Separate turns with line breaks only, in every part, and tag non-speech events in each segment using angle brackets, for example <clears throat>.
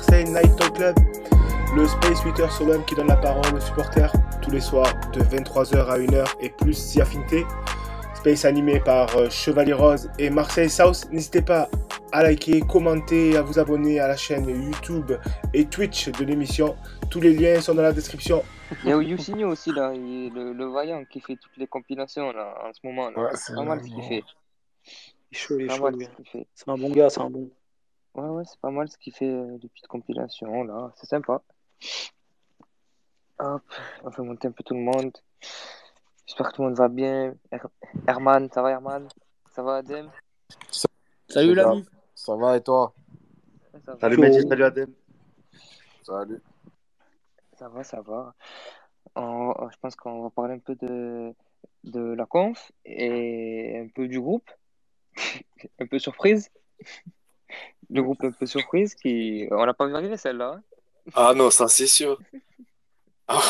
Marseille Night Talk Club, le Space 8h sur qui donne la parole aux supporters tous les soirs de 23h à 1h et plus si affinité. Space animé par euh, Chevalier Rose et Marseille South. N'hésitez pas à liker, commenter, à vous abonner à la chaîne YouTube et Twitch de l'émission. Tous les liens sont dans la description.
Il y a Yousinho aussi là, le, le, vaillant qui fait toutes les compilations là en ce moment. c'est pas mal ce qu'il fait.
Il est chaud, il est chaud. C'est un bon gars, c'est un bon.
Ouais, ouais, c'est pas mal ce qu'il fait depuis de compilation là, c'est sympa. Hop, on fait monter un peu tout le monde. J'espère que tout le monde va bien. Herman, ça va Herman? Ça va Adem?
Salut l'ami.
Ça va et toi?
Salut Mehdi, salut Adem.
Salut.
Ça va, ça va. je pense qu'on va parler un peu de, de la conf et un peu du groupe. <laughs> un peu surprise. Le groupe un peu surprise qui. On n'a pas vu arriver celle-là. Hein.
Ah non, ça c'est sûr. Ah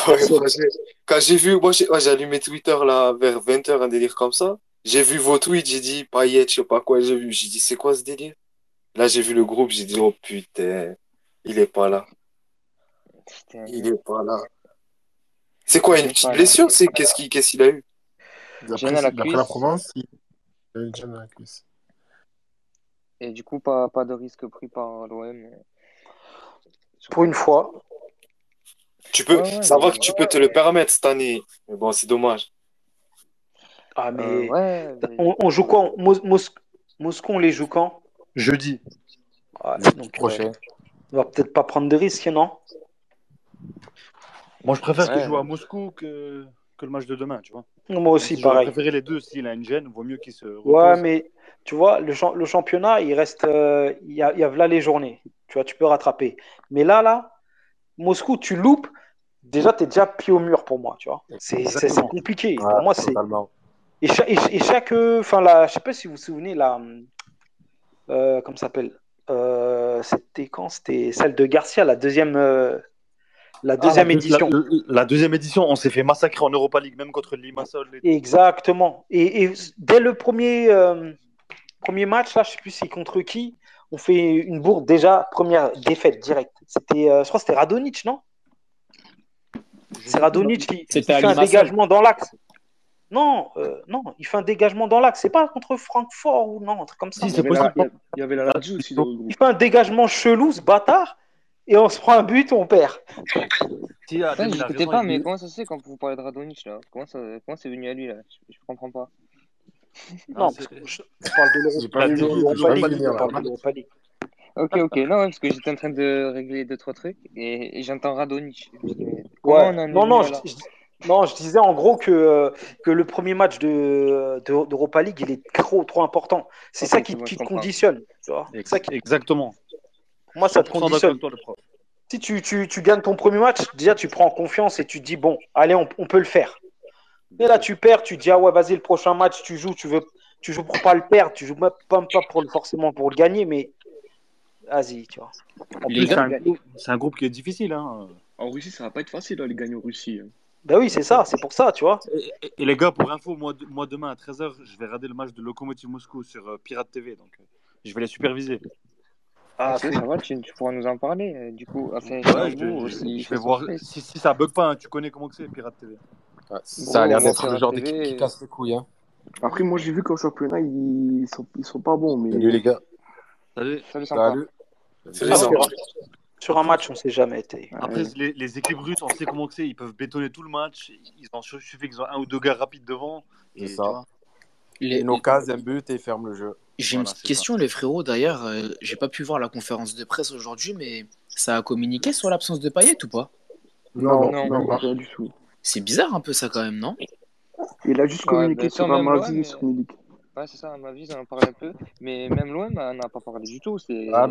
quand j'ai vu, moi j'ai allumé Twitter là vers 20h, un délire comme ça. J'ai vu vos tweets, j'ai dit paillettes, je sais pas quoi, j'ai vu. J'ai dit c'est quoi ce délire? Là j'ai vu le groupe, j'ai dit oh putain, il est pas là. Il est pas là. C'est quoi, une petite blessure C'est qu'est-ce qu'il a eu?
D'après la Provence, il a une gêne à la cuisse.
Et du coup, pas, pas de risque pris par l'OM.
Pour une fois.
Tu peux, ça va que tu peux te le permettre cette année. Mais bon, c'est dommage.
Ah, mais. Euh, on, joue quand? Moscou, on les joue quand?
Jeudi.
Ah, donc, prochain. Euh, on va peut-être pas prendre de risques, non?
Moi, je préfère qu'il joue à Moscou que, que le match de demain, tu vois.
Moi aussi, pareil.
Je préférer les deux. S'il a une gêne, vaut mieux qu'il se.
Ouais, mais tu vois, le, le championnat, il reste. Euh, il y, a, y a là les journées. Tu vois, tu peux rattraper. Mais là, là, Moscou, tu loupes, déjà, tu es déjà pied au mur pour moi, tu vois. C'est compliqué. pour moi, c'est. Et, et, chaque. Enfin, là, je sais pas si vous vous souvenez, là. Euh, comment ça s'appelle euh, C'était quand? C'était celle de Garcia, la deuxième. Euh, la deuxième ah, édition.
La, deuxième édition, on s'est fait massacrer en Europa League, même contre Limassol.
Exactement. Et, et, dès le premier, premier match, là, je sais plus c'est contre qui, on fait une bourde déjà, première défaite directe. C'était, je crois que c'était Radonic, non? C'est Radonic qui, fait un dégagement dans l'axe. Non, euh, non, il fait un dégagement dans l'axe. C'est pas contre Francfort ou non, un truc comme ça.
il y avait la aussi.
Il fait un dégagement chelou, ce bâtard, et on se prend un but, on perd.
Si, ah, je pas, mais comment ça se fait quand vous parlez de Radonic là Comment c'est venu à lui là je, ne comprends pas.
Non, parce que je, parle de l'Europa League.
Ok, ok, non, parce que j'étais en train de régler deux, trois trucs et, j'entends Radonich.
Ouais. non, non, je, non, je disais en gros que, euh, que le premier match de, d'Europa League, il est trop, trop important. C'est ça qui, qui te conditionne. Tu vois ça qui...
Exactement.
Moi, ça te conditionne. si tu, tu, tu, gagnes ton premier match, déjà, tu prends confiance et tu te dis, bon, allez, on, on peut le faire. Et là, tu perds, tu te dis, ah ouais, vas-y, le prochain match, tu joues, tu veux, tu joues pour pas le perdre, tu joues pas, pas pour, forcément pour le gagner, mais Asie, tu vois.
c'est un, groupe qui est difficile. Hein.
En Russie, ça va pas être facile d'aller gagner en Russie. Hein.
Bah oui, c'est ça, c'est pour ça, tu vois.
Et, les gars, pour info, moi, moi demain à 13h, je vais regarder le match de Lokomotiv Moscou sur euh, Pirate TV, donc euh, je vais les superviser.
Ah, ça va, tu, pourras nous en parler, euh, du coup.
Enfin, je, vais voir si, si, ça bug pas, hein, tu connais comment c'est Pirate TV.
ça a l'air d'être le genre d'équipe qui casse les couilles. Hein.
Après, moi j'ai vu qu'en championnat, ils sont, ils sont pas bons. Mais...
Salut les gars.
Salut.
Salut. Salut.
Sur un match, on ne sait jamais été.
Après, les, équipes russes, on sait comment c'est. Ils peuvent bétonner tout le match. Ils ont suffit qu'ils ont un ou deux gars rapides devant.
Et ça. Les, une occasion, un but et ils ferment le jeu.
J'ai une petite question, les frérots. D'ailleurs, euh, j'ai pas pu voir la conférence de presse aujourd'hui, mais ça a communiqué sur l'absence de Payet ou pas?
Non, non, non, pas du tout.
C'est bizarre un peu ça quand même, non?
Il a juste communiqué sur un mardi sur
Ouais, c'est ça, à ma vie, on en parle un peu. Mais même loin, on n'a pas parlé du tout. C'est ah.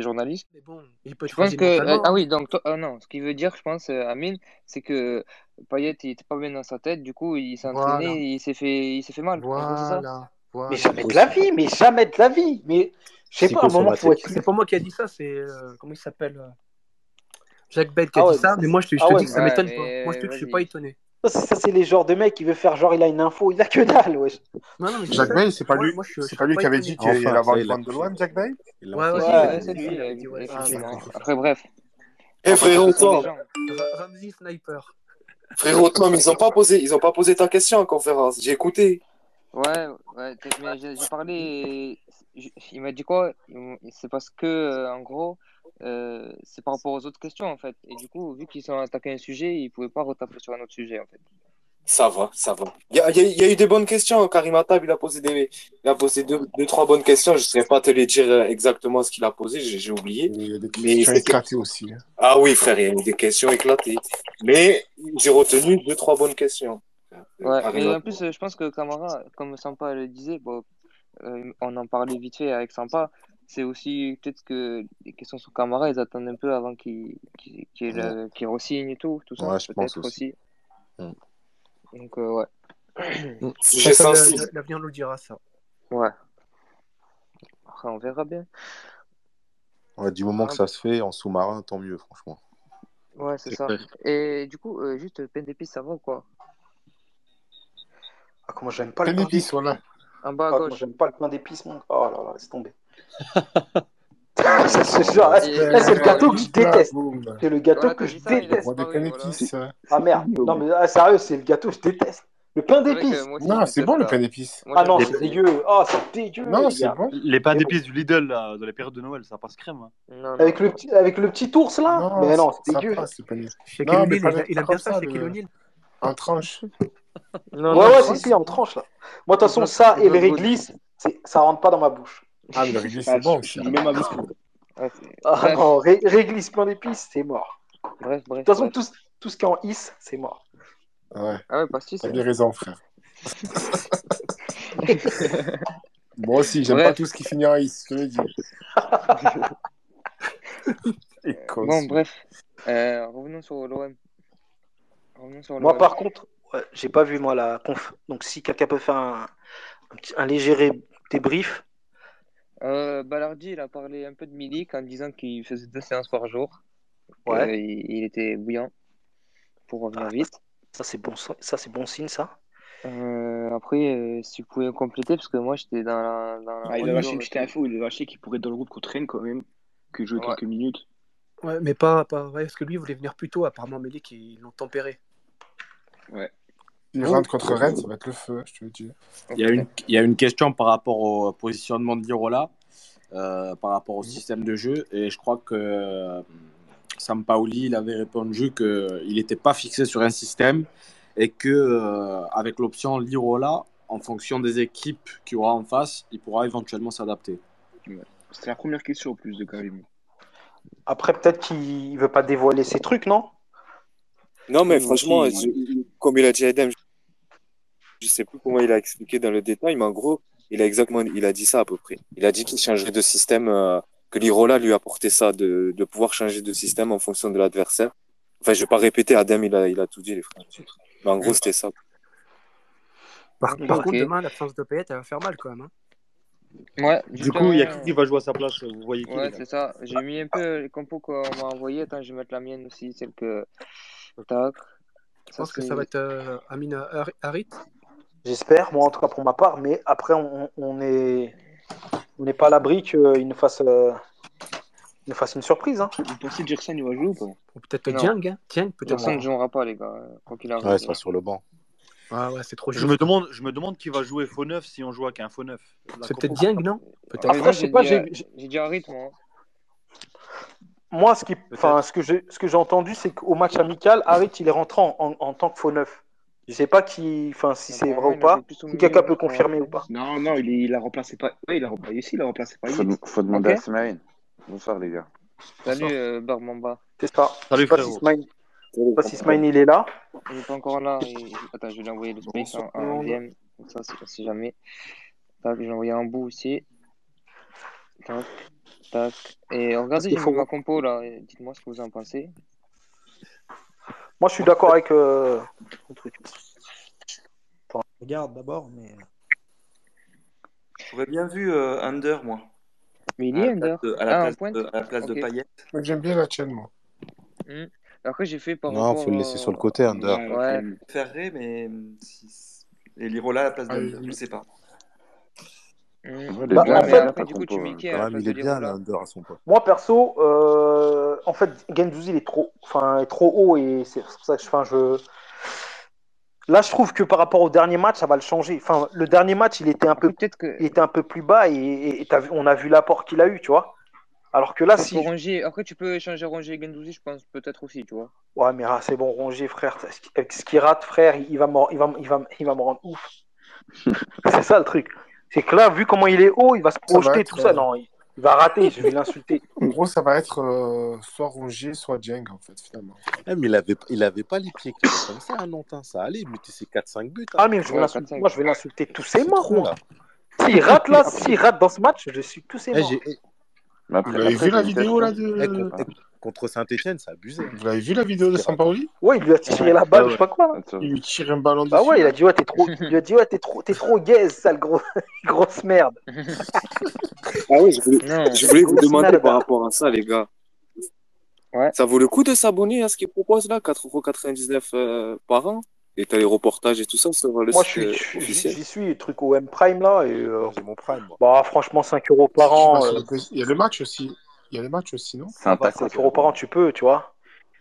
journaliste.
Mais bon, il peut
je pense que. Ah oui, donc, ah non, ce qui veut dire, je pense, euh, Amine, c'est que Payet, il était pas bien dans sa tête. Du coup, il s'est entraîné, il s'est fait, il s'est fait mal.
Voilà. Mais jamais de la vie, mais jamais de la vie. Mais je sais pas, un moment, faut
C'est pas moi qui a dit ça, c'est. Euh, comment il s'appelle euh, Jacques Bell qui a ah dit ça, mais moi je te, je te dis que ça m'étonne pas. Moi je te dis que je suis pas étonné.
Ça, c'est- ça, c'est les genres de mecs qui veut faire genre il a une info, il a que dalle, wesh.
Non, non.
Bay, c'est pas lui,
moi, je suis- je
c'est pas lui qui avait dit qu'il allait avoir une bande de l'OM, Jack Bay
Ouais, ouais,
Ouais.
ouais, c'est lui, ouais,
Ah.
Après, bref.
Eh frérot, toi,
Ramsey Sniper.
frérot, toi, mais ils ont pas posé, ils ont pas posé ta question en conférence. J'ai écouté.
Ouais, ouais, mais j'ai parlé. j- Il m'a dit quoi? C'est parce que, euh, en gros, euh, c'est par rapport aux autres questions, en fait. Et du coup, vu qu'ils ont attaqué un sujet, ils pouvaient pas retaper sur un autre sujet, en fait.
Ça va, ça va. Il y a, il y a- il y a eu des bonnes questions. Karim Attab, il a posé des, il a posé deux, deux, trois bonnes questions. Je ne saurais pas te les dire euh, exactement ce qu'il a posé. J'ai oublié.
Il y a des
Mais
questions éclatées aussi. hein.
Ah oui, frère, il y a eu des questions éclatées. Mais j'ai retenu deux, trois bonnes questions.
Ouais, mais en plus, euh, je pense que Camara, comme Sampa le disait, bon, euh, on en parlait vite fait avec Sampa, c'est aussi peut-être que les questions sur Camara, ils attendent un peu avant qu'il qu'il qu'il, euh, qu'il re-signe et tout, tout ça,
Ouais, je pense
peut-être
aussi.
aussi.
Mm.
Donc, euh, ouais.
Sensible.
le- L'avenir nous dira ça.
Ouais. Après, on verra bien.
Ouais, du moment que ça se fait en sous-marin, tant mieux, franchement.
Ouais, c'est ça. Et du coup, euh, juste peine d'épice, ça va ou quoi?
Ah, comment j'aime pas le pain
d'épices, voilà.
En bas à
Ah,
gauche.
j'aime pas le pain d'épices, mon. Oh là là, laisse tomber. <laughs> C'est genre,
Et-
là, c'est le gâteau que je déteste. C'est le gâteau que je déteste. Ah merde. Non, mais ah, sérieux, c'est le gâteau que je déteste. Le pain d'épices.
Non, c'est bon le pain d'épices.
Ah non, c'est dégueu. Ah, c'est dégueu.
Non,
les
c'est bon.
Les pains d'épices du Lidl, là, dans les périodes de Noël, ça passe crème. hein.
Non, non.
Avec le petit, avec le petit ours là.
Non,
mais non, c'est dégueu.
il, a- bien ça chez
le-
Kilonil.
en tranche.
Non,
Ouais,
non,
ouais,
c'est
si, si, en tranche là. Moi, de toute façon, ça et le
Bloodwood.
réglisse, ça rentre pas dans ma bouche.
Ah, mais le réglisse,
Ah,
c'est bon
je- suis même que toi.
Ouais,
Ah
Bref,
non, ré- réglisse plein d'épices, c'est mort.
bref,
De
bref,
toute façon, tout, ce- tout ce qui est en is, c'est mort.
Ouais,
Ah ouais, pastis.
t'as bien raison, frère. <laughs> Moi aussi, j'aime pas tout ce qui finit en is, je te le dis. <laughs>
Bon, bref. Euh, revenons sur l'OM.
Moi, par contre, ouais, j'ai pas vu moi la conf. Donc, si quelqu'un peut faire un, un, petit- un léger débrief.
Euh, Balardi, il a parlé un peu de Milik en disant qu'il faisait deux séances par jour.
Ouais.
Euh, il, il était bouillant pour revenir vite.
Ça, c'est bon, ça, c'est bon signe, ça.
Euh, après, euh, si vous pouvez compléter, parce que moi j'étais dans la. Dans la
Ah, il a lâché une
et
petite info, il a lâché qu'il pourrait être dans le groupe contre Rennes quand même, que jouer
Ouais.
quelques minutes.
Ouais, mais pas, pas ouais, parce que lui il voulait venir plus tôt. Apparemment, Melik, ils l'ont tempéré.
Il rentre contre Rennes, ça va être le feu, je te le dis.
Il y, a une, il y a une question par rapport au positionnement de Lirola, euh, par rapport au système de jeu, et je crois que euh, Sampaoli il avait répondu qu'il n'était pas fixé sur un système et que euh, avec l'option Lirola, en fonction des équipes qu'il y aura en face, il pourra éventuellement s'adapter.
C'était la première question en plus de Karim.
Après, peut-être qu'il veut pas dévoiler ses trucs, non?
Non, mais franchement, je- comme il a dit Adem, je sais plus comment il a expliqué dans le détail, mais en gros, il a exactement, il a dit ça à peu près. Il a dit qu'il changerait de système, euh, que l'Irola lui apportait ça, de, de pouvoir changer de système en fonction de l'adversaire. Enfin, je vais pas répéter, Adem, il a, il a tout dit, les frères. Mais en gros, c'était ça.
Par, contre, demain, l'absence de Payet, elle va faire mal quand même. hein.
Ouais,
Du coup, il y a
justement,
qui va jouer à sa place Vous voyez qui
Ouais, c'est ça. J'ai mis un peu les compos qu'on m'a envoyé. Attends, je vais mettre la mienne aussi, celle que. Tac.
Je pense que ça va être euh, Amin Har- Harit?
J'espère, moi en tout cas pour ma part, mais après on, on est on n'est pas à l'abri qu'il nous fasse euh, il nous fasse une surprise. Hein.
Vous pensez que Gerson il va jouer ou pas?
Ou peut-être. Dieng. Hein. Dieng, peut-être.
Personne ne jouera pas, les gars, euh, quoi qu'il arrive.
Ouais, il sera sur le banc.
Ah ouais, c'est trop
Je
juste.
me demande, je me demande qui va jouer faux neuf si on joue avec un faux neuf. La
C'est
compo-
peut-être Dieng, non? Peut-être.
Après, je sais
j'ai
pas,
dit,
j'ai-
euh, dit un rythme. Moi.
Moi, ce qui, ce que j'ai ce entendu, c'est qu'au match amical, Harit il est rentré en, en, en tant que faux neuf. Je sais pas qui, enfin, si c'est vrai ou pas. Si quelqu'un peut confirmer ou pas.
Non, non, il, est- il a remplacé pas. Ouais, il a remplacé ici, il a remplacé pas
Faut, faut demander
Ok.
à Smaïn. Bonsoir les gars.
Salut, euh, Barmamba.
C'est ça.
Salut,
je sais pas
frérot.
si Smaïn, je sais pas si Smaïn, il est là.
Il n'est pas encore là. et- Attends, je vais lui envoyer le space en, en DM. Comme ça, si, si jamais. Tac, je vais envoyer un bout aussi. Tac, tac. Et regardez, j'ai
faut-
ma compo là. et Dites-moi ce que vous en pensez.
Moi, je suis d'accord avec euh, le truc.
Regarde d'abord, mais.
J'aurais bien vu euh, Under, moi.
Mais il est Under.
de- à la
Ah,
place de, à la place de
Ok.
Payet.
Moi, J'aime bien la tienne, moi.
Hmm. Après, j'ai fait par
Non,
rapport
faut le laisser sur le côté, Under.
Ouais,
Ouais.
Ferré, mais. Et Lirola à la place
Ah,
d'Under, je sais pas.
Mm.
Les
Bah, en fait-
après, du coup, tu
compo,
mets qui à
Quand
la
même,
place
il
de
est bien,
Lirola
l'Under à son poste.
Moi, perso, euh, en fait, Gendouzi, il est trop, enfin, est trop haut et c'est pour ça que je, enfin, je. Là, je trouve que par rapport au dernier match, ça va le changer. Enfin, le dernier match, il était un peu,
que.
il était un peu plus bas et, et- et t'as vu- on a vu l'apport qu'il a eu, tu vois. Alors que là, si.
Rongier- Après, tu peux échanger Rongier et Gendouzi, je pense, peut-être aussi, tu vois.
Ouais, mais ah, c'est bon, Rongier, frère, avec ce qu'il rate, frère, il va, me, il, va, il, va, il va me rendre ouf. <laughs> c'est ça le truc. C'est que là, vu comment il est haut, il va se
Ça va
projeter,
être,
tout ça.
euh,
Non, il, il va rater, je vais l'insulter. <laughs>
En gros, ça va être euh, soit Rongier, soit Jeng, en fait, finalement.
Eh, mais il avait, il avait pas les pieds qui étaient comme ça, hein, Nantin. Ça allait, il mettait ses 4-5 buts. hein.
Ah, mais je vais
Ouais,
l'insulter.
4-5.
Moi, je vais l'insulter tous ses morts, moi. S'il rate là, <laughs> s'il rate dans ce match, je suis tous ses
Eh,
morts.
eh,
Mais
Vous l'avez
après,
vu la vidéo, là, de...
eh, eh, contre Saint-Etienne, ça abusé.
Vous l'avez vu, la vidéo de Sampaoli?
Ouais, il lui a tiré la balle, je sais pas quoi.
Il lui tire un ballon dessus.
Bah ouais, il a dit, ouais, t'es trop, il lui a dit, ouais, t'es trop, t'es trop gaze, sale gros, <laughs> grosse merde.
Ah oui, je voulais,
Non.
je voulais vous demander par rapport à ça, les gars.
Ouais.
Ça vaut le coup de s'abonner à ce qu'ils proposent là, 4,99€ euh, par an? Et t'as les reportages et tout ça sur le
Moi, je
site
suis, je-
officiel.
j'y suis, truc au M Prime là, et euh,
J'ai mon prime, moi.
bah, franchement, 5 euros par an, euh.
Il y a le match aussi. Il y a le match aussi, non?
C'est un
bah,
taco.
5 euros par an, tu peux, tu vois.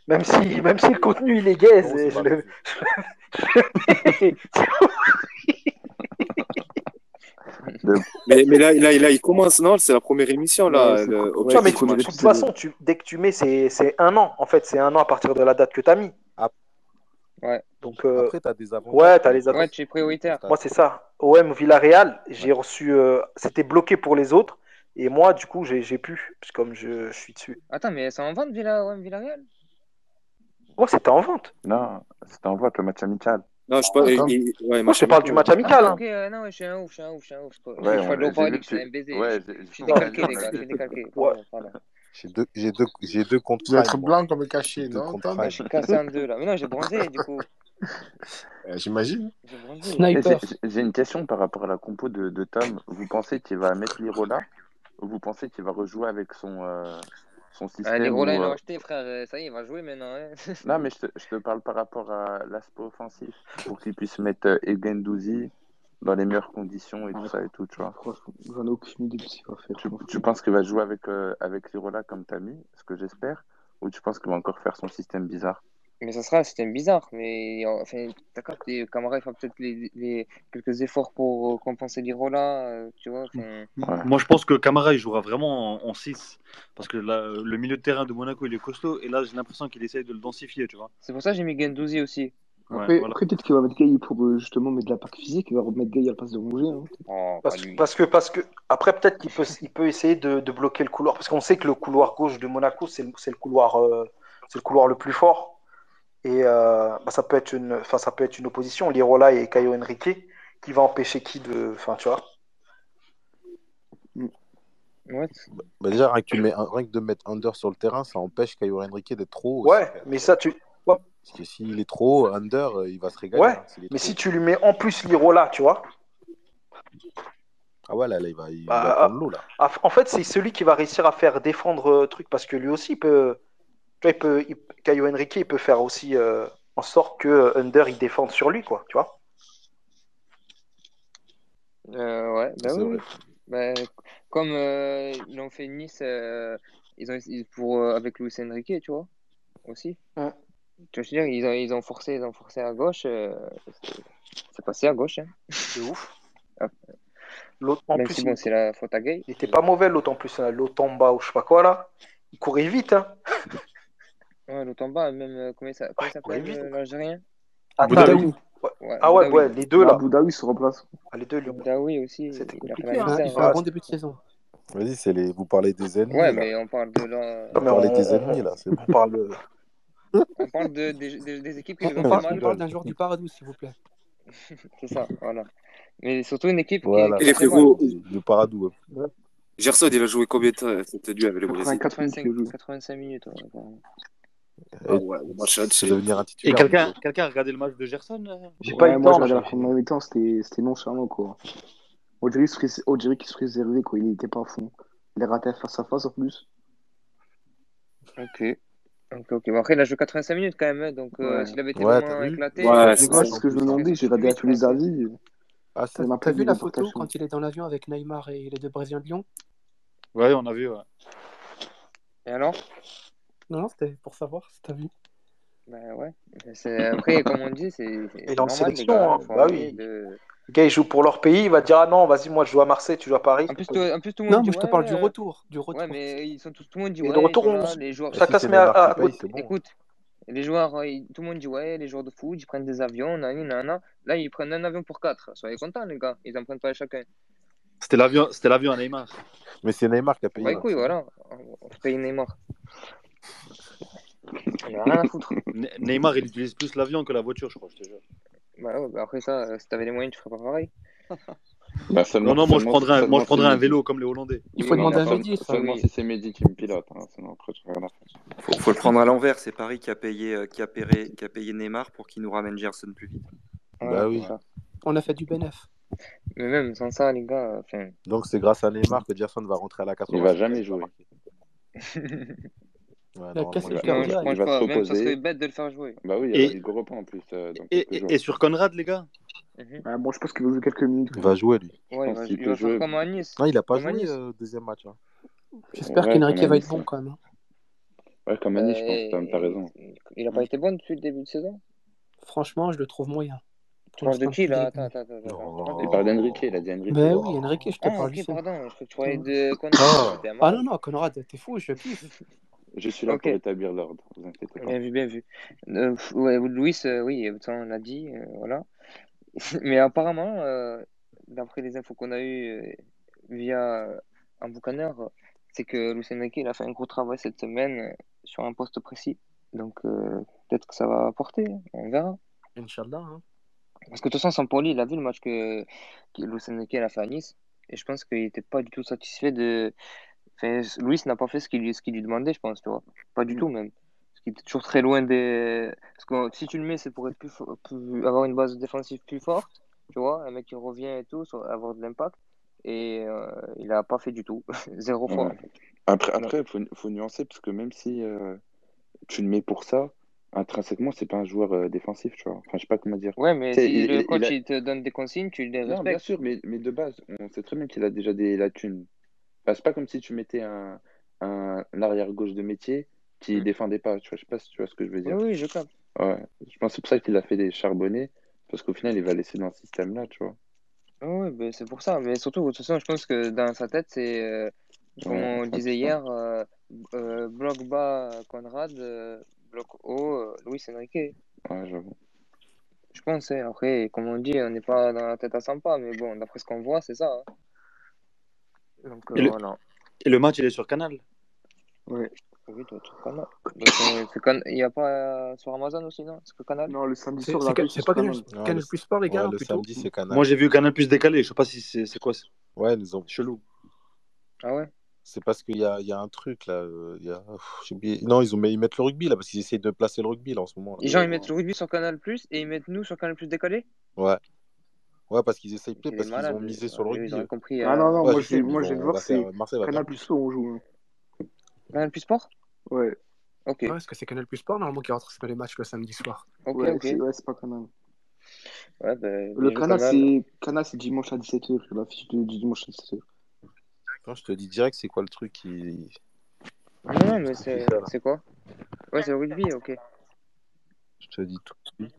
Même si, même si le contenu il est gaze,
Non,
et
c'est
je le. <laughs>
Mais, mais là, là, là, il commence, non? C'est la première émission, là.
Ouais,
le-
Non, mais de toute façon, tu, dès que tu mets, c'est c'est un an. En fait, c'est un an à partir de la date que tu as mis.
Ah.
Ouais.
Donc, euh,
Après, t'as des avantages.
ouais, t'as les
Ouais,
avantages.
tu es prioritaire.
Moi, c'est ça. OM Villarreal, j'ai reçu. euh, C'était bloqué pour les autres. Et moi, du coup, j'ai j'ai pu. Parce que comme je, je suis dessus.
Attends, mais c'est en vente, Villa... ouais, Villarreal?
Moi, c'était en vente.
Non, c'était en vote le match amical.
Non, je parle, ouais,
Moi, je te parle du match amical.
Ah,
hein.
ok, euh, non, je suis un ouf, je suis un ouf, je suis un ouf. Je
tu-
un baiser.
ouais,
suis décalqué,
on
les
a
gars, je
vu.
suis décalqué.
Ouais.
Pardon, pardon.
J'ai deux, j'ai deux, j'ai deux contre
Tu dois être
moi.
blanc comme caché,
deux
non
je suis cassé en deux là. Mais non, j'ai bronzé du coup. <laughs>
Euh, J'imagine.
J'ai
une question par rapport à la compo de, de Tom. Vous pensez qu'il va mettre Lirola ou vous pensez qu'il va rejouer avec son, euh, son système
Ah, les
où,
Roland, ils l'ont
euh,
acheté, frère. euh, Ça y est, il va jouer maintenant. hein.
Non, mais je te, je te parle par rapport à l'aspect offensif pour qu'il puisse mettre euh, Egendouzi dans les meilleures conditions et tout ça et tout, tu vois.
J'en ai aucune idée de ce qu'il va faire.
Tu, penses qu'il va jouer avec, euh, avec Lirola comme t'as mis, ce que j'espère, ou tu penses qu'il va encore faire son système bizarre?
Mais ça sera un système bizarre. Mais enfin, d'accord, que Camara il fera peut-être les, les, quelques efforts pour euh, compenser l'Irola. euh, Tu vois. enfin.
Ouais.
Moi, je pense que Camara, il jouera vraiment en, 6. Parce que là, le milieu de terrain de Monaco, il est costaud. Et là, j'ai l'impression qu'il essaye de le densifier, tu vois.
C'est pour ça que j'ai mis Gendouzi aussi.
Ouais,
Après,
voilà.
après, peut-être qu'il va mettre Gaï pour euh, justement mettre de la pack physique. Il va remettre Gaï à la place de Rongier. Hein.
Oh,
Parce, que, parce que, après, peut-être qu'il peut, il peut essayer de, de bloquer le couloir. Parce qu'on sait que le couloir gauche de Monaco, c'est le, c'est le, couloir, euh, c'est le couloir le plus fort. Et euh, bah, ça, peut être une, enfin, ça peut être une opposition. Lirola et Caio Henrique, qui va empêcher qui de. Enfin, tu vois.
Ouais.
Bah, déjà, rien que, tu mets, rien que de mettre Under sur le terrain, ça empêche Caio Henrique d'être trop haut.
Ouais,
aussi.
mais ça, tu.
Parce que s'il est trop haut, Under, euh, il va se régaler.
Ouais,
hein,
mais
trop
si tu lui mets en plus Lirola, tu vois.
Ah ouais, là, là, il va, il
Bah,
va prendre l'eau, là.
Ah, En fait, c'est celui qui va réussir à faire défendre euh, truc parce que lui aussi, il peut. Tu vois, il peut, il- Caio Henrique, il peut faire aussi euh, en sorte que euh, Under il défende sur lui, quoi. Tu vois.
Euh, ouais, bah oui. Bah, comme euh, ils l'ont fait Nice euh, ils ont, ils- pour, euh, avec Luis Enrique, tu vois, aussi.
Ouais.
Tu veux dire, ils ont, ils ont forcé, ils ont forcé à gauche. euh, c'est passé à gauche. Hein.
C'est ouf.
Ah.
L'autre, en
Même
plus,
si,
il,
bon, c'est la faute à Gay.
il était pas mauvais, l'autre en plus, hein, l'autre en bas ou je sais pas quoi là. Il courait vite, hein. <laughs>
Ouais, l'autre en bas, même, euh, comment s'a- comment il s'appelle, euh, l'Algérien?
Attends,
Boudaoui.
Ouais,
Ah ouais,
Boudaoui.
ouais, les deux là.
Boudaoui se remplace.
Ah, les deux, lui.
Boudaoui aussi,
C'était
il a fait
compliqué.
Ah, il fait un bon début de saison.
Vas-y, c'est les... vous parlez des ennemis.
Ouais,
là.
mais on parle de la...
Non, mais on-
des
on-
ennemis, là.
On parle de.
On parle de, des, des, des équipes qui
On,
nous
on
ont fait
parle, on
mal.
parle d'un joueur du Paradou, s'il vous plaît. <laughs>
C'est ça, voilà. Mais surtout une équipe qui,
Voilà.
qui
Et les
mal.
frérots,
Le Paradou. hein.
Gerson, il a joué combien de temps cette nuit avec le Brésil?
84 minutes
85,
qu'il joue.
85 minutes. ouais.
Ah ouais, le match
C'est devenir un
Et
titulaire.
quelqu'un
bientôt.
quelqu'un a regardé le match de Gerson euh
J'ai pas eu
Ouais,
le temps.
la première mi-temps, c'était c'était nonchalant, quoi. On dirait qu'il se réservait, quoi. Il était pas à fond. Il a raté face à face en plus.
Ok. Ok, ok. Bon, après, il a joué 85 minutes quand même, hein, donc euh,
Ouais.
s'il avait été
Ouais,
vraiment éclaté,
Ouais,
euh,
c'est ce que je me demandais. J'ai regardé
8,
tous les avis.
Ah,
Ça m'a
vu la photo quand il est dans l'avion avec Neymar et les deux Brésiliens de Lyon?
Ouais, on a vu. Ouais.
Et alors?
Non, non, c'était pour savoir si t'as vu.
Ben ouais. C'est- Après, comme on dit, c'est
en
normal, les
sélection, hein. Bah oui.
de...
Le gars, il joue pour leur pays, il va te dire Ah non, vas-y, moi je joue à Marseille, tu joues à Paris.
En plus, en plus, tout le monde
Non,
dit
moi je te
ouais.
parle du
euh,
retour. Du
Ouais,
retour.
mais ils sont tous, tout le monde dit
Et
ouais,
retour, on-
les joueurs.
si
chacun se met à. À- côté-
c'est bon.
Écoute, les joueurs, euh, tout le monde dit ouais, les joueurs de foot, ils prennent des avions, nani, nana. Là, ils prennent un avion pour quatre. Soyez contents, les gars. Ils en prennent pas chacun.
C'était l'avion, c'était l'avion à Neymar.
Mais c'est Neymar qui a
Bah,
payé.
écoute,
c'est bon.
voilà. On on paye Neymar. <laughs> On a rien à foutre.
Ne- Neymar, il utilise plus l'avion que la voiture, je crois, je te jure.
Bah ouais, bah après ça, euh, si t'avais les moyens, tu ferais pas pareil. <laughs>
Bah, seulement,
Non, non, moi je prendrais un, moi, je prendrais un vélo comme les Hollandais.
Il faut demander à
enfin,
Mehdi, ça.
Seulement
oui.
si c'est Mehdi qui me pilote. hein, Sinon, après, je rien à faire.
Faut, faut le prendre à l'envers. C'est Paris qui a payé, euh, qui a payé, qui a payé Neymar pour qu'il nous ramène Gerson plus vite.
Ouais,
Bah oui.
ça.
On a fait du bénéf.
Mais même sans ça, les gars.
Donc c'est grâce à Neymar que Gerson va rentrer à la 80.
Il va jamais jouer. <laughs>
Ouais,
Il a
normalement,
cassé
il
le
va-
Non.
Il
pense
va
pas.
se
Même ça serait
reposer.
bête de le faire jouer.
Bah oui, il
Et,
Ligue Europa en plus euh, dans
et, et, et sur Conrad, les gars?
Mhm.
Ah, bon, je pense qu'il va jouer quelques minutes.
Il va jouer lui.
Ouais, il va, il va faire
jouer.
comme à Nice.
Non, il a pas
Comme
joué
Nice.
euh, deuxième match. hein.
J'espère
Ouais,
qu'Enrique va être bon quand même. hein.
Ouais, comme à Nice, je pense, t'as
Euh,
raison.
il a pas été bon depuis le début de saison?
Franchement, je le trouve moyen.
Tu parles de qui
le
là? Attends, attends, attends.
Il parle d'Enrique, il a dit Enrique.
Ben oui, Enrique, je te
Ah,
parle
ok,
seul.
pardon. Je crois que tu parlais de Conrad.
Ah,
Ah non, non, Conrad, t'es fou, je kiffe.
Je suis là pour établir l'ordre, vous inquiétez pas.
Bien vu, bien vu. Euh, ouais, Louis, euh, oui, ça, on l'a dit, euh, voilà. <laughs> Mais apparemment, euh, d'après les infos qu'on a eues euh, via euh, un boucaneur, euh, c'est que il a fait un gros travail cette semaine euh, sur un poste précis. Donc euh, peut-être que ça va apporter, hein, on verra.
Inch'Allah. Hein.
Parce que de toute façon, Sampoli, il a vu le match que, que il a fait à Nice. Et je pense qu'il n'était pas du tout satisfait de. Enfin, Luis n'a pas fait ce qu'il lui, qu'il lui demandait, je pense, tu vois. Pas du
Mm.
tout, même. Parce qu'il était toujours très loin des. Parce que si tu le mets, c'est pour être plus, avoir une base défensive plus forte, tu vois. Un mec qui revient et tout, avoir de l'impact. Et euh, il n'a pas fait du tout. <laughs> Zéro fois,
Ouais.
fait.
Après, après, faut, faut nuancer parce que même si euh, tu le mets pour ça, intrinsèquement, c'est pas un joueur euh, défensif, tu vois. Enfin, je sais pas comment dire.
Ouais, mais si
il,
le coach
il a-
il te donne des consignes, tu les
Non, bien
respectes.
sûr, mais, mais de base, on sait très bien qu'il a déjà des lacunes. Enfin, c'est pas comme si tu mettais un, un, un arrière-gauche de métier qui
Mm.
défendait pas, tu vois. Je sais pas si tu vois ce que je veux dire.
oui, je capte.
Ouais. Je pense que c'est pour ça qu'il a fait des charbonnés, parce qu'au final, il va laisser dans ce système-là, tu vois.
Oui, ben c'est pour ça. Mais surtout, de toute façon, je pense que dans sa tête, c'est, euh, comme
Ouais,
on disait
100%.
hier, euh, euh, bloc bas Conrad, bloc haut Luis Enrique.
Ouais, j'avoue.
Je pense, hein. Après, comme on dit, on n'est pas dans la tête à 100 pas, mais bon, d'après ce qu'on voit, c'est ça. hein. Donc
Et
euh,
le,
voilà.
et le match, il est sur Canal.
Oui, être Canal. Euh, Can- Il n'y a pas euh, sur Amazon aussi, non? C'est que Canal?
Non, le samedi
C'est
soir,
c'est pas Canal,
Canal.
Plus Sport, les gars,
ouais, le
plutôt?
samedi, c'est Canal.
Moi, j'ai vu Canal plus décalé. Je sais pas si c'est c'est quoi. c'est
Ouais, ils ont...
Chelou.
Ah ouais?
c'est parce qu'il y a, il y a un truc là. euh, il y a... Pff. Non, ils, ont... ils mettent le rugby là, parce qu'ils essayent de placer le rugby là en ce moment. là.
Les gens, ils mettent le rugby sur Canal Plus et ils mettent nous sur Canal Plus décalé?
Ouais. Ouais, parce qu'ils essayent
est
parce qu'ils ont misé sur le rugby.
Ils compris.
Ah non, non, moi,
je
j'ai de
on
voir, c'est Canal plus. Sport, on joue. hein.
Canal Plus Sport?
Ouais,
Ok,
Ouais, est-ce que c'est Canal Plus Sport normalement qui retransmet les matchs le samedi soir
ok,
ouais,
ok.
c'est ouais, c'est pas Canal.
Ouais, ben,
Le Canal, c'est Canal, c'est dimanche à 17h. L'affiche de- du dimanche à 17h.
Attends, je te dis direct c'est quoi le truc qui.
Non, non, mais
C'est
c'est c'est quoi? Ouais, c'est le rugby, ok.
Je te dis tout de suite.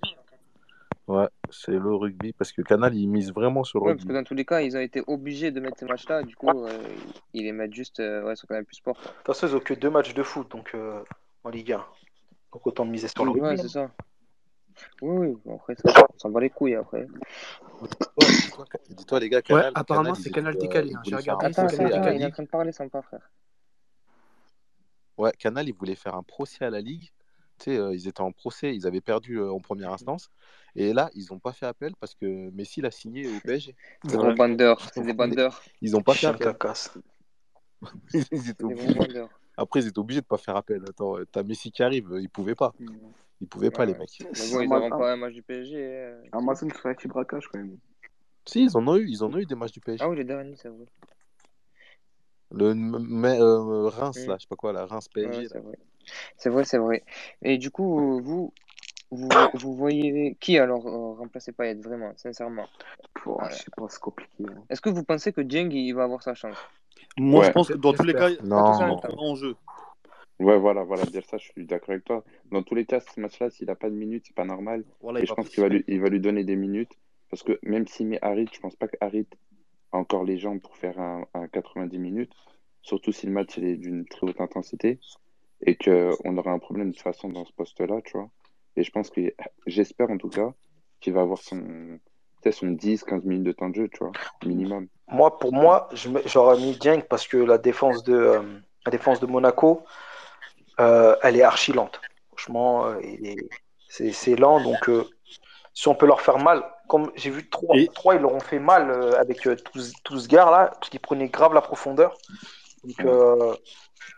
Ouais, c'est le rugby parce que Canal il mise vraiment sur le
Ouais, parce que
rugby.
dans tous les cas, ils ont été obligés de mettre ces matchs-là. Du coup, euh, ils les mettent juste euh, ouais, sur Canal Plus Sport.
De toute façon, ils ont que deux matchs de foot donc, euh, en Ligue 1. Donc autant miser sur le
Ouais,
rugby.
c'est
hein.
ça. Oui, oui, après, ça, on s'en bat les couilles après.
Ouais, dis-toi, dis-toi, les gars,
Ouais,
Canal,
apparemment
Canal,
c'est
ils,
Canal décalé.
ils
hein. J'ai regardé, c'est
Attends, attends, attends, il est en train de parler sans pas, frère.
Ouais, Canal, ils voulaient faire un procès à la Ligue. Tu sais, euh, ils étaient en procès, ils avaient perdu euh, en première instance. Et là, ils n'ont pas fait appel parce que Messi l'a signé au PSG.
C'est
des bandeurs.
Ils n'ont pas fait appel. <laughs> Ils étaient obligés. Après, ils étaient obligés de pas faire appel. Attends, euh, t'as Messi qui arrive, euh, ils pouvaient pas. Ils pouvaient pas,
Ouais,
les
ouais.
mecs.
Mais bon, ils n'auront pas un match du PSG. euh.
Amazon fait un petit braquage quand même.
Si, ils en ont eu, ils en ont eu des matchs du PSG.
Ah oui, les derniers, c'est vrai.
Le mais, euh, Reims,
Hmm.
là, je sais pas quoi, la Reims
Ouais,
PSG.
vrai. C'est vrai, c'est vrai. Et du coup, vous, vous, vous voyez qui alors euh, remplacer Payet, vraiment, sincèrement?
Pouah, je sais pas, c'est compliqué. hein.
Est-ce que vous pensez que Dieng, il va avoir sa chance?
Moi, je pense que dans tous les cas, il
Non.
en jeu.
Ouais, voilà, voilà, dire ça, je suis d'accord avec toi. Dans tous les cas, ce match-là, s'il a pas de minutes, c'est pas normal.
Voilà,
Et
il
je
va
pense qu'il va lui,
participer.
il va lui donner des minutes. Parce que même s'il met Harit, je pense pas que Harit a encore les jambes pour faire un, un 90 minutes. Surtout si le match il est d'une très haute intensité. Et qu'on aura un problème de toute façon dans ce poste-là, tu vois. Et je pense que, j'espère en tout cas, qu'il va avoir son, son 10-15 minutes de temps de jeu, tu vois, minimum.
Moi, pour moi, j'aurais mis Dieng parce que la défense de, euh, la défense de Monaco, euh, elle est archi lente. Franchement, euh, c'est c'est lent. Donc, euh, si on peut leur faire mal, comme j'ai vu trois,
Et
trois ils leur ont fait mal euh, avec euh, tout, ce- tout ce gars-là, parce qu'ils prenaient grave la profondeur. Donc, euh,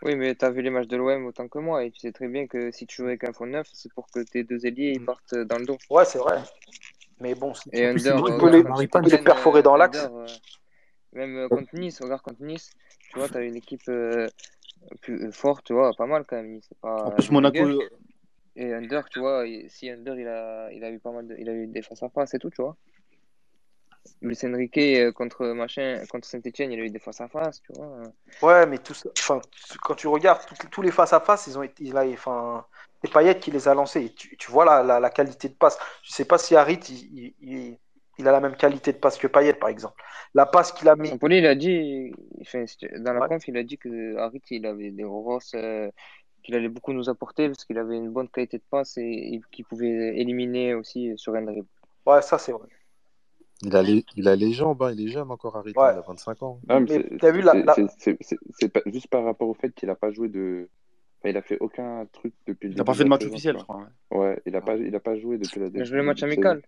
Oui, mais t'as vu les matchs de l'OM autant que moi, et tu sais très bien que si tu joues avec un faux neuf, c'est pour que tes deux ailiers ils partent dans le dos.
ouais, c'est vrai. Mais bon, si
Et
tu,
plus,
si
Under,
tu
il
peux les, tu les perforer dans l'axe,
euh, même euh, contre Nice, regarde contre Nice, tu vois, t'as une équipe euh, plus euh, forte, tu vois, pas mal quand même,
en plus, Monaco.
Et Under, tu vois, si Under il a, il a eu pas mal de, il a eu des face à face et tout, tu vois. Luis Enrique euh, contre machin, contre Saint-Etienne, il a eu des face à face, tu vois.
Ouais, mais tout ça, enfin, quand tu regardes tous les face-à-face, ils ont été, a, enfin, c'est Payet qui les a lancés. Et tu, tu vois la, la, la qualité de passe. Je sais pas si Harit, il, il, il- il a la même qualité de passe que Payet, par exemple. La passe qu'il a mis.
Sampoli, il a dit, enfin, dans la
Ouais.
conf, il a dit que Harit, il avait des grosses, euh, qu'il allait beaucoup nous apporter parce qu'il avait une bonne qualité de passe et, et qu'il pouvait éliminer aussi sur un dribble.
Ouais, ça c'est vrai.
Il a les, il a les jambes, hein, il est jeune encore, Harit,
Ouais.
il a 25 ans.
Non, mais
Mais
c'est
t'as vu la, la-
juste par rapport au fait qu'il a pas joué de. Enfin, il a fait aucun truc depuis le
il n'a pas fait de match officiel, je crois. ouais.
Ouais, il a pas, il a pas joué depuis la
Il a joué le match amical.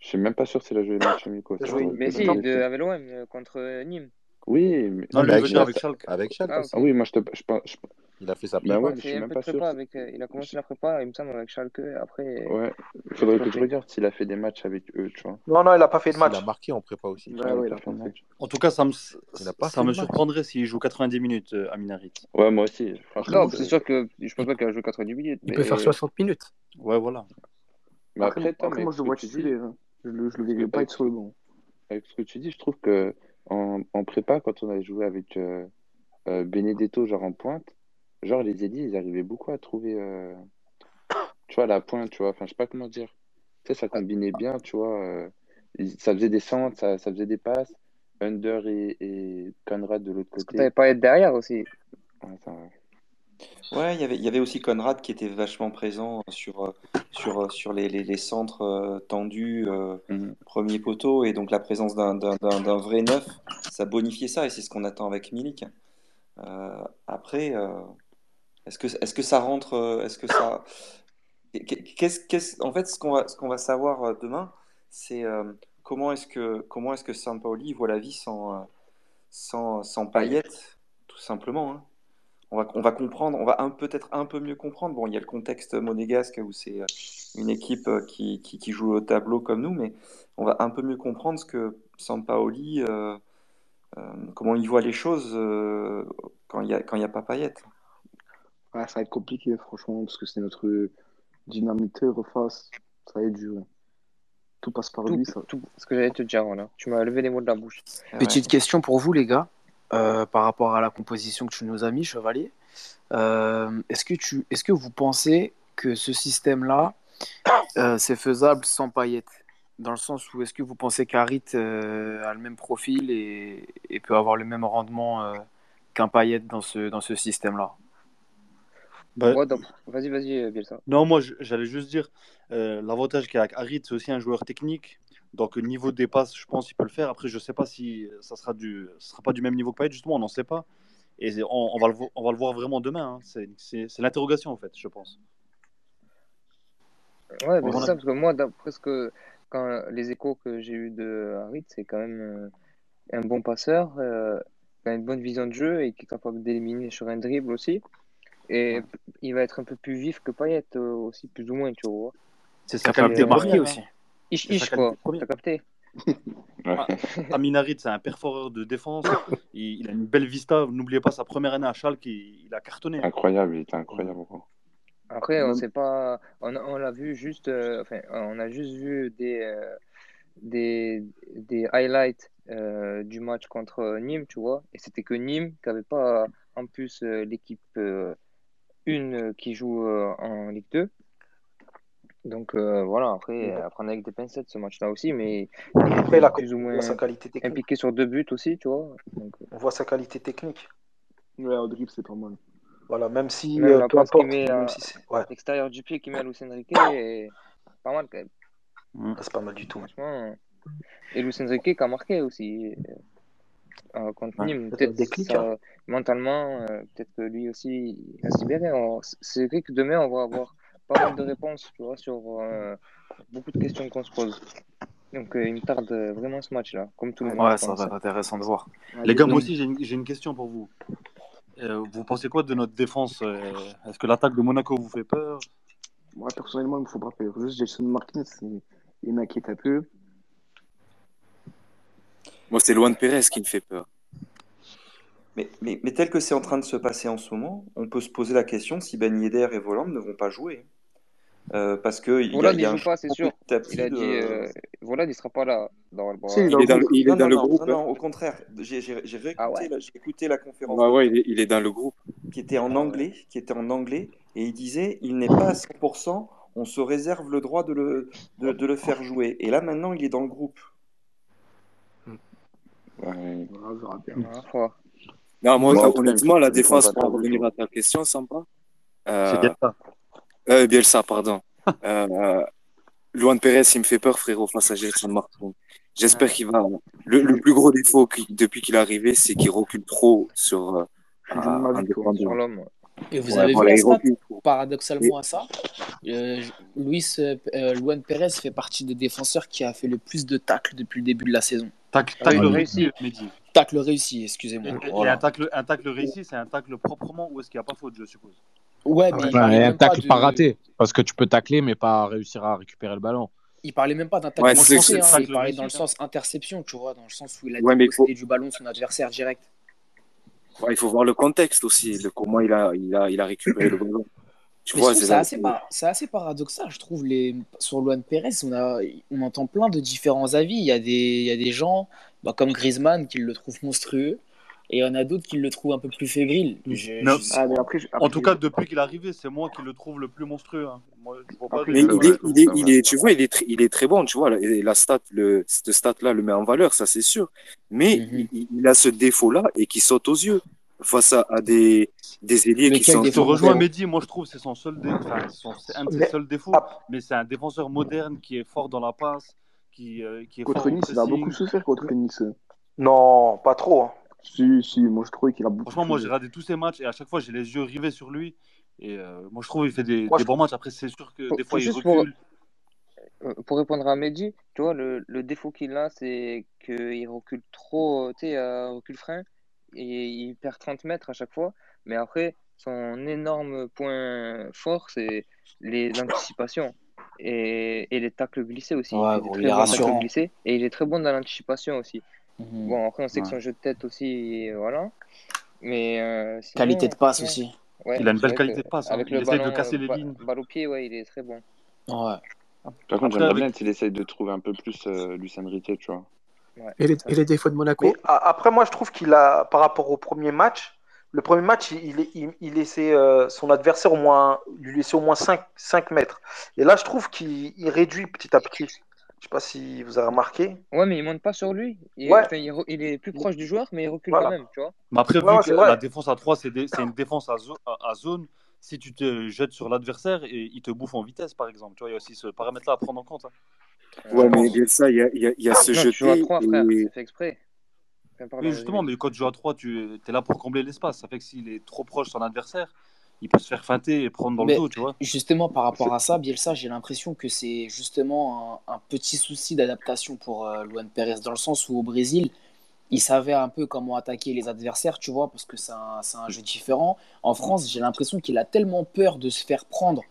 Je suis même pas sûr s'il a joué le match amical. Trouve,
Mais si, de, avec l'OM euh, contre euh, Nîmes.
Oui, mais,
Non,
mais avec
avec
Schalke. Avec Schalke
Ah,
aussi.
Ah oui, moi je te. Je, pense- je,
Il a fait sa
ben
prépa.
ouais,
Il un
même pas
prépa avec, euh, il a commencé la prépa, il me semble, avec Schalke. Après,
Ouais, il
il a
faudrait que je regarde s'il a fait des matchs avec eux, tu vois.
Non, non, il a pas fait de
S'il a
match.
marqué en prépa aussi.
Bah
Ouais,
ouais,
il
il
a
a
fait
pas
un
de
match.
En tout cas, ça me,
Il a pas
ça me
match.
surprendrait s'il joue 90 minutes, euh, Amin Harit.
Ouais, moi aussi.
Non, c'est sûr que je pense pas qu'il a joué 90 minutes,
Il peut faire
mais
60 minutes.
Ouais, voilà.
Mais
Après,
après,
moi, je le
que
vois titulaire. hein. Je le, je le
parce
verrai
que
pas
avec
être
ce
sur
que
le banc.
avec ce que tu dis, je trouve que en, en prépa, quand on a joué avec euh, euh, Benedetto, genre en pointe, genre les ailiers, ils arrivaient beaucoup à trouver, euh, <coughs> tu vois, la pointe, tu vois. Enfin, je sais pas comment dire. Tu sais, ça combinait bien, tu vois. euh, ça faisait des centres, ça, ça faisait des passes. Under et, et Conrad de l'autre côté.
t'avais pas être derrière aussi.
Ouais, ça-
Ouais, il y avait, il y avait aussi Conrad qui était vachement présent sur, euh, sur, euh, sur les, les, les centres tendus, euh,
Mhm.
premier poteau, et donc la présence d'un d'un- d'un- d'un vrai neuf, ça bonifiait ça, et c'est ce qu'on attend avec Milik. Euh, après, euh, est-ce que, est-ce que ça rentre, euh, est-ce que ça... <coughs> Qu'est-ce, qu'est-ce, en fait, ce qu'on va, ce va savoir euh, demain, c'est euh, comment est-ce que, comment est-ce que Sampaoli voit la vie sans, sans, sans Payet, tout simplement. hein. On va, on va comprendre, on va peut-être un peu mieux comprendre. Bon, il y a le contexte monégasque où c'est une équipe qui, qui, joue au tableau comme nous, mais on va un peu mieux comprendre ce que Sampaoli, euh, comment il voit les choses quand il y a, a pas Payet.
Ouais, ça va être compliqué, franchement, parce que c'est notre dynamiteur face. Ça va être dur. Tout passe par
Tout,
lui. Ça...
tout ce que j'allais te dire, voilà. Tu m'as levé les mots de la bouche.
Ouais.
Petite question pour vous, les gars, euh, par rapport à la composition que tu nous as mis, Chevalier. Euh, est-ce que tu, est-ce que vous pensez que ce système-là, euh, c'est faisable sans Payet Dans le sens où est-ce que vous pensez qu'Harit euh, a le même profil et, et peut avoir le même rendement euh, qu'un Payet dans ce, dans ce système-là?
Bah,
Vas-y, vas-y, euh, Bielsa.
Non, moi, j'allais juste dire, euh, l'avantage qu'il y a avec Harit, c'est aussi un joueur technique. Donc, au niveau des passes, je pense qu'il peut le faire. Après, je sais pas si ça sera du, ça sera pas du même niveau que Payet, justement, on n'en sait pas. Et on, on va le, on va le voir vraiment demain. hein. C'est l'interrogation, en fait, je pense.
Ouais, mais c'est ça, parce que moi, d'après ce que quand les échos que j'ai eu de Harit, c'est quand même euh, un bon passeur, euh, qui a une bonne vision de jeu et qui est capable d'éliminer sur un dribble aussi. Et il va être un peu plus vif que Payet euh, aussi, plus ou moins, tu vois.
C'est qualité
de marquer
première,
aussi.
ish,
qualité
quoi. T'as capté? <laughs>
Ah, Amin Harit, c'est un perforeur de défense. Il, il a une belle vista. N'oubliez pas sa première année à Schalke, il, il a cartonné.
Incroyable, il était incroyable.
Après, on
Même-
sait pas, on, a- on l'a vu juste, euh, enfin, on a juste vu des, euh, des, des highlights euh, du match contre Nîmes, tu vois, et c'était que Nîmes qui avait pas en plus euh, l'équipe euh, une qui joue euh, en Ligue 2. Donc euh, voilà, après, à prendre avec des pincettes ce match-là aussi, mais il
Après,
est
la-
plus ou moins
sa qualité technique.
impliqué sur deux buts aussi, tu vois. Donc, euh,
On voit sa qualité technique.
Ouais, au dribble, c'est pas mal.
Voilà, même si,
même
euh, peu importe,
met
même
à
si c'est ouais,
l'extérieur du pied qu'il met à Luis Enrique est pas mal quand même.
Mm.
c'est pas mal du tout.
Franchement. Et Luis Enrique qui a marqué aussi euh, contre
Ouais.
Nîmes. Peut-être ça,
hein.
Mentalement, euh, peut-être que lui aussi il va se libérer. On- C'est vrai que demain on va avoir pas mal de réponses, tu vois, sur euh, beaucoup de questions qu'on se pose. Donc euh, il me tarde vraiment ce match-là, comme tout le monde.
Ouais, ça va être intéressant de voir.
Les gars, moi aussi, j'ai une, question pour vous. Euh, vous pensez quoi de notre défense Est-ce que l'attaque de Monaco vous fait peur?
Moi, personnellement, il me faut pas peur. Juste Jason Martins, il, il m'inquiète un peu.
Moi, c'est Luan Pérez qui me fait peur.
Mais, mais, mais tel que c'est en train de se passer en ce moment, on peut se poser la question si Ben Yedder et Voland ne vont pas jouer. Euh, parce qu'il y a,
Volad
il y
il
a un
joue pas, c'est sûr. Il a dit euh, Volad il sera pas là dans le
Si, il est
Il est dans le, il est
Non,
dans
non,
le
non,
groupe.
non, non, au contraire. J'ai
Ah ouais.
écouté la conférence
Ouais,
de
ouais, il est, il est dans le groupe.
qui était en
Ah ouais.
anglais, qui était en anglais, et il disait il n'est pas à 100%, on se réserve le droit de le, de, de le faire jouer. Et là maintenant, il est dans le groupe.
Ouais.
Voilà, on verra bien.
Non, moi,
Bon,
honnêtement, la défense, pour revenir à ta question, Samba,
C'est
euh,
bien ça.
euh, Bielsa, pardon. <laughs> Euh, Luan Pérez, il me fait peur, frérot, face à Gelson Martin. J'espère qu'il va. Le, le plus gros défaut depuis qu'il est arrivé, c'est qu'il recule trop sur euh, un
sur l'homme.
Et vous
Ouais,
avez
voilà,
vu la stat. Paradoxalement à ça, euh, Luis euh, Luan Pérez fait partie des défenseurs qui a fait le plus de tacles depuis le début de la saison.
Tacle, tacle réussi. Mehdi.
Tacle réussi, excusez-moi.
et- et
Voilà.
un, tacle, un tacle réussi, c'est un tacle proprement ou est-ce qu'il n'y a pas faute, je suppose?
Ouais, mais il
un
pas
tacle pas
de.
raté. Parce que tu peux tacler, mais pas réussir à récupérer le ballon.
Il parlait même pas d'un tacle
Ouais, c'est
hein. Il parlait dans le sens interception, tu vois, dans le sens où il a
Ouais, faut,
du ballon son adversaire direct.
ouais, il faut voir le contexte aussi, comment il a, il a, il a récupéré le ballon. Tu vois, c'est
assez, par- c'est assez paradoxal, je trouve. Les... Sur Luan Pérez, on, a... on entend plein de différents avis. Il y a des, il y a des gens bah, comme Griezmann qui le trouvent monstrueux, et il y en a d'autres qui le trouvent un peu plus fébrile. Je,
Non.
je-
Ah, mais après, je-
En tout cas, depuis qu'il est arrivé, c'est moi qui le trouve le plus monstrueux. hein. Moi, je vois pas
Après,
de-
Mais
c'est
il
vrai,
est,
c'est
il est,
c'est
il
vrai.
est, tu vois, il est, très, il est très bon, tu vois. Et la stat, le, cette stat-là le met en valeur, ça c'est sûr. Mais
Mhm.
il, il a ce défaut-là et qui saute aux yeux face à, à des, des ailiers qui
Lequel
sont.
Rejoins,
frérot
Mehdi. Moi, je trouve que c'est son seul dé- enfin, son- c'est un de ses
Mais
seuls défauts,
ap-
mais c'est un défenseur moderne qui est fort dans la passe, qui, euh, qui est
contre Nice, il a beaucoup souffert contre Nice.
non, pas trop. hein.
Si, si, moi je trouvais qu'il a beaucoup
Franchement, moi, j'ai regardé tous ses matchs et à chaque fois, j'ai les yeux rivés sur lui. Et euh, moi, je trouve qu'il fait des,
Moi,
des
je-
bons matchs. Après, c'est sûr que
Pour,
des fois, il
pour,
recule.
euh, pour répondre à Mehdi, tu vois, le, le défaut qu'il a, c'est qu'il recule trop, euh, tu sais, à recul frein, et il perd 30 mètres à chaque fois. Mais après, son énorme point fort, c'est les anticipations et, et les tacles glissés aussi. Il
Ouais, gros, il est rassurant.
glissés, et il est très bon dans l'anticipation aussi.
Mhm.
Bon, après, on sait que son jeu de tête aussi, voilà. Mais euh,
Qualité de passe aussi.
ouais,
Il a une belle qualité de passe. hein.
avec
Il
le
essaye de
ballon,
casser
euh,
les lignes.
balle au pied, ouais, il est très bon.
Ouais.
Par contre, j'aimerais
avec...
bien qu'il essaye de trouver un peu plus euh, Lucien Riquet, tu vois.
Ouais,
Et les, et défauts de Monaco
Mais a- après, moi, je trouve qu'il a, par rapport au premier match, le premier match, il, il, il, il laissait euh, son adversaire au moins, lui laissait au moins 5, 5 mètres. Et là, je trouve qu'il il réduit petit à petit. Je sais pas si vous avez remarqué.
Ouais, mais il monte pas sur lui. Il,
Ouais,
enfin, il, re- il est plus proche du joueur, mais il recule quand même, tu vois.
Mais après,
Ouais,
vu
ouais,
que la défense à 3, c'est une défense à, zo- à- à zone, si tu te jettes sur l'adversaire, et il te bouffe en vitesse, par exemple. Tu vois, il y a aussi ce paramètre-là à prendre en compte. hein.
Je
Ouais, mais il y a, il y a, il y a ce
non, tu joues à
jeté
3, frère.
et.
C'est fait exprès. Vas-y,
justement, mais quand tu joues à 3, tu es là pour combler l'espace. Ça fait que s'il est trop proche de son adversaire, il peut se faire feinter et prendre dans le
Mais
dos, tu vois.
justement, par rapport à ça, Bielsa, j'ai l'impression que c'est justement un, un petit souci d'adaptation pour euh, Luan Pérez, dans le sens où au Brésil, il savait un peu comment attaquer les adversaires, tu vois, parce que c'est un, c'est un jeu différent. En France, j'ai l'impression qu'il a tellement peur de se faire prendre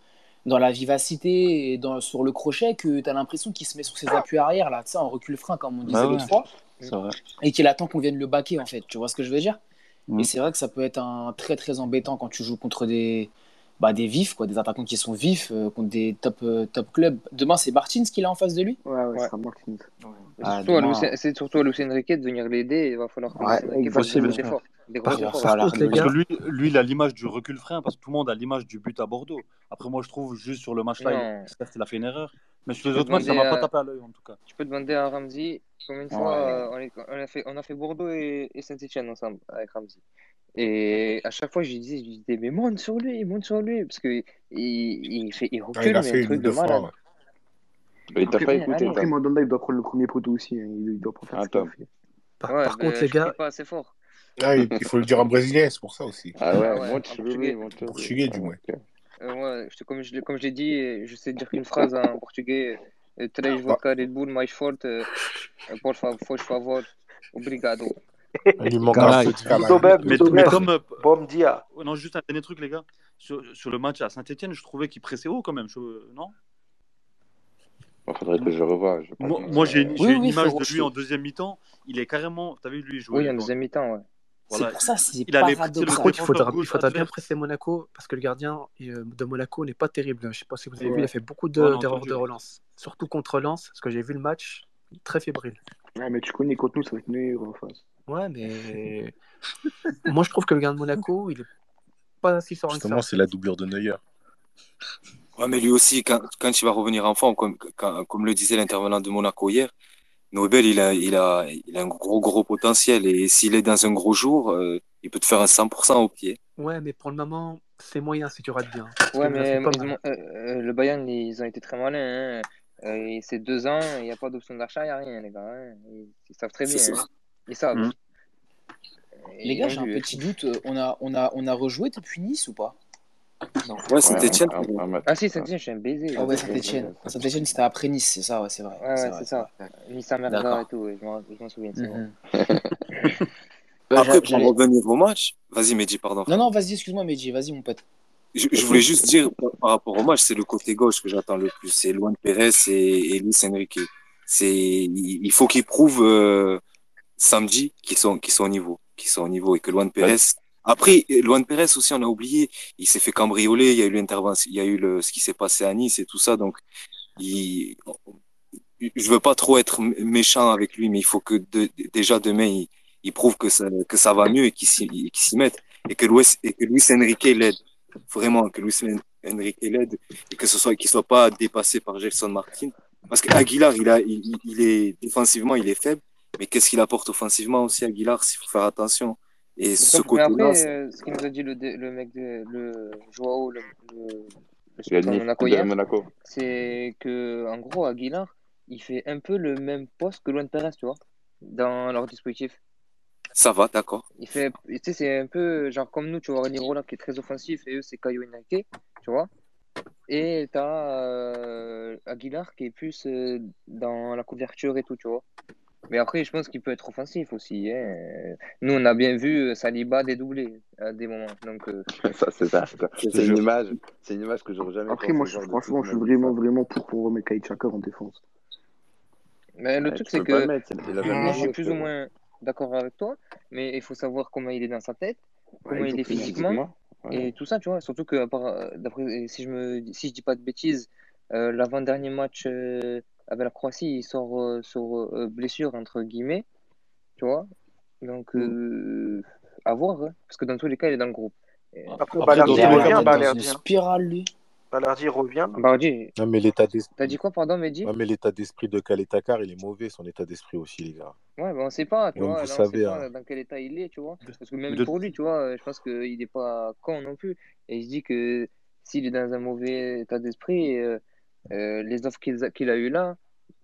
dans la vivacité et dans, sur le crochet que tu as l'impression qu'il se met sur ses appuis arrière, là, tu sais, en recul frein, comme on disait
Bah ouais,
l'autre fois,
vrai.
et qu'il attend qu'on vienne le baquer, en fait. Tu vois ce que je veux dire?
Mhm.
Et c'est vrai que ça peut être un très très embêtant quand tu joues contre des, bah, des vifs, quoi, des attaquants qui sont vifs, euh, contre des top, euh, top clubs. Demain, c'est Martins qui est en face de lui?
Ouais, ouais,
Ouais.
Ah,
surtout à
demain.
Lucien- C'est surtout à Lucien Riquet de venir l'aider. Il va falloir que
Ouais,
Possible.
des efforts. Des
ça a
Parce que lui, lui, il a l'image du recul frein, parce que tout le monde a l'image du but à Bordeaux. Après, moi, je trouve juste sur le match-là, il, certes, il a fait une erreur. Mais sur les autres matchs, ça m'a pas tapé à l'œil, en tout cas.
Je peux demander à Ramsey combien de
Ouais.
fois euh, on, est- on a fait, on a fait Bordeaux et, et Saint-Etienne ensemble avec Ramsey. Et à chaque fois, je lui disais, je lui disais mais monte sur lui, monte sur lui. Parce qu'il il, il fait, il recule,
Ah, il a
mais
fait
un
une
truc de
fois.
malade.
ouais.
Mais il t'a pas écouté,
après. Mandanda, il doit prendre le premier poteau aussi. hein. Il, il doit pas faire ce qu'il a
Attends.
fait.
Par,
Ouais,
par
ben,
contre, les gars,
pas assez fort.
Ah, il il faut le dire en brésilien, c'est pour ça aussi.
Ah
Ah
ouais,
ouais,
monte
en
sur
portugais.
lui, monte sur lui.
Portugais, du
Ah,
moins.
ok.
Euh, ouais, je te- comme je, l'ai- comme je l'ai dit, je sais dire une phrase en portugais. Euh, Três vodka Red Bull mais forte. euh, Por favor, por favor. Obrigado.
Il manque un de
Mais, mais comme.
Bom dia.
ouais, non, juste un dernier truc, les gars. Sur, sur le match à Saint-Etienne, je trouvais qu'il pressait haut quand même. je- non?
Il faudrait que je revoie. Je
Moi, moi, j'ai une,
Oui,
j'ai une
oui,
image de lui en deuxième mi-temps. Il est carrément. T'as vu, lui, jouer.
Oui, en deuxième mi-temps, ouais.
C'est
Voilà.
pour ça, c'est
le
par
paradoxal.
contre, il faudra, il faudra bien presser Monaco parce que le gardien euh, de Monaco n'est pas terrible. Je sais pas si vous avez vu, il a fait beaucoup de- d'erreurs de
ouais.
relance. Surtout contre Lens, parce que j'ai vu le match, très fébrile.
Ouais, mais tu connais contre nous, ça va être en face.
Ouais, mais <laughs> moi je trouve que le gardien de Monaco, il est pas si serein que
Justement, c'est la doublure de Neuer.
Ouais, mais lui aussi, quand, quand il va revenir en forme, comme, quand- comme le disait l'intervenant de Monaco hier, Nobel, il a, il a, il a un gros, gros potentiel. Et s'il est dans un gros jour, euh, il peut te faire un 100% au pied.
Ouais, mais pour le moment, c'est moyen si tu rates bien.
Ouais, mais euh, euh, le Bayern, ils ont été très malins. Hein. Euh, c'est deux ans, il n'y a pas d'option d'achat, il n'y a rien, les gars. hein. Ils, ils savent très bien. Hein. Ils savent. Et
Les gars, j'ai un petit doute. On a, on a, on a rejoué depuis Nice ou pas? Non.
Ouais,
Ouais,
Saint-Etienne.
un, un, un match.
Ah si, Saint-Etienne, je suis un baiser.
Ah ouais, Saint-Etienne. Saint-Etienne, c'était après Nice, c'est ça, ouais, c'est vrai.
ouais,
c'est
ça. Nice à Merda
D'accord.
et tout, je m'en souviens.
Mhm.
Après, pour revenir au match, vas-y, Mehdi, pardon.
Non, non, vas-y, excuse-moi, Medji, vas-y, mon pote.
Je, je voulais juste dire, par, par rapport au match, c'est le côté gauche que j'attends le plus. C'est Luan Pérez et, et Luis Enrique. C'est, il il faut qu'ils prouvent euh, samedi qu'ils sont, qu'ils sont au niveau, qu'ils sont au niveau et que Luan Pérez. Après, Luan Pérez aussi, on a oublié, il s'est fait cambrioler, il y a eu l'intervention, il y a eu le, ce qui s'est passé à Nice et tout ça, donc il, je veux pas trop être méchant avec lui, mais il faut que de- déjà demain il, il prouve que ça, que ça va mieux et qu'il s'y, s'y mette et que Luis, et que Luis Enrique l'aide. Vraiment que Luis Enrique l'aide et que ce soit qu'il soit pas dépassé par Gelson Martin. Parce qu'Aguilar il- il est défensivement il est faible. Mais qu'est-ce qu'il apporte offensivement aussi Aguilar s'il faut faire attention? Et ce
Mais
côté-là
euh, ce qu'il nous a dit le, le mec, de, le Joao, le, le, le Monaco c'est que, en gros, Aguilar, il fait un peu le même poste que Luan Perez, tu vois, dans leur dispositif.
ça va d'accord
Il fait, tu sais, c'est un peu genre comme nous, tu vois, Renirola qui est très offensif et eux, c'est Caio Henrique, tu vois. Et t'as euh, Aguilar qui est plus euh, dans la couverture et tout, tu vois. Mais après, je pense qu'il peut être offensif aussi. hein. Nous, on a bien vu euh, Saliba dédoubler à des moments. Donc, euh, <laughs>
Ça, c'est ça. c'est une image, c'est une image que j'aurais jamais
Après, moi, je, franchement, je suis vraiment, vraiment pour qu'on remette Chaka en défense.
mais le
Ouais,
truc, c'est que
mettre,
moi, je suis plus ou moins d'accord avec toi, mais il faut savoir comment il est dans sa tête, comment
Ouais,
il est physiquement.
Physiquement, ouais.
Et tout ça, tu vois, surtout que à part, euh, d'après, si je me, si je dis pas de bêtises, euh, l'avant-dernier match euh, avec la Croatie, il sort euh, sur euh, blessure entre guillemets, tu vois. Donc
Mm.
euh, à voir, hein, parce que dans tous les cas, il est dans le groupe.
Après,
Après,
Balerdi
dans
revient,
dans une
Balerdi. hein.
spirale, lui.
Balerdi revient.
Bardi,
Non, mais l'état d'esprit.
t'as dit quoi, pardon, Mehdi?
Ouais, mais l'état d'esprit de Kaletakar, il est mauvais, son état d'esprit aussi, les gars.
Ouais, ben on sait pas, tu
Comme
vois,
vous
là on sait
savez,
pas
hein.
dans quel état il est, tu vois. Parce que même
de-
pour lui, tu vois, je pense qu'il n'est pas con non plus. Et il se dit que s'il est dans un mauvais état d'esprit, euh, euh, les offres qu'il a, qu'il a eues là,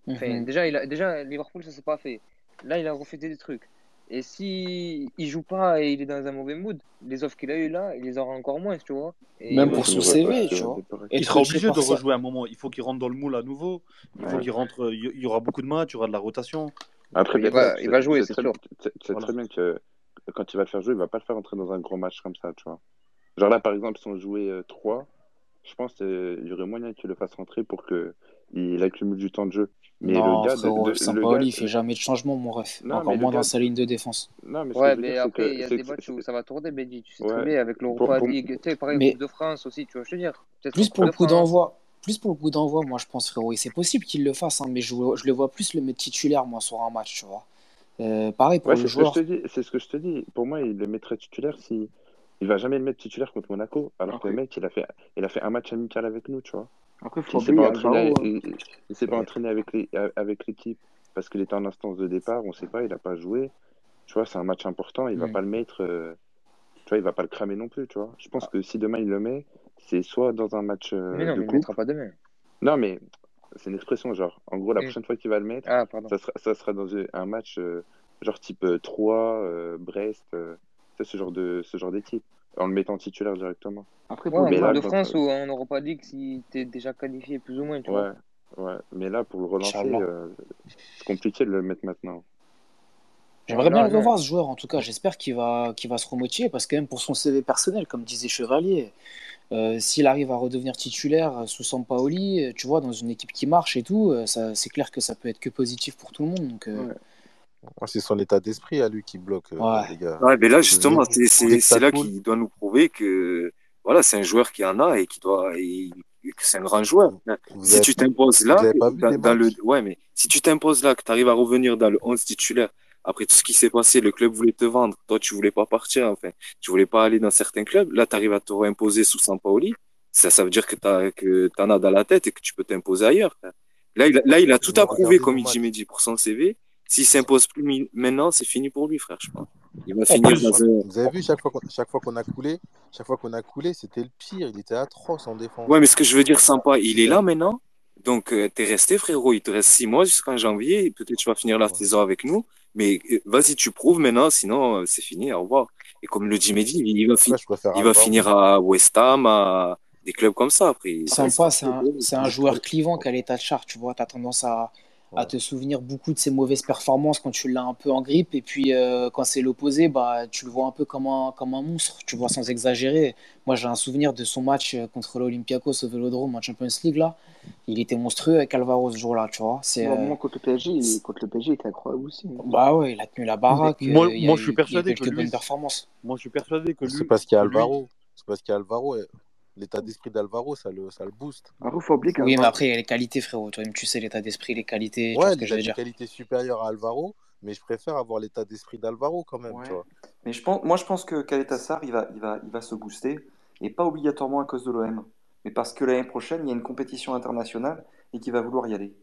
enfin,
Mhm.
déjà, il a, déjà, Liverpool, ça s'est pas fait. Là, il a refait des trucs. Et si il joue pas et il est dans un mauvais mood, les offres qu'il a eues là, il les aura encore moins, tu vois. Et
Même pour
se
son CV,
tu
vois.
Il sera obligé de
ça.
rejouer à un moment. Il faut qu'il rentre dans le moule à nouveau. Il faut qu'il rentre. Il y aura beaucoup de matchs, il y aura de la rotation.
Après,
il
des
va, il va jouer,
tu sais
c'est
très,
sûr.
Voilà.
très bien que quand il va le faire jouer, il va pas le faire entrer dans un gros match comme ça, tu vois. Genre là, par exemple, si on jouait euh, 3, je pense qu'il y aurait moyen qu'il le fasse rentrer pour qu'il accumule du temps de jeu. Mais
Non,
le gars, de,
frérot,
de- le
Sampaoli,
gars,
il fait jamais de changement, mon ref.
non,
Encore moins
gars,
dans sa ligne de défense.
non, mais
Ouais, mais
dire,
après, il y a
c'est
des matchs où ça va tourner, Benji. Tu sais
Ouais.
très bien, avec l'Europa
pour-
League, tu sais, pareil,
Mais
Coupe de France aussi, tu vois, je veux dire.
Plus pour
de
le coup d'envoi, plus pour le coup d'envoi, moi je pense, frérot. Et c'est possible qu'il le fasse, hein, mais je, je le vois plus le mettre titulaire, moi, sur un match, tu vois. Euh, pareil pour
Ouais,
le
c'est ce que je
joueur.
te dis. C'est ce que je te dis. Pour moi, il le mettrait titulaire si il va jamais le mettre titulaire contre Monaco, alors que le mec, il a fait, il a fait un match amical avec nous, tu vois.
après
Il s'est pas
oublier
entraîné,
Alvaro.
il, il- il s'est pas entraîné avec les, avec l'équipe parce qu'il était en instance de départ. On sait pas, il a pas joué. Tu vois, c'est un match important. Il va pas le mettre. euh, tu vois, il va pas le cramer non plus, tu vois. Je pense que si demain il le met, c'est soit dans un match euh,
Mais non,
de
mais il ne mettra pas demain.
Non, mais c'est une expression, genre. En gros, la
Hmm.
prochaine fois qu'il va le mettre,
Ah,
ça sera, ça sera dans un match euh, genre type euh, 3, euh, Brest, ce genre de ce genre d'équipe, en le mettant titulaire directement.
Après,
Ouais,
Mais
Coupe
là,
de
quand,
France ou en Europa League, si t'es déjà qualifié plus ou moins, tu vois.
ouais, ouais. Mais là, pour le relancer, euh, c'est compliqué de le mettre maintenant.
J'aimerais bien le revoir, ce joueur, en tout cas. J'espère qu'il va, qu'il va se remotiver, parce que même pour son CV personnel, comme disait Chevalier, euh, s'il arrive à redevenir titulaire euh, sous Sampaoli, tu vois, dans une équipe qui marche et tout, ça, c'est clair que ça peut être que positif pour tout le monde. Donc, euh,
Ouais.
C'est son état d'esprit à lui qui bloque, euh,
ouais.
les gars.
Ouais, mais là, justement, c'est là qu'il doit nous prouver que voilà, c'est un joueur qui en a et qui doit et, et que c'est un grand joueur.
vous
Si tu t'imposes là, dans, le ouais, mais si tu t'imposes là, que tu arrives à revenir dans le 11 titulaire, après tout ce qui s'est passé, le club voulait te vendre, toi tu voulais pas partir, enfin, tu voulais pas aller dans certains clubs, là tu arrives à te réimposer sous Sampaoli, ça, ça veut dire que t'as que t'en as dans la tête et que tu peux t'imposer ailleurs. Là, il a, là, il a tout approuvé, comme il dit. Mehdi, pour son CV. S'il s'impose plus maintenant, c'est fini pour lui, frère, je pense. Il va
En
finir
plus,
dans un,
Vous avez vu chaque fois qu'on chaque fois qu'on a coulé, chaque fois qu'on a coulé, c'était le pire. Il était atroce en défense.
Ouais, mais ce que je veux dire, sympa, il est là maintenant. Donc, euh, t'es resté, frérot. Il te reste six mois jusqu'en janvier. Peut-être tu vas finir la
ouais.
saison avec nous. Mais euh, vas-y, tu prouves maintenant. Sinon, euh, c'est fini. Au revoir. Et comme le dit Mehdi, il va, il finir à West Ham, à des clubs comme ça. Après,
Sympa,
c'est
un, joueur clivant qui a l'état de char, tu vois. Tu as tendance à, à te souvenir beaucoup de ses mauvaises performances quand tu l'as un peu en grippe. Et puis, euh, quand c'est l'opposé, bah, tu le vois un peu comme un, comme un monstre, tu vois, sans exagérer. Moi, j'ai un souvenir de son match euh, contre l'Olympiakos au Vélodrome en Champions League, là. Il était monstrueux avec Alvaro ce jour-là, tu vois. C'est,
Ouais,
euh,
moi, contre le PSG, il- contre le PSG, il était incroyable aussi.
bah ouais, il a tenu la
mais
baraque.
moi,
euh,
je suis persuadé que lui, moi, je suis persuadé que
C'est
lui,
parce qu'il y a
lui,
Alvaro. C'est parce qu'il y a Alvaro. L'état d'esprit d'Alvaro, ça le, ça le booste.
Faut oublier
Oui, mais après, il y a les qualités, frérot. Toi-même, tu sais l'état d'esprit, les qualités, tu vois
Ouais, des
dire.
qualités supérieures à Alvaro, mais je préfère avoir l'état d'esprit d'Alvaro quand même, tu vois.
Mais je pense, moi, je pense que Caletassar, il va, il va, il va se booster, et pas obligatoirement à cause de l'OM, mais parce que l'année prochaine, il y a une compétition internationale et qu'il va vouloir y aller.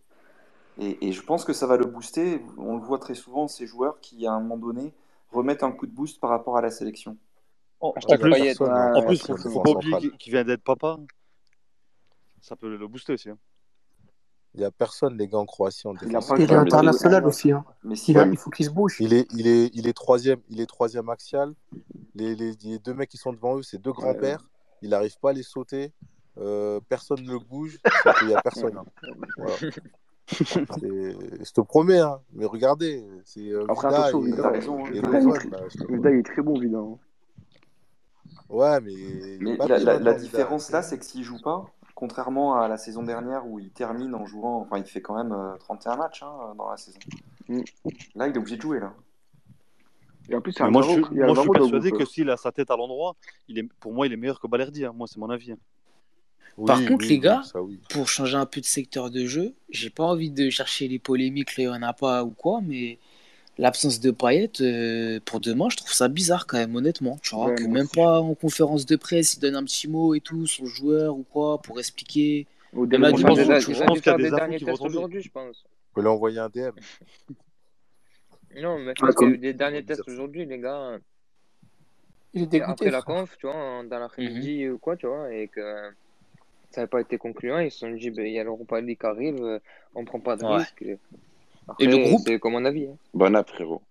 Et, et je pense que ça va le booster. On le voit très souvent, ces joueurs qui, à un moment donné, remettent un coup de boost par rapport à la sélection.
En,
Hashtag
Il y a
Payet.
personne,
en
ouais,
plus, faut, faut pas oublier qu'il vient d'être papa. Ça peut le booster aussi. hein.
Il y a personne, les gars, en Croatie en
il a pas
Il est international aussi. Hein.
Mais si,
Il, a-
Ouais,
il faut qu'il se bouge.
il est, il est, il est troisième, il est troisième axial. Les, les, les deux mecs qui sont devant eux, c'est deux
Ouais,
grands-pères. Il n'arrive pas à les sauter. Euh, personne ne le bouge. Qu'il n'y a personne. hein. Voilà. Je te promets, hein. mais regardez, c'est euh,
Après,
Vida
attention, Vida,
raison. hein.
et
il
je te
Vida, il est très bon, Vida.
Ouais, mais
Mais la, différence là, c'est que s'il joue pas, contrairement à la saison dernière où il termine en jouant, enfin il fait quand même euh, 31 matchs hein, dans la saison.
Mm.
Là, il est obligé de jouer là.
Et en plus,
Mais moi, je, moi, je suis persuadé que s'il a sa tête à l'endroit, il est, pour moi, il est meilleur que Balerdi. hein. Moi, c'est mon avis. hein.
Par contre,
oui,
les gars,
ça oui.
pour changer un peu de secteur de jeu, j'ai pas envie de chercher les polémiques, là, il y en a pas ou quoi, mais l'absence de Payet, euh, pour demain, je trouve ça bizarre quand même, honnêtement. Tu vois,
Ouais,
que même
aussi.
pas en conférence de presse, il donne un petit mot et tout le joueur ou quoi, pour expliquer.
Au dernier
Je
Il
pense,
déjà,
je
il
qu'il y a des
derniers tests aujourd'hui, je pense.
On peut envoyer un DM. <laughs>
Non, mais je
Ah,
pense qu'il y a eu des derniers tests aujourd'hui, les gars.
Il dégoûté,
après la conf, tu vois, en- dans
Mhm.
l'après-midi ou quoi, tu vois, et que ça n'avait pas été concluant, ils se sont dit, ben, il y a l'Europa League qui arrive, euh, on prend pas de
Ouais.
risque.
Et le groupe,
c'est comme mon avis. Hein.
Bon app, frérot.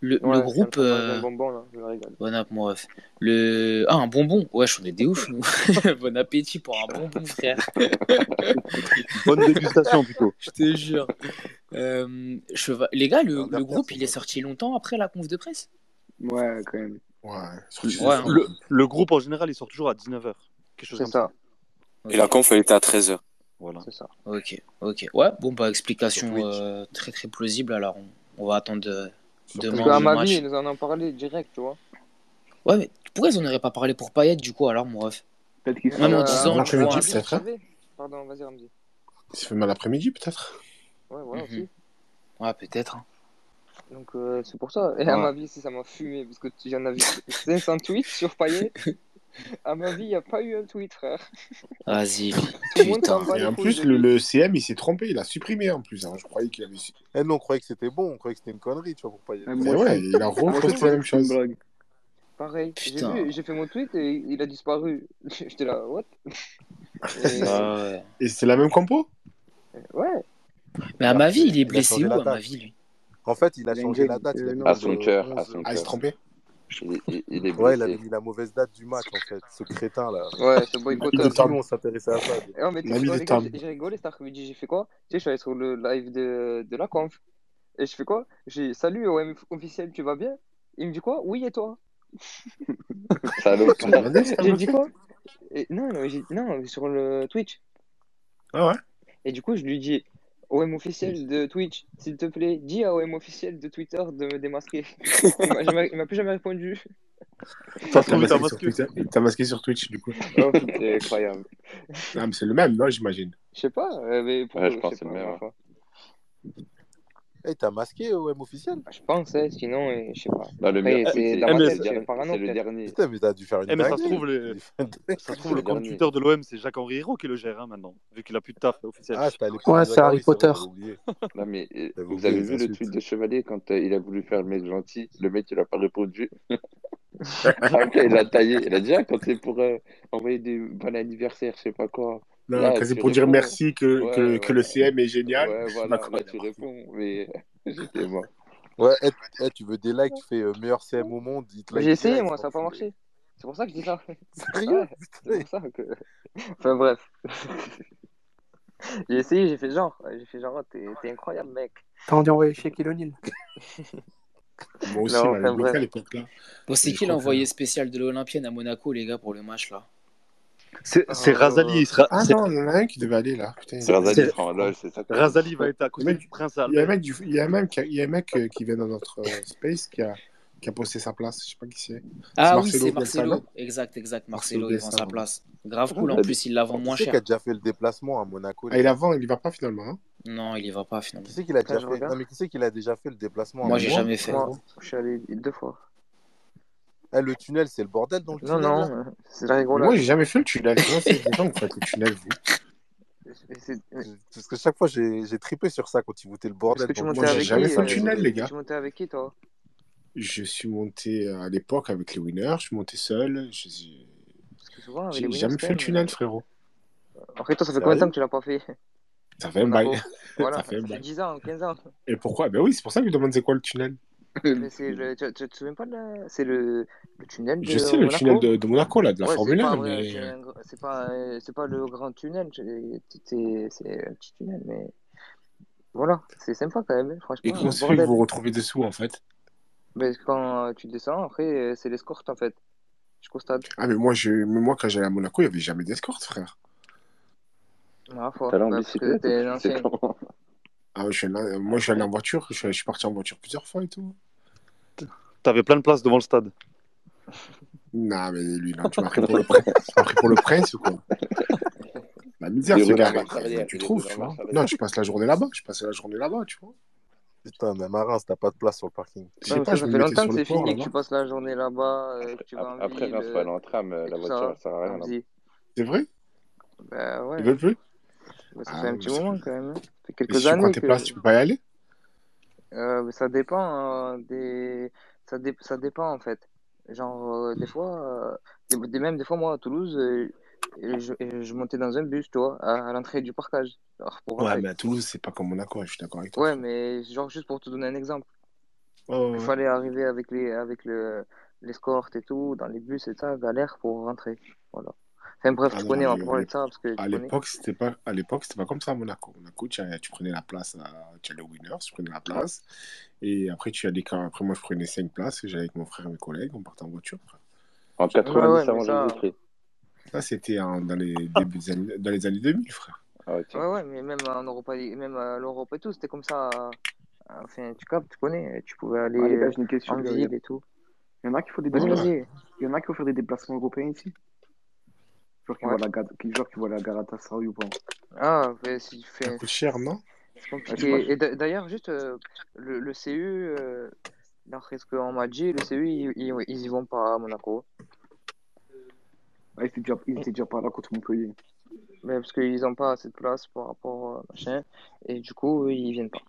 le,
Ouais,
groupe,
un
euh,
bonbon, là, je me régale.
bon app, mon ref. Le... Ah, un bonbon. Ouais, j'en ai des ouf, nous. <laughs> Bon appétit pour un bonbon, frère. <laughs>
Bonne dégustation plutôt.
Je te jure. Euh, Les gars, le, le groupe, il est sorti longtemps après la conf de presse?
Ouais, quand même.
Ouais,
hein.
Le, le groupe en général, il sort toujours à 19h. Quelque chose comme ça.
ça.
Et la conf, elle était à 13h.
Voilà.
C'est ça.
Ok, ok. Ouais, bon, bah, explication euh, très très plausible. Alors, on, on va attendre de,
Sur
demain
Parce qu'à ma vie, ils nous en ont parlé direct, tu vois.
Ouais, mais pourquoi ils en auraient pas parlé pour Payet du coup, alors, mon ref?
Peut-être qu'ils
Même en
Euh,
disant, tu
l'après-midi,
vois.
Peut-être, hein.
Pardon, vas-y, Ramzi.
Il se fait mal l'après-midi, peut-être
Ouais, voilà
Mhm.
aussi.
Ouais, peut-être. hein.
Donc, euh, c'est pour ça. Et à
Ouais.
ma vie, si ça m'a fumé, parce que j'en vu 500 tweets sur Payet. <laughs> À ma vie, il n'y a pas eu un tweet, frère.
Vas-y, putain.
Et en plus, le, le CM, il s'est trompé, il a supprimé en plus. hein. Je croyais qu'il avait. su-
Eh non, on croyait que c'était bon, on croyait que c'était une connerie, tu vois, pour Payet.
Eh,
Mais
moi, je
ouais, il a reposté la même chose.
blague.
Pareil, j'ai
Putain.
vu, j'ai fait mon tweet et il a disparu. <laughs> J'étais là, what? Et- <laughs>
Ah.
Et c'est la même compo?
Ouais,
Mais à ma vie, il est blessé où, à ma vie, lui?
En fait, il a changé la date. Il
game,
a mis
euh,
À son cœur, à
11.
son
Ah, il se
cœur. Il, il- il est
Ouais, il avait mis la mauvaise date du match, en fait. Ce crétin, là.
ouais, ce
Il
boycotteur.
table.
monde s'intéressait à ça.
Et mais tu sais
table.
j'ai rigolé cet après-midi. J'ai fait quoi? Tu sais, je suis allé sur le live de, de la conf. Et je fais quoi? J'ai salut OM officiel, tu vas bien? Il me dit quoi? Oui, et toi? <laughs>
T'as
J'ai dit quoi? Et Non, non, non, sur le Twitch.
Ah ouais
Et du coup, je lui dis OM officiel de Twitch, s'il te plaît, dis à OM officiel de Twitter de me démasquer. <laughs> il m'a plus jamais répondu.
T'as
T'as
trouvé ta
masqué, sur
masque
Twitter. T'as masqué sur Twitch, du coup.
Oh putain, incroyable.
Ah, mais c'est le même, non, j'imagine.
Je sais pas, euh, mais pour
Ouais, je pense
sais
que c'est
pas,
le même,
enfin.
Eh, t'as masqué OM officiel?
Je pense, hein, sinon, euh, je sais pas.
Bah, le mien,
c'est
le dernier.
Putain, mais t'as dû faire une
Eh, mais ça se trouve, les...
Tu- <laughs>
ça se
C'est
trouve
le
le compte. Twitter de l'OM, c'est Jacques-Henri Hérault qui le gère hein, maintenant, vu qu'il a plus de taf officiel.
Ah,
Ouais, c'est Harry Potter.
Non, mais euh, vous avez vu le tweet de Chevalier quand euh, il a voulu faire le mec gentil Le mec, il a pas répondu. <laughs> <laughs> Après, il a taillé. Il a dit, ah, quand c'est pour euh, envoyer des bon anniversaire, je sais pas quoi.
Non,
Là,
quand c'est
tu
pour dire merci que,
Ouais,
que, que le. CM est génial.
Voilà. Là, tu réponds. Mais <laughs> j'étais mort.
Ouais, eh, eh, tu veux des likes, tu fais euh, meilleur CM au monde, like
J'ai essayé, moi, ça n'a pas marché. C'est pour ça que je dis ça. <laughs>
Sérieux
Ouais, c'est pour ça que. Enfin, bref. <laughs> J'ai essayé, j'ai fait genre. J'ai fait genre, oh, t'es t'es incroyable, mec.
T'as envie d'envoyer chez O'Neal
Moi aussi,
Non, enfin,
à l'époque là.
Bon, c'est qui l'envoyé spécial de l'Olympienne à Monaco, les gars, pour le match là?
C'est
Euh,
Razali, il sera...
Ah
c'est-
non, il y en a un qui devait aller là.
C'est Razali,
Razali va être à
Il y
côté
a
du Prince
il y a un
Albert.
mec, du- il y a un mec, qui a- il y a un mec qui vient dans notre euh, space qui a, qui a posté sa place. Je sais pas qui c'est.
Ah oui, c'est Marcelo. Exact, exact.
Marcelo
Marcelo, il vend sa place. Grave cool, en
Razali.
plus, il la vend
Qui
moins
c'est qui a
cher.
déjà fait le déplacement à Monaco,
Ah, il
gars
avant, il y va pas finalement. Hein
Non, il y va pas finalement.
Qui c'est qui l'a
Attends,
déjà
je
fait. Non, mais qui c'est qui l'a déjà fait le déplacement à
Moi, j'ai jamais fait.
Moi, je suis allé deux fois.
Eh, le tunnel, c'est le bordel dans le
Non,
tunnel
non, euh, c'est la
Mais Moi,
rigolade.
j'ai jamais fait le tunnel. Comment c'est des gens vous faites le tunnel, vous
Parce que chaque fois, j'ai j'ai trippé sur ça quand ils voutaient le bordel
que tu
Moi, j'ai jamais
qui
fait le
euh,
tunnel, les gars.
Tu montais avec qui, toi
Je suis monté euh, à l'époque avec les winners. Je suis monté seul. Je-
Parce que souvent,
J'ai jamais fait le tunnel,
euh,
frérot.
Après, toi, ça fait combien de temps que tu l'as pas fait
Ça fait un bail.
Voilà,
Ça fait un
ça fait
bail.
10 ans, 15 ans.
Et pourquoi? Ben oui, c'est pour ça que je demande c'est quoi le tunnel. <laughs>
Mais c'est le... tu, tu te souviens pas de la... C'est le... le tunnel de
Je sais, le tunnel
Monaco
de, de Monaco, là, de la
Ouais,
Formule
pas
1,
vrai,
mais.
c'est pas, euh, c'est pas le grand tunnel, c'est un petit tunnel, mais voilà, c'est sympa quand même, hein,
Et
franchement,
comment ça fait que vous vous retrouvez dessous, en fait?
Mais quand tu descends, après, c'est l'escorte en fait, jusqu'au stade.
Ah, mais moi, je... mais moi quand j'allais à Monaco, il n'y avait jamais d'escorte, frère.
Ah,
sais
ancien.
comment
Ah, je suis allé- moi, je suis allé en voiture. Je suis, je suis parti en voiture plusieurs fois et tout.
T'avais plein de place devant le stade.
Non, mais lui, là, tu m'as pris <laughs> pour le prince. Tu m'as pris pour le prince ou quoi? La misère,
Des
ce
roues
gars. Tu trouves, tu vois. Non, tu passes la journée là-bas. Je passais la journée là-bas, tu vois.
Putain, même à Reims, t'as pas de place sur le parking.
Je sais
mais
pas,
ça,
je
ça
me
fait longtemps que c'est fini, que tu passes la journée là-bas, euh,
Après, Reims, faut aller en tram. La voiture,
ça.
elle sert à rien.
C'est vrai?
Bah ouais,
Ils veulent plus?
Ça
Ah,
fait un
mais
petit moment quand même, hein. Ça fait quelques
si tu prends
années
tes
que...
places, tu peux pas y aller?
Euh, mais ça dépend euh, des ça, dé- ça dépend en fait. Genre euh, des fois euh, des, même des fois moi à Toulouse euh, je, montais dans un bus tu vois à, à l'entrée du parcage. Alors, pour
Ouais, mais à Toulouse, c'est pas comme Monaco, je suis d'accord avec toi.
ouais mais genre juste pour te donner un exemple. Il
ouais.
fallait arriver avec les avec le l'escorte et tout dans les bus et ça galère pour rentrer. Voilà enfin bref
Ah
tu
non,
connais on va de ça parce que
À l'époque, c'était pas, à l'époque, c'était pas comme ça à Monaco. Monaco, tu, tu prenais la place, à, tu allais au Winners, tu prenais la place. Et après, tu allais après, moi, je prenais cinq places, et j'allais avec mon frère et mes collègues, on partait en voiture. frère.
En
ouais
90
ouais mais
avant
ça
Jésus-Christ.
Ça, c'était dans, les <laughs> débuts des années, dans les années 2000, frère.
Ah.
Ouais, ouais, mais même en Europa, League- même à l'Europe et tout, c'était comme ça. Enfin, tu captes, tu connais, tu pouvais aller
Ah, gars, une question.
en ville et tout.
Il y en a qui font des déplacements. Il y en a qui faire des déplacements européens ici? Genre qui
Ouais.
voient la, qui, genre qui voient la Galatasaray ou pas.
Ah, mais si tu
Ça coûte cher, non
Ah.
Et d'a- d'ailleurs, juste euh, le, le CU, euh, d'après ce qu'on m'a dit, le CU, ils, ils, ils y vont pas à Monaco.
Ah, ils étaient déjà, ils étaient déjà pas là contre Montpellier.
Mais parce qu'ils n'ont pas assez de place par rapport à machin. Et du coup, ils viennent pas.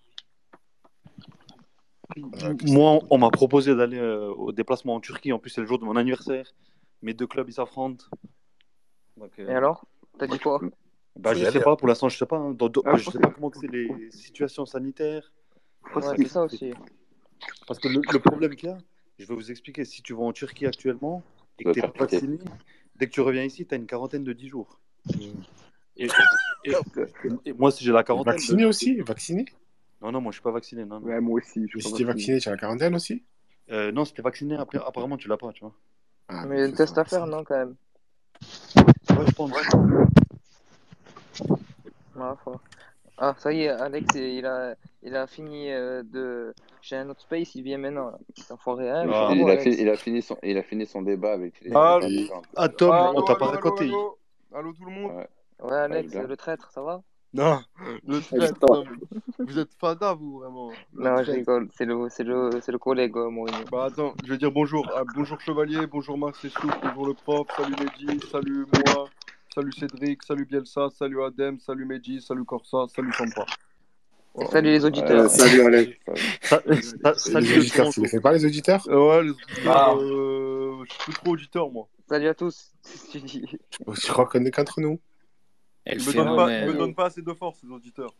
Moi, on m'a proposé d'aller euh, au déplacement en Turquie. En plus, c'est le jour de mon anniversaire. Mes deux clubs, ils s'affrontent. Donc, euh,
Et alors? T'as dit quoi?
bah,
y
je sais pas, pour l'instant, je sais pas. hein. Dans- dans-
Ah,
je
je
sais pas comment que c'est les situations sanitaires.
Ouais, c'est ça aussi.
Parce que le, le problème qu'il y a, je vais vous expliquer. Si tu vas en Turquie actuellement et que tu pas vacciné, dès que tu reviens ici, tu as une quarantaine de 10 jours. Et, et- et moi, si j'ai la quarantaine.
Vacciné
de-
aussi? Vacciné?
Non, non, moi, je suis pas vacciné. Non, non.
Ouais, moi aussi. Je
Et
suis
si
pas
t'es
vacciné.
vacciné, tu as la quarantaine aussi?
Euh, non, si t'es vacciné, appa- apparemment, tu l'as pas, tu vois.
Ah,
Mais un test à faire, non, quand même.
Ouais, je pense.
Ah, ça y est, Alex, il a, il a fini euh, de. J'ai un autre space, il vient maintenant. là. Cet enfoiré, hein,
Il, a fini, il, a fini son, il a fini son débat avec les.
Ah, ah, Tom,
Allô,
on t'a pas
allô,
raconté.
allô Allô tout le monde
Ouais.
Ouais, Alex, le traître, ça va?
Non, le traître, non, vous êtes fada, vous, vraiment. Le
Non, je
traître.
rigole, c'est le, c'est le, c'est le collègue, euh, Mourinho.
Bah attends, je vais dire bonjour. Ah, bonjour Chevalier, bonjour Max et Souk, bonjour le prof, salut Mehdi, salut moi, salut Cédric, salut Bielsa, salut Adem, salut Mehdi, salut Corsa, salut Sampa.
Et salut les
Euh,
auditeurs.
salut Alex.
Sa- sa-
Les
Salut le
auditeurs, tu les fais pas, les auditeurs?
Euh, ouais, les auditeurs,
Ah.
euh, je suis plus trop auditeur, moi.
Salut à tous. <laughs> Tu dis.
Je crois qu'on est qu'entre nous.
Ils
Et le
me donnent pas, me donnent pas assez de force, les auditeurs.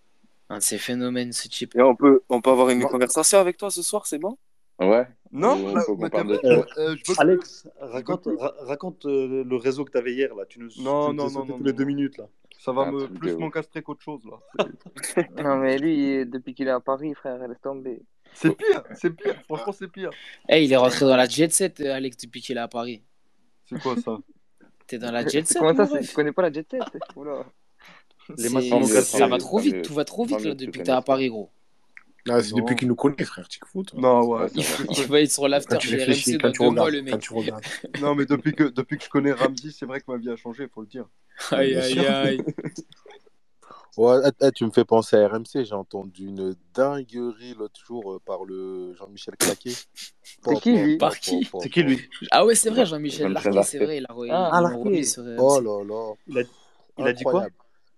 Un de ces phénomènes, ce type.
Et on peut, on peut avoir une conversation avec toi ce soir, c'est bon?
Ouais.
Non,
de
t'es-
Euh,
euh,
Alex, raconte, ra- raconte euh, le réseau que tu avais hier. Là. Tu nous
Non,
tu
non, non, non,
tous les
non.
deux minutes. Là.
Ça va
Un
me plus m'encastrer qu'autre chose, là. <laughs>
Non, mais lui, depuis qu'il est à Paris, frère, laisse tomber.
C'est pire, c'est pire, franchement, c'est pire.
Eh, il est rentré dans la jet set, euh, Alex, depuis qu'il est à Paris.
C'est quoi ça?
T'es dans la jet set,
Comment ça, tu connais pas la jet set? Oula.
Les matchs
Ça va trop vite, tout va trop vite là, depuis que t'es à Paris, gros.
Ah, c'est
Non.
depuis qu'il nous connaît, frère. Tu fous, toi.
Non, ouais.
Ouais, c'est vrai.
Il va être sur
Quand
l'after
tu
chez
réfléchis,
RMC
quand
dans
tu
deux mois,
regardes,
le
quand
mec.
tu regardes. <laughs>
Non, mais depuis que, depuis que je connais Ramsey, c'est vrai que ma vie a changé, faut le dire.
Aïe, aïe, aïe. <laughs>
Ouais, eh, eh, tu me fais penser à RMC. J'ai entendu une dinguerie l'autre jour euh, par le Jean-Michel Claquet. <laughs>
C'est qui, lui?
Par qui?
C'est qui lui?
Ah ouais, c'est vrai, Jean-Michel Larquet, c'est vrai, il a re-
Ah, Larquet.
Oh là là.
il a, il a dit quoi?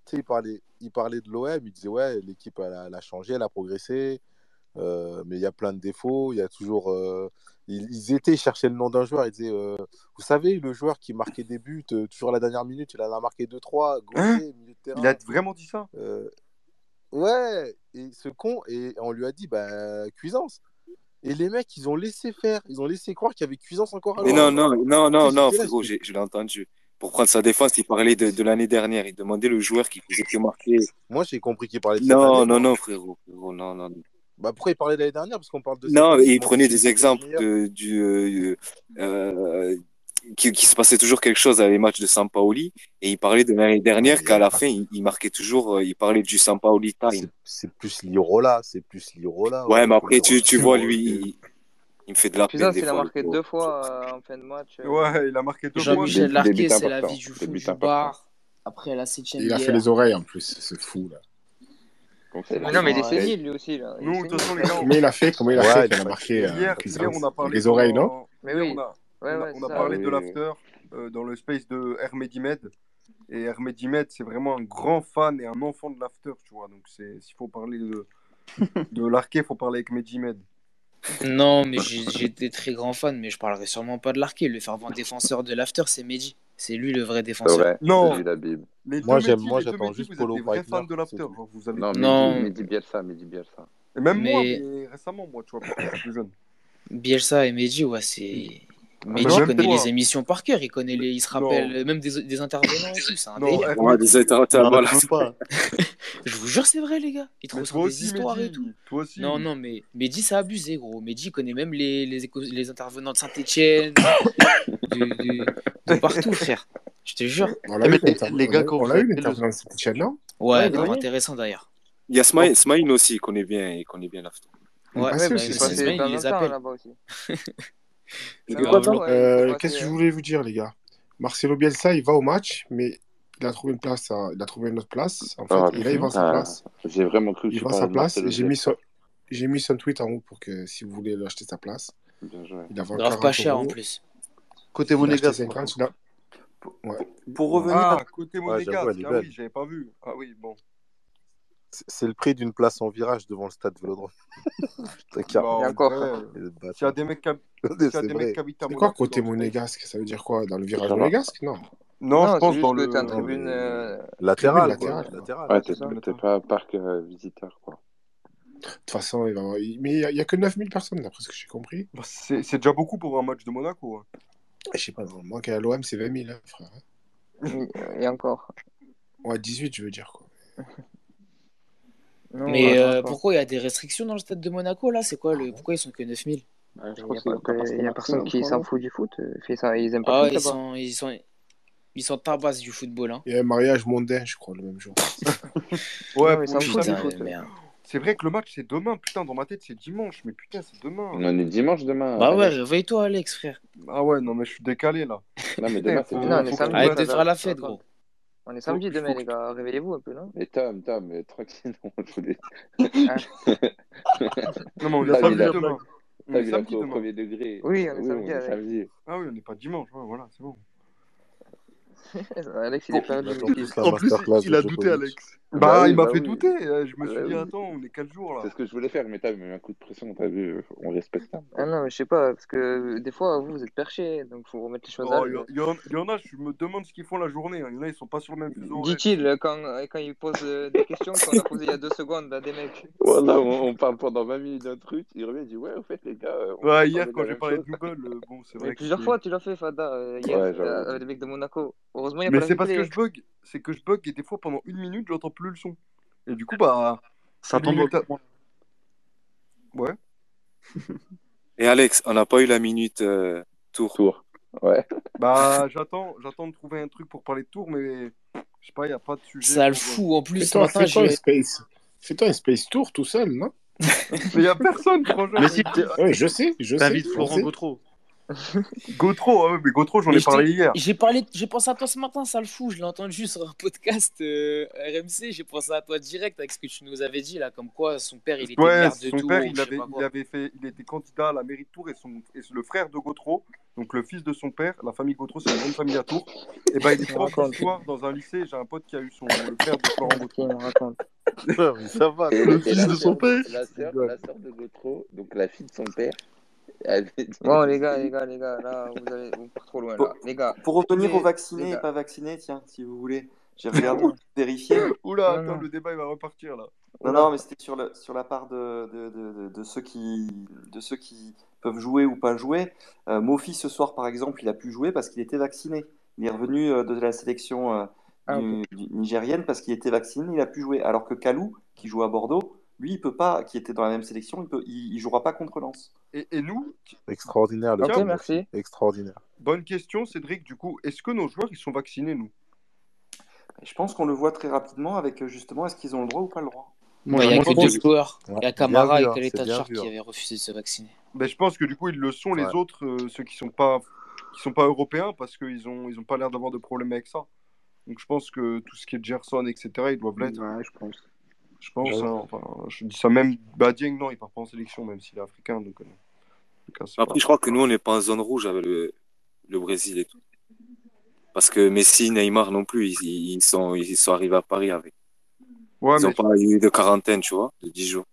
Tu sais, il parlait, il parlait de l'OM, il disait ouais, l'équipe elle, a elle a changé, elle a progressé, euh, mais il y a plein de défauts. Il y a toujours. euh, ils, ils étaient, ils cherchaient le nom d'un joueur. Ils disaient euh, Vous savez, le joueur qui marquait des buts, euh, toujours à la dernière minute, il en a marqué 2-3,
Hein
gaucher, milieu de terrain.
Il a vraiment dit ça?
Euh, ouais, et ce con, et on lui a dit bah, Cuisance. Et les mecs, ils ont laissé faire, ils ont laissé croire qu'il y avait Cuisance encore à
Mais non, non, non, non, non, frérot, je l'ai entendu. Pour prendre sa défense, il parlait de, de l'année dernière. Il demandait le joueur qui faisait que marquer.
Moi, j'ai compris qu'il parlait de
Non,
année.
non, non, frérot. frérot, non, non. non.
Bah, pourquoi il parlait de l'année dernière? Parce qu'on parle de
Non, il prenait des exemples de, du, euh, euh, qui, qui se passait toujours quelque chose avec les matchs de Sampaoli. Et il parlait de l'année dernière qu'à la fin, il, il marquait toujours, euh, il parlait du Sampaoli time.
c'est plus l'Irola, c'est plus l'Irola.
Ouais,
Ouais,
mais après, tu, tu vois, lui, <laughs> il, il me fait de la peine
Putain,
des
il a marqué deux fois euh, en fin de match. euh.
Ouais, il a marqué deux fois.
Jean-Michel Larquet, c'est la vie du bar. Après la
Il a fait les oreilles en plus, c'est fou là.
Mais non, mais il est sénile, lui aussi, là. Il est
Nous, de toute
sénile.
façon, les gars,
Comment il a fait Comment il a
Ouais,
fait
il
a marqué euh,
hier, hier,
Cuisance
on a parlé
Les oreilles, non
Mais
hier,
oui.
on a,
Ouais,
on
ça.
parlé
oui,
de l'after euh, dans le space de Hermedimed. Et Hermedimed, c'est vraiment un grand fan et un enfant de l'after, tu vois. Donc, c'est- s'il faut parler de, <laughs> de l'arqué, il faut parler avec Medimed.
Non, mais j'ai- j'étais très grand fan, mais je parlerai sûrement pas de Larquet. Le fervent défenseur de l'after, c'est Mehdi. C'est lui le vrai
C'est
défenseur.
vrai,
Non.
j'ai lu la Bible.
Les
Moi, j'aime- moi, j'attends juste
vous êtes
Polo
des fans de. Genre, vous avez
Non,
Non.
Mehdi, Bielsa, Mehdi Bielsa.
Et même moi,
Mais
mais récemment, moi, tu vois, quand j'étais plus jeune.
Bielsa et Mehdi, ouais, c'est.
Ah,
Mehdi
mais même
connaît
toi.
les émissions par cœur, il connaît les, il se
Non.
rappelle même des, des intervenants et tout, c'est un
Non,
délire.
Ouais, des
pas. <laughs>
Je vous jure, c'est vrai, les gars. Il
toi
des
aussi,
histoires et tout.
Toi aussi.
Non, non, mais Mehdi, c'est abusé, gros. Mehdi connaît même les, les, les intervenants de Saint-Etienne, de, de- de partout, frère. Je te jure.
On l'a
Mais
eu,
les- les gars,
on l'a- eu
avez le-
l'intervenant de chaîne, non?
Ouais,
Ouais,
grave
oui.
intéressant d'ailleurs.
Il y a Smaïn, Smaïn aussi, il connaît bien, il connaît bien.
Ouais,
Ah,
Ouais, bah, il
il les appelle. <laughs>
euh, qu'est-ce que je voulais vous dire, les gars? Marcelo Bielsa, il va au match, mais il a trouvé une place, à- il a trouvé une autre place, en fait,
Ah,
et là, il vend sa
putain,
place.
j'ai vraiment cru que
Il
parlais
sa place, j'ai mis, son... j'ai mis son tweet en haut pour que si vous voulez acheter sa place.
Bien joué.
Il a
Grave pas
40
cher en plus.
Côté monégasque.
50, il a... Ouais.
Pour revenir
Ah,
à...
côté monégasque, ah oui, j'avais pas vu. Ah oui, bon.
C'est le prix d'une place en virage devant le stade Vélodrome. Le
s'il y a des mecs qui, a <laughs> qui habitent à
C'est quoi côté monégasque Ça veut dire quoi Dans le virage monégasque? Non.
Non, je
Non,
pense dans
que
le.
Non,
tribune. euh,
quoi.
latérale, quoi.
Latéral.
Ouais, t'es pas parc euh, visiteur, quoi.
De toute façon, il va... mais il n'y a, que 9000 personnes, d'après ce que j'ai compris.
Bah, c'est c'est déjà beaucoup pour un match de Monaco. hein.
Je sais pas, moi, qu'à l'OM, c'est 20 000, hein, frère. <laughs>
Et encore.
Ouais, 18, je veux dire, quoi. <laughs>
Non,
Mais euh, pourquoi il y a des restrictions dans le stade de Monaco là? C'est quoi le... Pourquoi ils sont que 9000?
Ouais, je
Il
crois
y a, pas- y personne qui s'en fout du foot. euh, Fait ça. Ils aiment pas
Ah ils sont, ils sont, ils sont tabasses du football, hein.
Il y a un mariage mondain, je crois, le même jour. <laughs>
Ouais,
mais ça fout.
C'est vrai que le match c'est demain. Putain, dans ma tête c'est dimanche. Mais putain, c'est demain.
On est dimanche demain,
Bah ouais, réveille-toi, Alex, frère.
Ah ouais, non, mais je suis décalé là.
Non, mais demain, c'est
qu'on
Arrête de faire la fête, gros.
On est samedi demain, les gars. Réveillez-vous un peu, non?
Mais Tom, Tom, euh, tranquille, non, je voulais...
Hein? <laughs>
Non, mais on est
il a,
samedi demain. On
Tom,
est
il a
samedi
pris au
demain.
premier degré.
Oui, on est samedi.
Ah oui, on n'est pas dimanche. Ouais, voilà, c'est bon. <laughs>
Alex, il est
tous la
en plus, il
de
a douté. Alex.
Bah
Bah, il m'a
bah
fait douter. euh, Je me suis
Bah
dit, attends, on est quel jour
C'est
là
ce que je voulais faire, mais t'as mis un coup de pression, t'as vu, euh, on respecte Tom.
Ah non, mais je sais pas, parce que des fois, vous, vous êtes perché, donc faut remettre les choses à
Oh, il y,
l'heure.
en- il y en a, je me demande ce qu'ils font la journée. hein. Il y en a, ils sont pas sur le même fuseau.
Dit-il quand, quand il pose euh, des questions qu'on a posées il y a deux secondes à des mecs.
Voilà, on, parle pendant 20 minutes d'un truc, il revient, il dit Ouais, au fait, les gars, euh,
Ouais, hier,
de
quand j'ai parlé de Google, euh, bon, c'est vrai
plusieurs
c'est.
fois, tu l'as fait, Fada, euh, hier, euh, avec les mecs de Monaco. Heureusement, il n'y a
Mais
pas
c'est parce que je bug. C'est que je bug et des fois, pendant une minute, j'entends plus le son. Et du coup, bah,
Ça
une
tombe
minute. Ouais.
Et Alex, on n'a pas eu la minute euh, tour.
Tour. Ouais.
Bah, j'attends, j'attends de trouver un truc pour parler de tour, mais je sais pas, il n'y a pas de sujet.
Ça le
pour-
fout. En plus,
Fais-toi un space. Fais-toi un space tour tout seul, non? <laughs>
Mais il n'y a personne, franchement.
Mais si,
Oui, je sais, je sais.
t'invites Florent. Gautreau. <laughs>
Gautreau, ouais, mais Gautreau, j'en ai parlé hier.
J'ai parlé, j'ai pensé à toi ce matin, ça le fout. Je l'ai entendu sur un podcast euh, RMC. J'ai pensé à toi direct avec ce que tu nous avais dit là, comme quoi son père il était
Ouais,
maire de
son
Tours.
père, il avait, il avait fait, il était candidat à la mairie de Tours et, son, et le frère de Gautreau, donc le fils de son père, la famille Gautreau, c'est une grande famille à Tours. Et ben, il est prof d'histoire dans un lycée. J'ai un pote qui a eu son, le frère de Florent Gautreau.
ça va.
Le fils
la
de son père.
La sœur,
rigole.
la sœur de Gautreau, donc la fille de son père,
Bon, les gars, les gars, les gars, là, vous allez vous partez trop loin,
Pour,
là. Les gars,
pour revenir aux vaccinés et pas vaccinés, tiens, si vous voulez. J'ai regardé, vérifié. <coughs>
Oula,
Non,
attends,
non.
le débat il va repartir là.
Non,
Oula.
non, mais c'était sur, le, sur la part de, de, de, de- de ceux qui, de ceux qui peuvent jouer ou pas jouer. Euh, Mofi, ce soir, par exemple, il a pu jouer parce qu'il était vacciné. Il est revenu euh, de la sélection euh,
Ah,
du- du- nigérienne parce qu'il était vacciné, il a pu jouer. Alors que Kalou, qui joue à Bordeaux, lui, il peut pas, qui était dans la même sélection, il peut, il, il jouera pas contre Lens.
Et, et nous,
Extraordinaire le
merci.
Extraordinaire.
bonne question, Cédric. Du coup, est-ce que nos joueurs ils sont vaccinés, nous?
Je pense qu'on le voit très rapidement avec justement, est-ce qu'ils ont le droit ou pas le droit?
Ouais, il y a que
je
deux
pense-
joueurs.
Ouais,
Il y a Camara et
hein,
Kaleta
vu,
qui
hein.
avaient refusé de se vacciner.
ben, Je pense que du coup, ils le sont, les
Ouais.
autres, euh, ceux qui sont pas, qui sont pas européens, parce qu'ils ont, ils ont pas l'air d'avoir de problème avec ça. Donc je pense que tout ce qui est Gerson, etc., ils doivent l'être.
Ouais, je pense.
Je pense,
Ouais.
hein, enfin, je dis ça même. Bah, Dieng, non, il part pas en sélection, même s'il est africain. Donc, euh, pas-
Après, je crois que nous, on n'est pas en zone rouge avec le, le Brésil et tout. Parce que Messi, Neymar non plus, ils, ils sont, ils sont arrivés à Paris avec.
Ouais,
Ils n'ont
mais,
pas eu de quarantaine, tu vois, de 10 jours.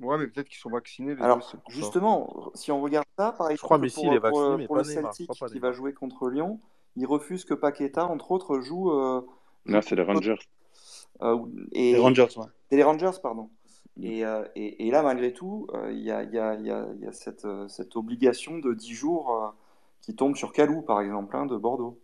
ouais, mais peut-être qu'ils sont vaccinés. Les
Alors, justement, si on regarde ça, par
Je
exemple,
crois Messi,
pour,
il est
pour-
vacciné, mais
pour
pas
le
Neymar.
Celtic
Je pas
qui va jouer contre Lyon, il refuse que Paqueta, entre autres, joue. euh, joue
Non, c'est les Rangers.
Euh, et,
Les Rangers, ouais.
C'est les Rangers, pardon. Et, euh, et, et là, malgré tout, euh, il y a, il y a- il y a- il y a cette, euh, cette obligation de 10 jours euh, qui tombe sur Calou, par exemple, hein, de Bordeaux.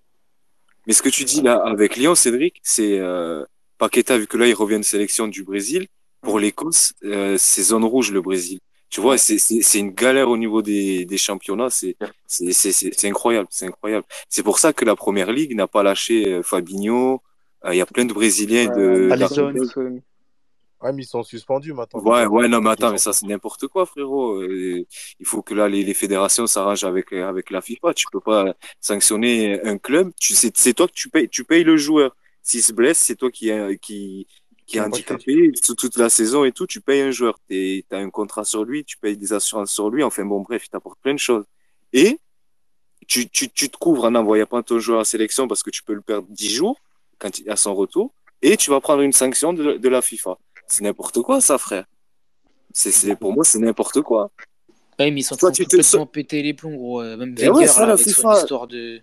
Mais ce que tu dis là avec Lyon, Cédric, c'est euh, Paqueta, vu que là, il revient de sélection du Brésil. Pour l'Écosse, euh, c'est zone rouge, le Brésil. Tu vois, c'est une galère au niveau des, des championnats. C'est incroyable. C'est incroyable. C'est pour ça que la première ligue n'a pas lâché euh, Fabinho. Euh, Il y a plein de Brésiliens et de
Alisson.
Ouais, mais ils sont suspendus maintenant.
Ouais, ouais, non, mais attends, mais ça, c'est n'importe quoi, frérot. Euh, Il faut que là, les, les fédérations s'arrangent avec, euh, avec la FIFA. Tu peux pas sanctionner un club. Tu sais, c'est toi que tu payes, tu payes le joueur. S'il se blesse, c'est toi qui, est- qui, qui est handicapé toute la saison et tout. Tu payes un joueur. Tu as un contrat sur lui, tu payes des assurances sur lui. Enfin, bon, bref, il t'apporte plein de choses. Et tu, tu, tu te couvres en n'envoyant pas ton joueur en sélection parce que tu peux le perdre 10 jours quand il, à son retour. Et tu vas prendre une sanction de, de la FIFA. C'est n'importe quoi, ça, frère. C'est, pour moi, c'est n'importe quoi.
Ouais, mais ils sont de
tu te,
complètement péter les plombs, gros. Euh, Même
Eh
Wenger,
ouais, soit
là,
la
avec son
FIFA,
histoire de.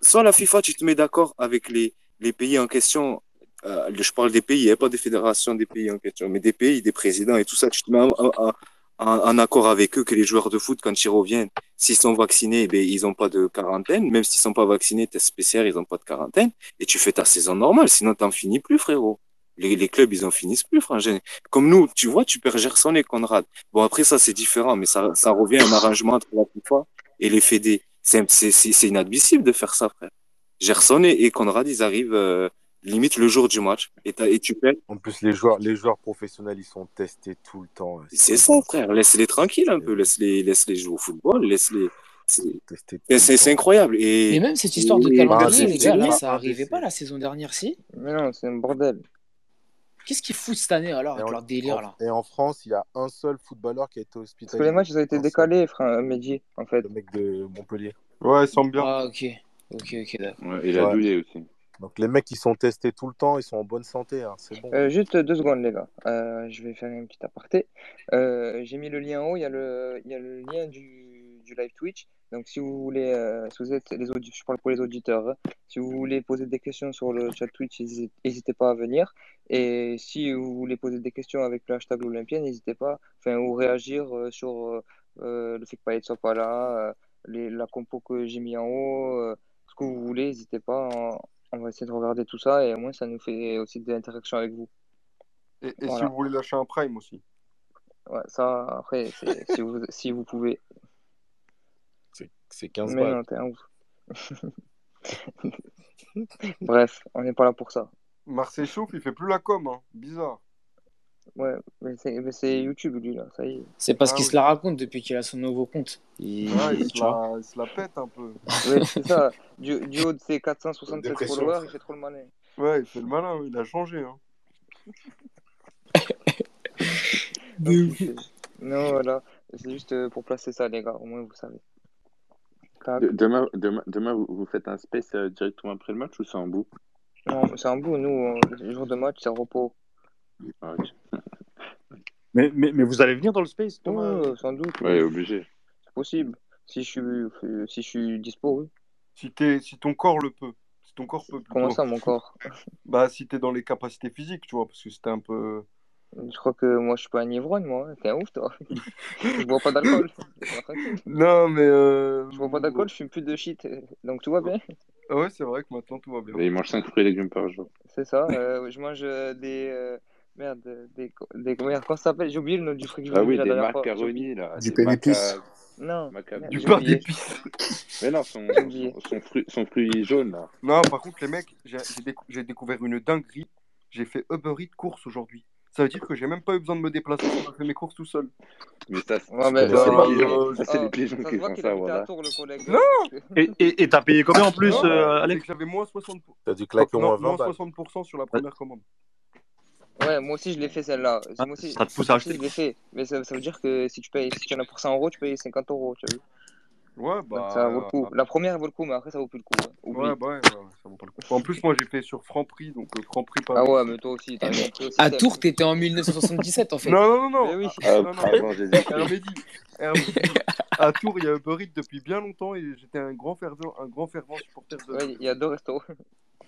soit la FIFA, tu te mets d'accord avec les, les pays en question. euh, je parle des pays, hein, pas des fédérations des pays en question, mais des pays, des présidents et tout ça. Tu te mets en- en- en accord avec eux que les joueurs de foot, quand ils reviennent, s'ils sont vaccinés, ben, ils n'ont pas de quarantaine. Même s'ils sont pas vaccinés, test PCR, ils n'ont pas de quarantaine. Et tu fais ta saison normale, sinon t'en finis plus, frérot. Les, les clubs, ils en finissent plus, frangin. Comme nous, tu vois, tu perds Gerson et Conrad. Bon, après, ça, c'est différent, mais ça, ça revient à un arrangement entre la FIFA et les fédés. C'est inadmissible de faire ça, frère. Gerson et, et Conrad, ils arrivent euh, limite le jour du match et, tu perds.
En plus, les joueurs, les joueurs professionnels, ils sont testés tout le temps.
C'est ça, frère. Laisse-les tranquilles un peu. Laisse-les, laisse-les jouer au football. Laisse-les. C'est, incroyable. Et,
Mais même cette histoire de calendrier,
Ah,
les gars, là, ça arrivait pas la saison dernière, si?
Mais non, c'est un bordel.
Qu'est-ce qu'ils foutent cette année alors
Et
avec
en,
leur délire là?
Et en France, il y a un seul footballeur qui a été
Parce que les
hospitalisé.
matchs, ils ont été décalés, frère Mehdi, en fait.
Le mec de Montpellier.
Ouais, il semble bien.
Ah, ok. Ok, ok, d'accord.
Ouais, et la
Ouais.
aussi.
Donc les mecs, ils sont testés tout le temps, ils sont en bonne santé. hein, bon.
Euh, juste deux secondes, les gars. Euh, je vais faire un petit aparté. Euh, j'ai mis le lien en haut. Il y a le, lien du, live Twitch. Donc, si vous voulez, si vous êtes les je parle pour les auditeurs. hein. Si vous voulez poser des questions sur le chat Twitch, n'hésitez pas à venir. Et si vous voulez poser des questions avec le hashtag Olympien, n'hésitez pas, enfin, ou réagir sur le fait que Payet soit pas là, la compo que j'ai mis en haut, ce que vous voulez, n'hésitez pas. On, on va essayer de regarder tout ça et au moins ça nous fait aussi des interactions avec vous.
Et, et si vous voulez lâcher un prime aussi.
Ouais, ça, après, <laughs> si vous, si vous pouvez.
C'est c'est 15
Mais
balles.
non, t'es un ouf. <laughs> Bref, on n'est pas là pour ça.
Marseille Souffle, il fait plus la com, hein. Bizarre.
Ouais, mais c'est mais c'est YouTube, lui, là, ça y est.
C'est parce
Ah
qu'il
oui.
se la raconte depuis qu'il a son nouveau compte. Il-
Ouais, il se, la, il se la pète un peu.
Ouais, c'est ça. Du, du haut de ses 467
Dépression,
followers, il fait trop le malin.
Ouais, il fait le malin, il a changé. Hein. <laughs>
Donc, c'est- Non, voilà. C'est juste euh, pour placer ça, les gars. Au moins, vous savez.
De- Demain, demain, demain vous, vous faites un space euh, directement après le match ou c'est en bout?
Non, c'est un bout. Nous, on- les jours de match, c'est repos.
Mais, mais, mais vous allez venir dans le space,
Ouais,
Thomas
ouais, sans doute.
Ouais,
oui.
obligé.
C'est possible. Si je suis, euh, si je suis dispo, oui.
Si, t'es- si ton corps le peut. Si ton corps peut plutôt.
Comment ça, mon corps? <laughs>
Bah, si t'es dans les capacités physiques, tu vois, parce que c'était un peu.
Je crois que moi, je suis pas un ivrogne, moi. hein. T'es un ouf, toi. Je bois pas d'alcool. <laughs>
Non, mais. Euh...
Je bois pas d'alcool, je fume plus de shit. Donc tout va bien.
ah Ouais, c'est vrai que maintenant tout va bien.
Et il mange 5 fruits et légumes par jour.
C'est ça. euh, je mange euh, des. Merde, des. des merde, comment ça s'appelle? J'ai oublié le nom du j'ai
Ah oui,
la
des macaronis, là.
Du pain d'épices.
Non,
Du pain d'épices. <laughs>
Mais non, son, son, fruit, son fruit jaune, là.
Non, par contre, les mecs, j'ai j'ai décou- j'ai découvert une dinguerie. J'ai fait Uber Eats course aujourd'hui. Ça veut dire que j'ai même pas eu besoin de me déplacer. J'ai fait mes courses tout seul.
Mais ça, c'est
Ouais,
les pigeons. Ça, c'est
oh,
les pigeons qui font ça, voilà.
Tours, le collègue.
Non.
Et t'as payé combien en plus,
Non,
euh, Alex
j'avais moins 60%.
T'as dû claquer au moins
Non,
20
moins
balles.
60% sur la première commande.
Ouais, moi aussi je l'ai fait celle-là.
Ah,
Moi aussi,
Ça te pousse à
aussi
acheter.
je l'ai fait. Mais ça, ça veut dire que si tu payes, si tu en as pour 100 euros, tu payes 50 euros, tu as vu.
Ouais,
Donc
bah.
ça vaut le coup. La première elle vaut le coup, mais après ça vaut plus le coup. hein. Oublie.
Ouais, bah ouais, ça vaut pas le coup. En plus, moi j'ai fait sur Franprix, donc euh, Franprix pas.
Ah ouais, mais toi aussi, t'as compris au
À. Tours, t'étais en 1977 en fait.
Non, non, non,
Mais
non.
oui.
Ah,
Ah,
non, non. <laughs> Hermédie. À Tours, il y a Uber Eats depuis bien longtemps et j'étais un grand fervent, un grand fervent supporter de.
Ouais, il y a deux restos.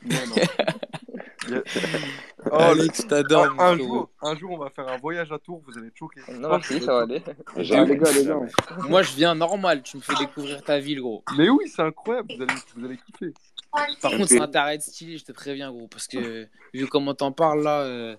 Non, non. <laughs> <laughs> Oh,
Alex,
le-
t'adores,
un, jour, un jour, on va faire un voyage à Tours, vous allez être choqués.
Non, merci, ça va aller.
Ah, les gars, les gars.
Moi, je viens normal. Tu me fais découvrir ta ville, gros.
Mais oui, c'est incroyable, vous allez, vous allez kiffer.
Par contre, c'est un taré de stylé, je te préviens, gros. Parce que, vu comment t'en parles, là, euh,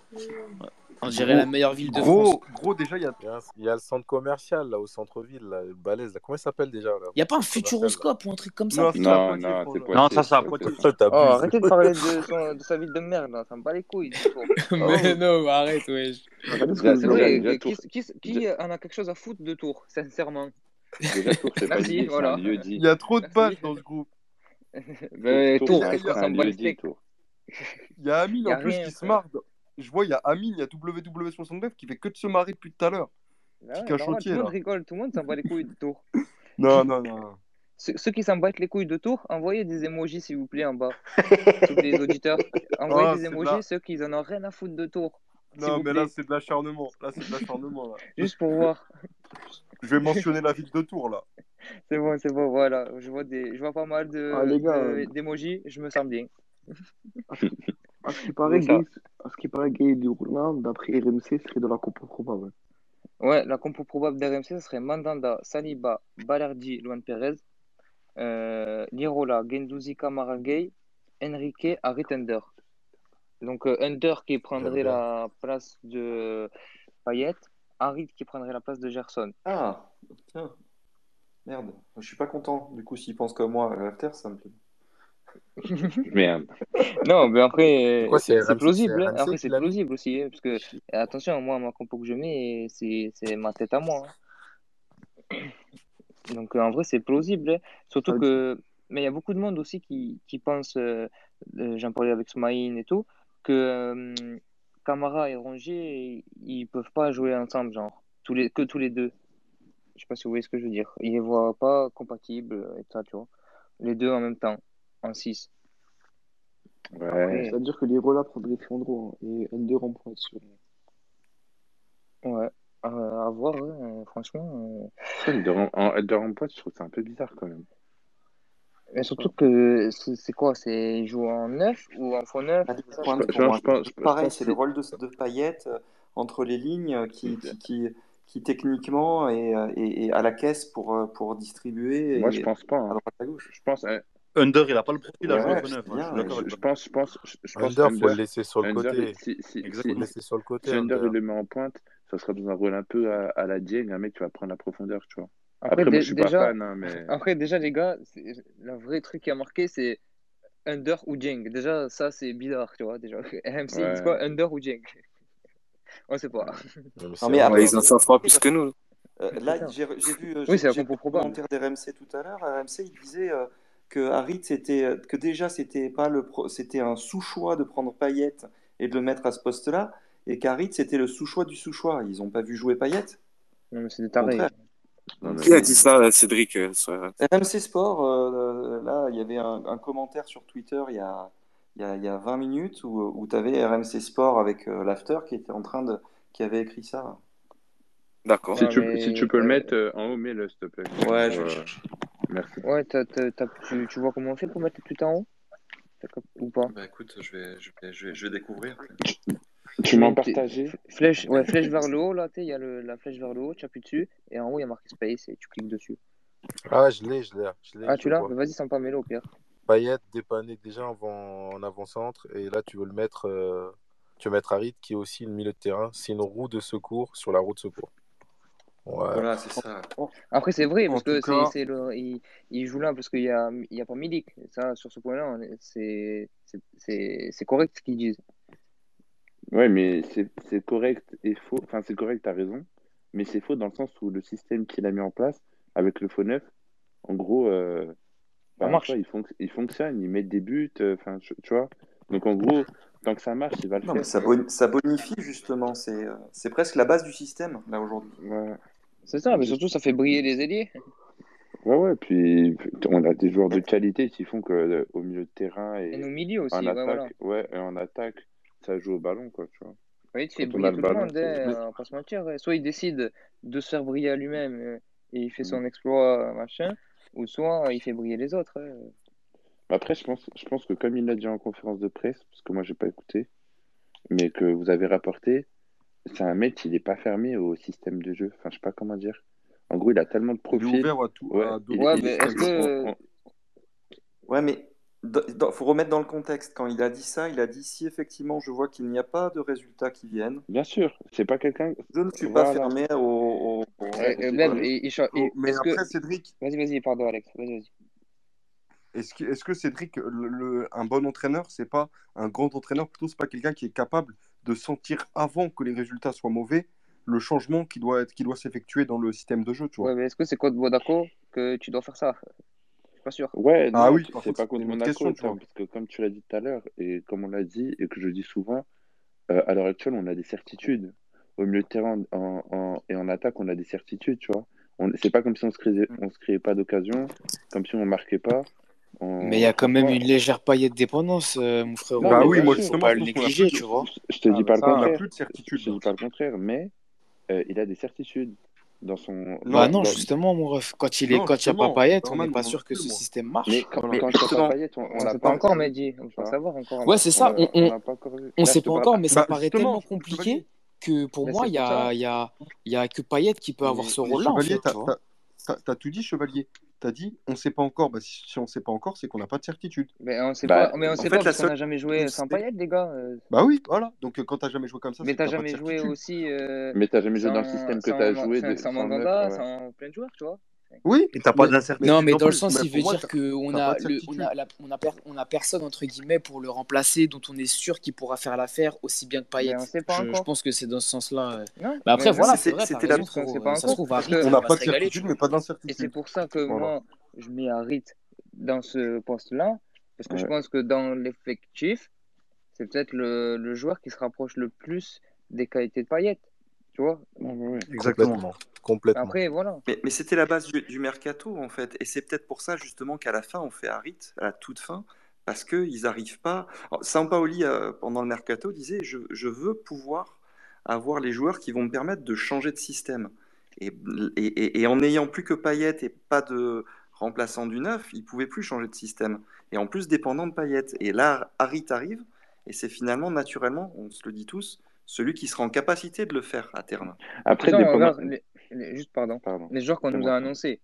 on dirait la meilleure ville de France.
Gros, gros, déjà, il y a.
Il y a, un- il y a le centre commercial là au centre-ville, là, le balèze. Là. Comment il s'appelle déjà là?
Y a pas un futuroscope ou un truc comme ça
Non,
Non, c'est.
Non, ça.
Toi,
Oh, arrêtez de parler de, son- de sa ville de merde, là. ça me bat les couilles. <laughs>
Mais non, arrête, wesh.
Que
qui,
Tours,
qui, qui en a quelque chose à foutre de Tours, sincèrement?
Déjà, Tours, c'est pas
voilà.
un lieu
Il y a trop de pages dans ce groupe.
Mais
Tours,
qu'est-ce
c'est un
s'en bat les.
Il y a Amine en plus qui se marre. Je vois, il y a Amine, il y a WW69 qui fait que de se marrer depuis tout à l'heure.
Ah ouais, tout le monde rigole, tout le monde s'en bat les couilles de Tours. <laughs>
Non, non, non. <laughs>
Ceux, ceux qui s'en battent les couilles de Tours, envoyez des emojis s'il vous plaît en bas. <laughs> Tous les auditeurs, envoyez
Oh,
des emojis
la...
ceux qui en ont rien à foutre de Tours, s'il
Non, mais là, c'est de l'acharnement. Là, c'est de l'acharnement.
Juste pour voir.
Je vais mentionner la ville de Tours là.
C'est bon, c'est bon, voilà. Je vois, des, je vois pas mal de,
Ah,
de-
euh,
d'emojis, je me sens bien.
À ce qui paraît. Gay, à ce qui paraît, Gay du Roulin, d'après RMC, serait de la compo probable.
Ouais, la compo probable d'RMC, ce serait Mandanda, Saliba, Balardi, Luan Perez, euh, Lirola, Gendouzi, Kamara Gay, Enrique, Harit Under. Donc euh, Under qui prendrait la place de Payet, Harit qui prendrait la place de Gerson.
Ah, tiens, merde. Je suis pas content. Du coup, s'ils pensent comme moi à l'after, ça me plaît. <laughs>
Merde.
Non, mais après,
C'est
plausible. hein. Après, c'est plausible aussi. hein, parce que, attention, moi, ma compo que je mets, c'est ma tête à moi. hein. Donc, euh, en vrai, c'est plausible. Surtout que. Mais il y a beaucoup de monde aussi qui, qui pense, euh, euh, j'en parlais avec Smaïn et tout, que euh, Camara et Rongier, ils peuvent pas jouer ensemble, genre, tous les, que tous les deux. Je sais pas si vous voyez ce que je veux dire. Ils les voient pas compatibles et tout ça, tu vois. Les deux en même temps, en 6.
Ouais.
C'est-à-dire que les Rola prendraient Fiandro hein, et Under en pointe sur.
ouais, euh, à voir, ouais, euh, franchement. euh.
Ça, le de ram- en en pointe, je trouve ça un peu bizarre quand même.
Et surtout que c'est c'est quoi? C'est ils jouent en 9 ou en faux 9? Je
je je, je
Pareil,
pense
c'est
que
le rôle de, de Payet euh, entre les lignes euh, qui, qui, qui, qui techniquement est, euh, est- est à la caisse pour, pour distribuer
moi, je
et
pense pas.
à
hein.
droite à gauche.
Je pense, hein,
Under, il a pas le profil à jouer
Ouais,
au
c'est
neuf. hein. Je
je, pense, je pense, je, je pense
Under, faut le
Under,
laisser sur le
Under,
côté.
si, si, si,
Faut le
Exactement.
laisser sur le côté,
si Under, il
Under.
le met en pointe, ça sera dans un rôle un peu à, à la Dieng, un mec qui va prendre la profondeur, tu vois.
Après,
Après, moi, je suis pas
déjà,
fan, hein, mais <laughs>
après, déjà, les gars, c'est- le vrai truc qui a marqué, c'est Under ou Jeng. Déjà, ça, c'est bizarre, tu vois. Déjà, RMC, ils disent quoi?
ouais.
Under ou Jeng? <laughs> On sait pas.
Non, mais
Non,
c'est
mais
Under.
Ouais, ils en
après,
savent pas plus que nous.
euh,
C'est
là, j'ai vu, euh,
Oui, c'est probable.
commentaire d'RMC tout à l'heure. RMC, il disait euh, que Harit, c'était que déjà, c'était pas le pro- c'était un sous-choix de prendre Payet et de le mettre à ce poste-là, et qu'Harit, c'était le sous-choix du sous-choix. Ils ont pas vu jouer Payet?
Non, mais c'est des tarés.
non, mais
Qui a dit ça, Cédric euh, sur-
RMC Sport, euh, là, il y avait un, un commentaire sur Twitter il y a, il y a, il y a 20 minutes où, où tu avais RMC Sport avec euh, l'after qui était en train de, qui avait écrit ça.
D'accord.
si tu, si
mais
tu peux le mettre euh, en haut, mets-le, s'il te plaît.
Ouais, je vais
euh,
chercher.
Merci.
Ouais, t'as- t'as- t'as- tu, tu vois comment on fait pour mettre tout en haut? Ou pas?
Bah écoute, je vais, je vais, je vais, je vais découvrir.
Tu m'as partagé?
flèche, ouais, <laughs> flèche vers le haut, là, tu sais, il y a le, la flèche vers le haut, tu appuies dessus, et en haut, il y a marqué Space, et tu cliques dessus.
Ah, je l'ai, je l'ai, je l'ai,
Ah, tu l'as? Bah, Vas-y, sans pas mêler au pire.
Payet dépanné déjà avant, en avant-centre. Et là, tu veux le mettre, euh, tu veux mettre Harit, qui est aussi le milieu de terrain. C'est une roue de secours sur la roue de secours. Ouais.
Voilà, c'est ça.
Après, c'est vrai,
En
parce que c'est,
cas,
c'est le, il, il joue là parce qu'il y a, il y a pas Milik. Ça, sur ce point-là, c'est, c'est, c'est, c'est correct ce qu'ils disent.
Ouais, mais c'est c'est correct et faux. Enfin, c'est correct, t'as raison. Mais c'est faux dans le sens où le système qu'il a mis en place avec le faux neuf, en gros, euh,
Ça marche.
vois, il, fonc- il fonctionne, il met des buts, euh, enfin, tu tu vois. Donc, en gros, tant que ça marche, il va le
Non, mais
faire,
ça,
tu vois.
boni- ça bonifie justement. C'est, euh, c'est presque la base du système là aujourd'hui.
Ouais.
C'est ça, mais surtout, ça fait briller les ailiers.
Ouais, ouais, puis on a des joueurs de qualité qui font que euh, au milieu de terrain
Et
et
nos milieux aussi,
en
ouais, voilà.
attaque, ouais, et en attaque, ça joue au ballon, quoi, tu vois.
Oui, tu fais briller
le
tout le monde, hein, on va pas se mentir. Soit il décide de se faire briller à lui-même euh, et il fait
Mm.
son exploit, machin, ou soit il fait briller les autres. hein.
Après, je pense, je pense que comme il l'a dit en conférence de presse, parce que moi, j'ai pas écouté, mais que vous avez rapporté, c'est un mec qui n'est pas fermé au système de jeu. Enfin, je sais pas comment dire. En gros, il a tellement de
Il est
profils.
ouvert à tout.
Ouais,
à
il-
Ouais,
il-
mais
il-
est-ce que.
on-
Ouais, mais il faut remettre dans le contexte. Quand il a dit ça, il a dit si effectivement je vois qu'il n'y a pas de résultats qui viennent,
Bien sûr, c'est pas quelqu'un.
je ne suis pas
Voilà.
fermé au. au- au-
Euh, il- il il-
mais
est-ce que.
après, Cédric,
Vas-y, vas-y, pardon, Alex. Vas-y, vas-y.
est-ce que, est-ce que Cédric, le, le- un bon entraîneur, c'est pas un grand entraîneur, plutôt c'est pas quelqu'un qui est capable de sentir avant que les résultats soient mauvais le changement qui doit être, qui doit s'effectuer dans le système de jeu, tu vois.
Ouais, mais est-ce que c'est Code Monaco que tu dois faire ça? Je suis pas sûr.
Ouais,
Ah oui,
c'est
contre,
pas contre Monaco,
question, tu vois.
parce que comme tu l'as dit tout à l'heure, et comme on l'a dit, et que je dis souvent, euh, à l'heure actuelle, on a des certitudes. Au milieu de terrain en, en- et en attaque, on a des certitudes, tu vois. C'est pas comme si on se créait, on se créait pas d'occasion, comme si on marquait pas. On-
Mais il y a quand même
franchement,
une légère paillette dépendance, euh, mon.
Non,
Bah
mais
oui, moi justement,
pas
je
le
a
négliger,
de,
tu vois.
je te
Ah,
dis
bah
pas le
ça,
on a
contraire.
plus de certitude.
Je te dis pas le contraire, mais euh, il a des certitudes dans son.
Bah non,
dans-
justement, mon ref, quand il est,
Non,
quand il n'y a pas Payet, on n'est pas sûr que ce
moi.
système
Mais
marche.
quand,
Mais
quand je vois
justement,
pas Payet, on, on
On
l'a
sait
pas
pas encore. Mehdi. On peut savoir encore.
Ouais, c'est ça, on,
pas Là,
sait pas encore, mais ça
Bah
paraît tellement compliqué que pour
Mais
moi, il y
ça.
a, il y a, il y a que Payet qui peut avoir
mais,
ce
mais
rôle-là,
t'as tout dit, Chevalier. T'as dit, on sait pas encore. Bah, si, si on sait pas encore, c'est qu'on n'a pas de certitude.
Mais on sait
Bah,
pas, mais on
en
sait
fait,
pas
la
parce qu'on n'a jamais joué sans. Payet, les gars. euh.
Bah oui, voilà. Donc euh, quand t'as jamais joué comme ça,
Mais
pas de
jamais joué aussi euh,
mais t'as jamais joué dans le
sans,
système que t'as
sans,
joué
sans
sans
Mandanda,
ouais.
sans plein de joueurs, tu vois.
Oui,
Et t'as pas
mais,
de
Non, mais dans le sens, il veut
moi,
dire qu'on a, le, on
certitude.
a, la- on a, per- on a personne, entre guillemets, pour le remplacer, dont on est sûr qu'il pourra faire l'affaire aussi bien que Payet. Je, pense que c'est dans ce sens-là. Mais après,
mais
voilà, c'est
c'était
vrai, t'as
c'était la.
raison,
pas
Ça se trouve, Harit,
On n'a pas de certitude, mais pas
et c'est
d'incertitude.
pour ça que moi, je mets Harit dans ce poste-là, parce que je pense que dans l'effectif, c'est peut-être le, le joueur qui se rapproche le plus des qualités de Payet, tu vois.
Ouais, ouais, ouais.
Exactement.
Complètement. Complètement.
Après, voilà.
Mais, mais c'était la base du, du mercato, en fait. Et c'est peut-être pour ça, justement, qu'à la fin, on fait Harit, à la toute fin, parce qu'ils n'arrivent pas. Alors, Sampaoli, euh, pendant le mercato, disait je, je veux pouvoir avoir les joueurs qui vont me permettre de changer de système. Et, et, et- et en n'ayant plus que Payet et pas de remplaçant du neuf, il pouvait plus changer de système. Et en plus, dépendant de Payet. Et là, Harit arrive, et c'est finalement, naturellement, on se le dit tous, celui qui sera en capacité de le faire à terme.
Après,
regarde, les- les- juste pardon,
Pardon,
les joueurs qu'on nous a annoncés,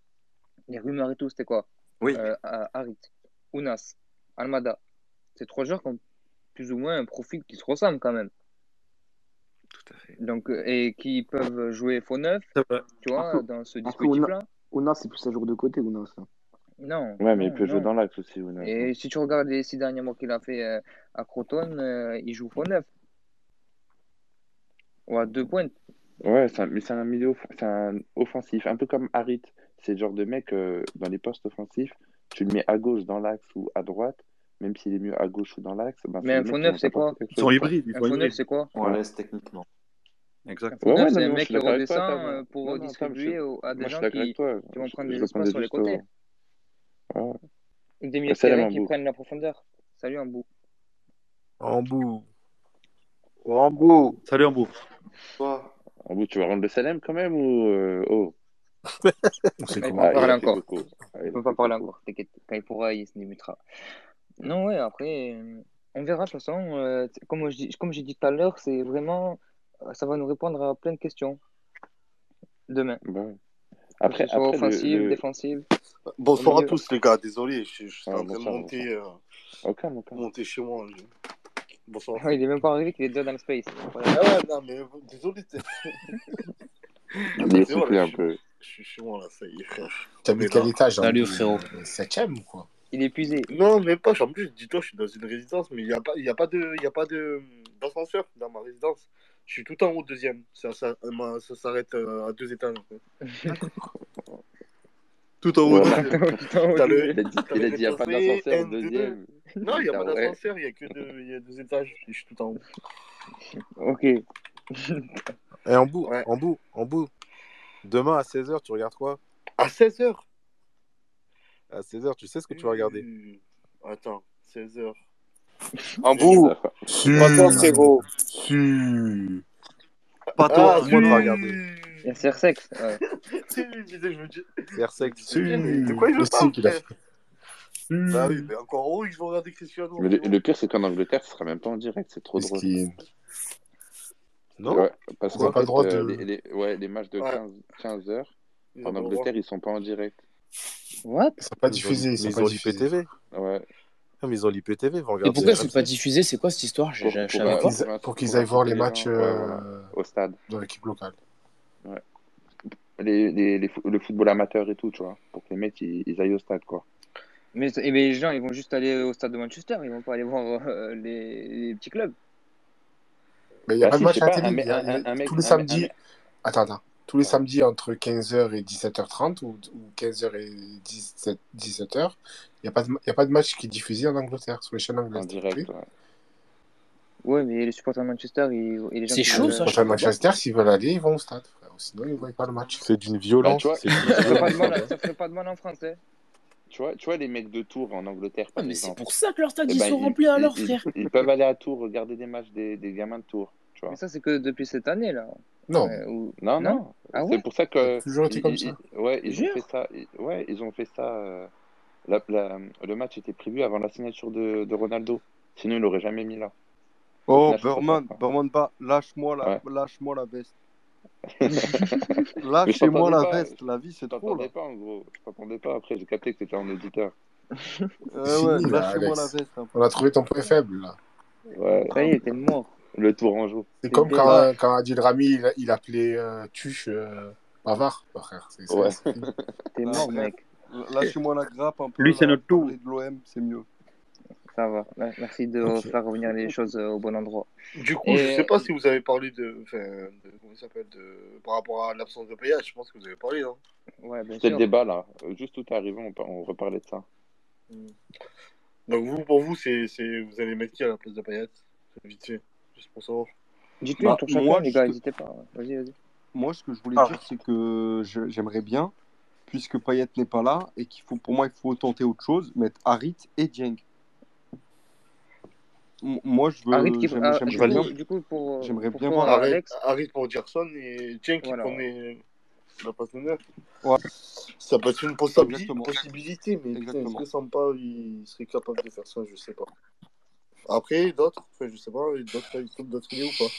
les rumeurs et tout, c'était quoi?
Oui,
Euh, Harit, Ounas, Almada. C'est trois joueurs qui ont plus ou moins un profil qui se ressemble quand même.
tout à fait.
Donc, euh, et qui peuvent jouer faux neuf, tu vois,
Après,
dans ce dispositif-là.
Ouna, c'est plus un jour de côté, Ouna, ça.
Non,
Ouais, mais il
non,
peut jouer
non.
dans l'axe aussi, Ounas.
Et si tu regardes les six derniers mois qu'il a fait euh, à Croton, euh, il joue faux neuf. Ou à deux pointes.
Ouais, c'est un- mais c'est un milieu, c'est un offensif, un peu comme Harit. C'est le genre de mec, euh, dans les postes offensifs, tu le mets à gauche dans l'axe ou à droite, même s'il est mieux à gauche ou dans l'axe, ben,
Mais un faux neuf, c'est quoi?
Ils sont hybrides.
Un faux neuf, c'est quoi?
On
Ouais.
laisse techniquement.
Un
Exact.
faux
Ouais, ouais,
c'est un mec qui
toi,
redescend
Tam.
euh, pour
Non,
au- à des gens qui,
toi.
qui vont
Je,
prendre des espaces sur les côtés. Des milieux qui prennent la profondeur. Salut, Ambou.
En bout.
Rambo.
Salut Ambo.
Toi,
En bout, tu vas rendre le Salem quand même ou... euh, Oh,
Il peut
comment
pas
ah,
parler encore.
Ah,
Il
il
peut pas parler encore. T'inquiète. Quand il pourra, il se limitera. Non, ouais, après, euh, on verra de toute façon. euh, comme j'ai dit tout à l'heure, c'est vraiment, ça va nous répondre à plein de questions demain.
Bah.
Que
Après,
ce soit
après
offensive,
le...
défensive,
Bonsoir à tous les gars, désolé, je, je suis en train de monter, euh, chez moi. je- Bonsoir.
Ah, il est même pas arrivé qu'il est déjà dans le space.
Ah ouais, non mais désolé. t'es- <laughs>
Il est un
suis,
peu.
je suis chez moi là, ça y est frère.
T'as mis quel étage en
Salut, frérot.
euh, Septième ou quoi?
Il est épuisé.
Non, même pas, en plus, dis-toi, je suis dans une résidence, mais il n'y a pas, il y a pas de, il y a pas de, d'ascenseur dans ma résidence. Je suis tout en haut, deuxième. Ça, ça, ça s'arrête euh, à deux étages. en. Tout en haut, <laughs> le,
Il a dit, il n'y a pas d'ascenseur au
N2.
deuxième.
Non, il n'y a pas
ouais.
d'ascenseur, il y a que deux, il y a deux étages. et Je suis tout en haut.
Ok.
Et en bout,
Ouais.
en bout, en bout. Demain à 16h, tu regardes quoi?
À 16h.
À 16h, tu sais ce que tu vas regarder?
Attends, 16h.
En bout. Toi, frérot.
Si.
Pas toi.
Ah,
monde va regarder.
Il y a Sersex. Ouais. <laughs>
Si, je disais, je me dis.
CR6.
Je me disais, mais de quoi il me Bah oui, mais encore heureux regarder Cristiano.
Mais le, le pire, c'est qu'en Angleterre, ce sera même pas en direct. C'est trop drôle.
qui- Non
Ouais, parce
ont pas le droit
euh,
de.
les, les- ouais, les matchs de
Ouais.
15, 15 heures, en. Angleterre, ils sont pas en direct.
What?
Ils sont pas diffusés, ils sont
ils ont l'IPTV.
Ouais.
Non, mais ils ont l'IPTV, ils vont
Et pourquoi c'est pas diffusé? C'est quoi cette histoire?
Pour,
qu'ils aillent voir les matchs
ouais,
euh,
au stade.
de l'équipe locale.
Ouais. Les, les, les le football amateur et tout, tu vois. Pour que les mecs, ils, ils aillent au stade, quoi.
Mais, les gens, ils vont juste aller au stade de Manchester, ils vont pas aller voir euh, les, les petits clubs.
Mais il n'y a
Bah
pas
si,
de match à la télé.
me-
il y a-
un,
y
mec,
tous les samedis.
me-
Attends, attends. Tous les samedis entre 15h et 17h30 ou, ou 15h et 17, 17h, il n'y a, pas de y a pas de match qui est diffusé en Angleterre, sur les chaînes
en
anglaises. t'as
direct, ouais.
Ouais, mais les supporters de Manchester ils- et les gens
C'est chaud
Les
veulent.
ça, je
supporters de. Manchester, s'ils veulent aller, ils vont au stade. frère. Sinon, ils ne voient pas le match.
C'est d'une
Bah, tu
violence.
vois,
C'est d'une
Ça
ça
ferait pas de mal en France, hein.
Tu vois, tu vois, les mecs de Tours en Angleterre,
mais c'est pour ça que leurs stades
eh
ils
ben,
sont
ils,
remplis alors,
ils,
frère.
ils peuvent aller à Tours regarder des matchs des, des gamins de Tours, tu
Mais ça, c'est que depuis cette année, là.
Non,
Euh, ou...
Non,
Non?
non.
Ah
C'est pour ça que
toujours été comme ça.
ils- ouais, ils ont fait ça. Ouais, ils ont fait ça. euh, la- la- le match était prévu avant la signature de, de Ronaldo. Sinon, il l'aurait jamais mis là.
Oh. Berman. Berman, bah, lâche-moi la,
Ouais.
lâche-moi la veste. <laughs>
Mais je
Lâchez-moi
t'entendais
la
pas.
veste. La vie,
Je
c'est trop,
t'entendais
là.
pas, en gros. Je t'entendais pas. Après, j'ai capté que t'étais en auditeur. <laughs>
Euh, ouais,
fini, là,
lâchez-moi la
Alex.
veste un peu.
On a trouvé ton point faible, là.
Ouais.
Ça y est, t'es mort.
Le tour en joue.
C'est comme quand, quand Adil Rami, il, il appelait euh, Tuche euh, Bavard, mon frère. C'est
Ouais.
T'es mort, mec.
lâchez-moi la grappe un peu.
Lui, c'est
Là,
notre tour.
de l'OM, c'est mieux.
Ça va. Mer- Merci de faire revenir les choses euh, au bon endroit.
Du coup, je sais
Et
pas si vous avez parlé de. Enfin, de comment il s'appelle de... Par rapport à l'absence de payage, je pense que vous avez parlé, non
ouais, bien
C'était le débat, là. Euh, Juste où t'es arrivé, on, on reparlait de ça.
Hmm. Donc, vous, pour vous, c'est, c'est... vous allez mettre qui à la place de Payet? Vite fait, juste pour savoir.
Dites-nous un
Bah,
chacun,
moi,
les gars,
te-
n'hésitez pas. Vas-y, vas-y.
moi, ce que je voulais
Ah.
dire, c'est que j'aimerais bien, puisque Payet n'est pas là, et qu'il faut, pour moi, il faut tenter autre chose, mettre Harit et Dieng. Moi, je veux,
qui... ah,
j'aimerais
coup,
bien,
du coup, pour,
j'aimerais
pour
bien voir
Alex,
arrête pour Gerson et Jen qui
voilà.
prenait la passe de neuf.
Ouais,
Ça peut être une
exactement,
possibilité, mais putain, est-ce que Sampa il serait capable de faire ça? Je sais pas. Après, d'autres, enfin, je sais pas, d'autres d'autres idées ou pas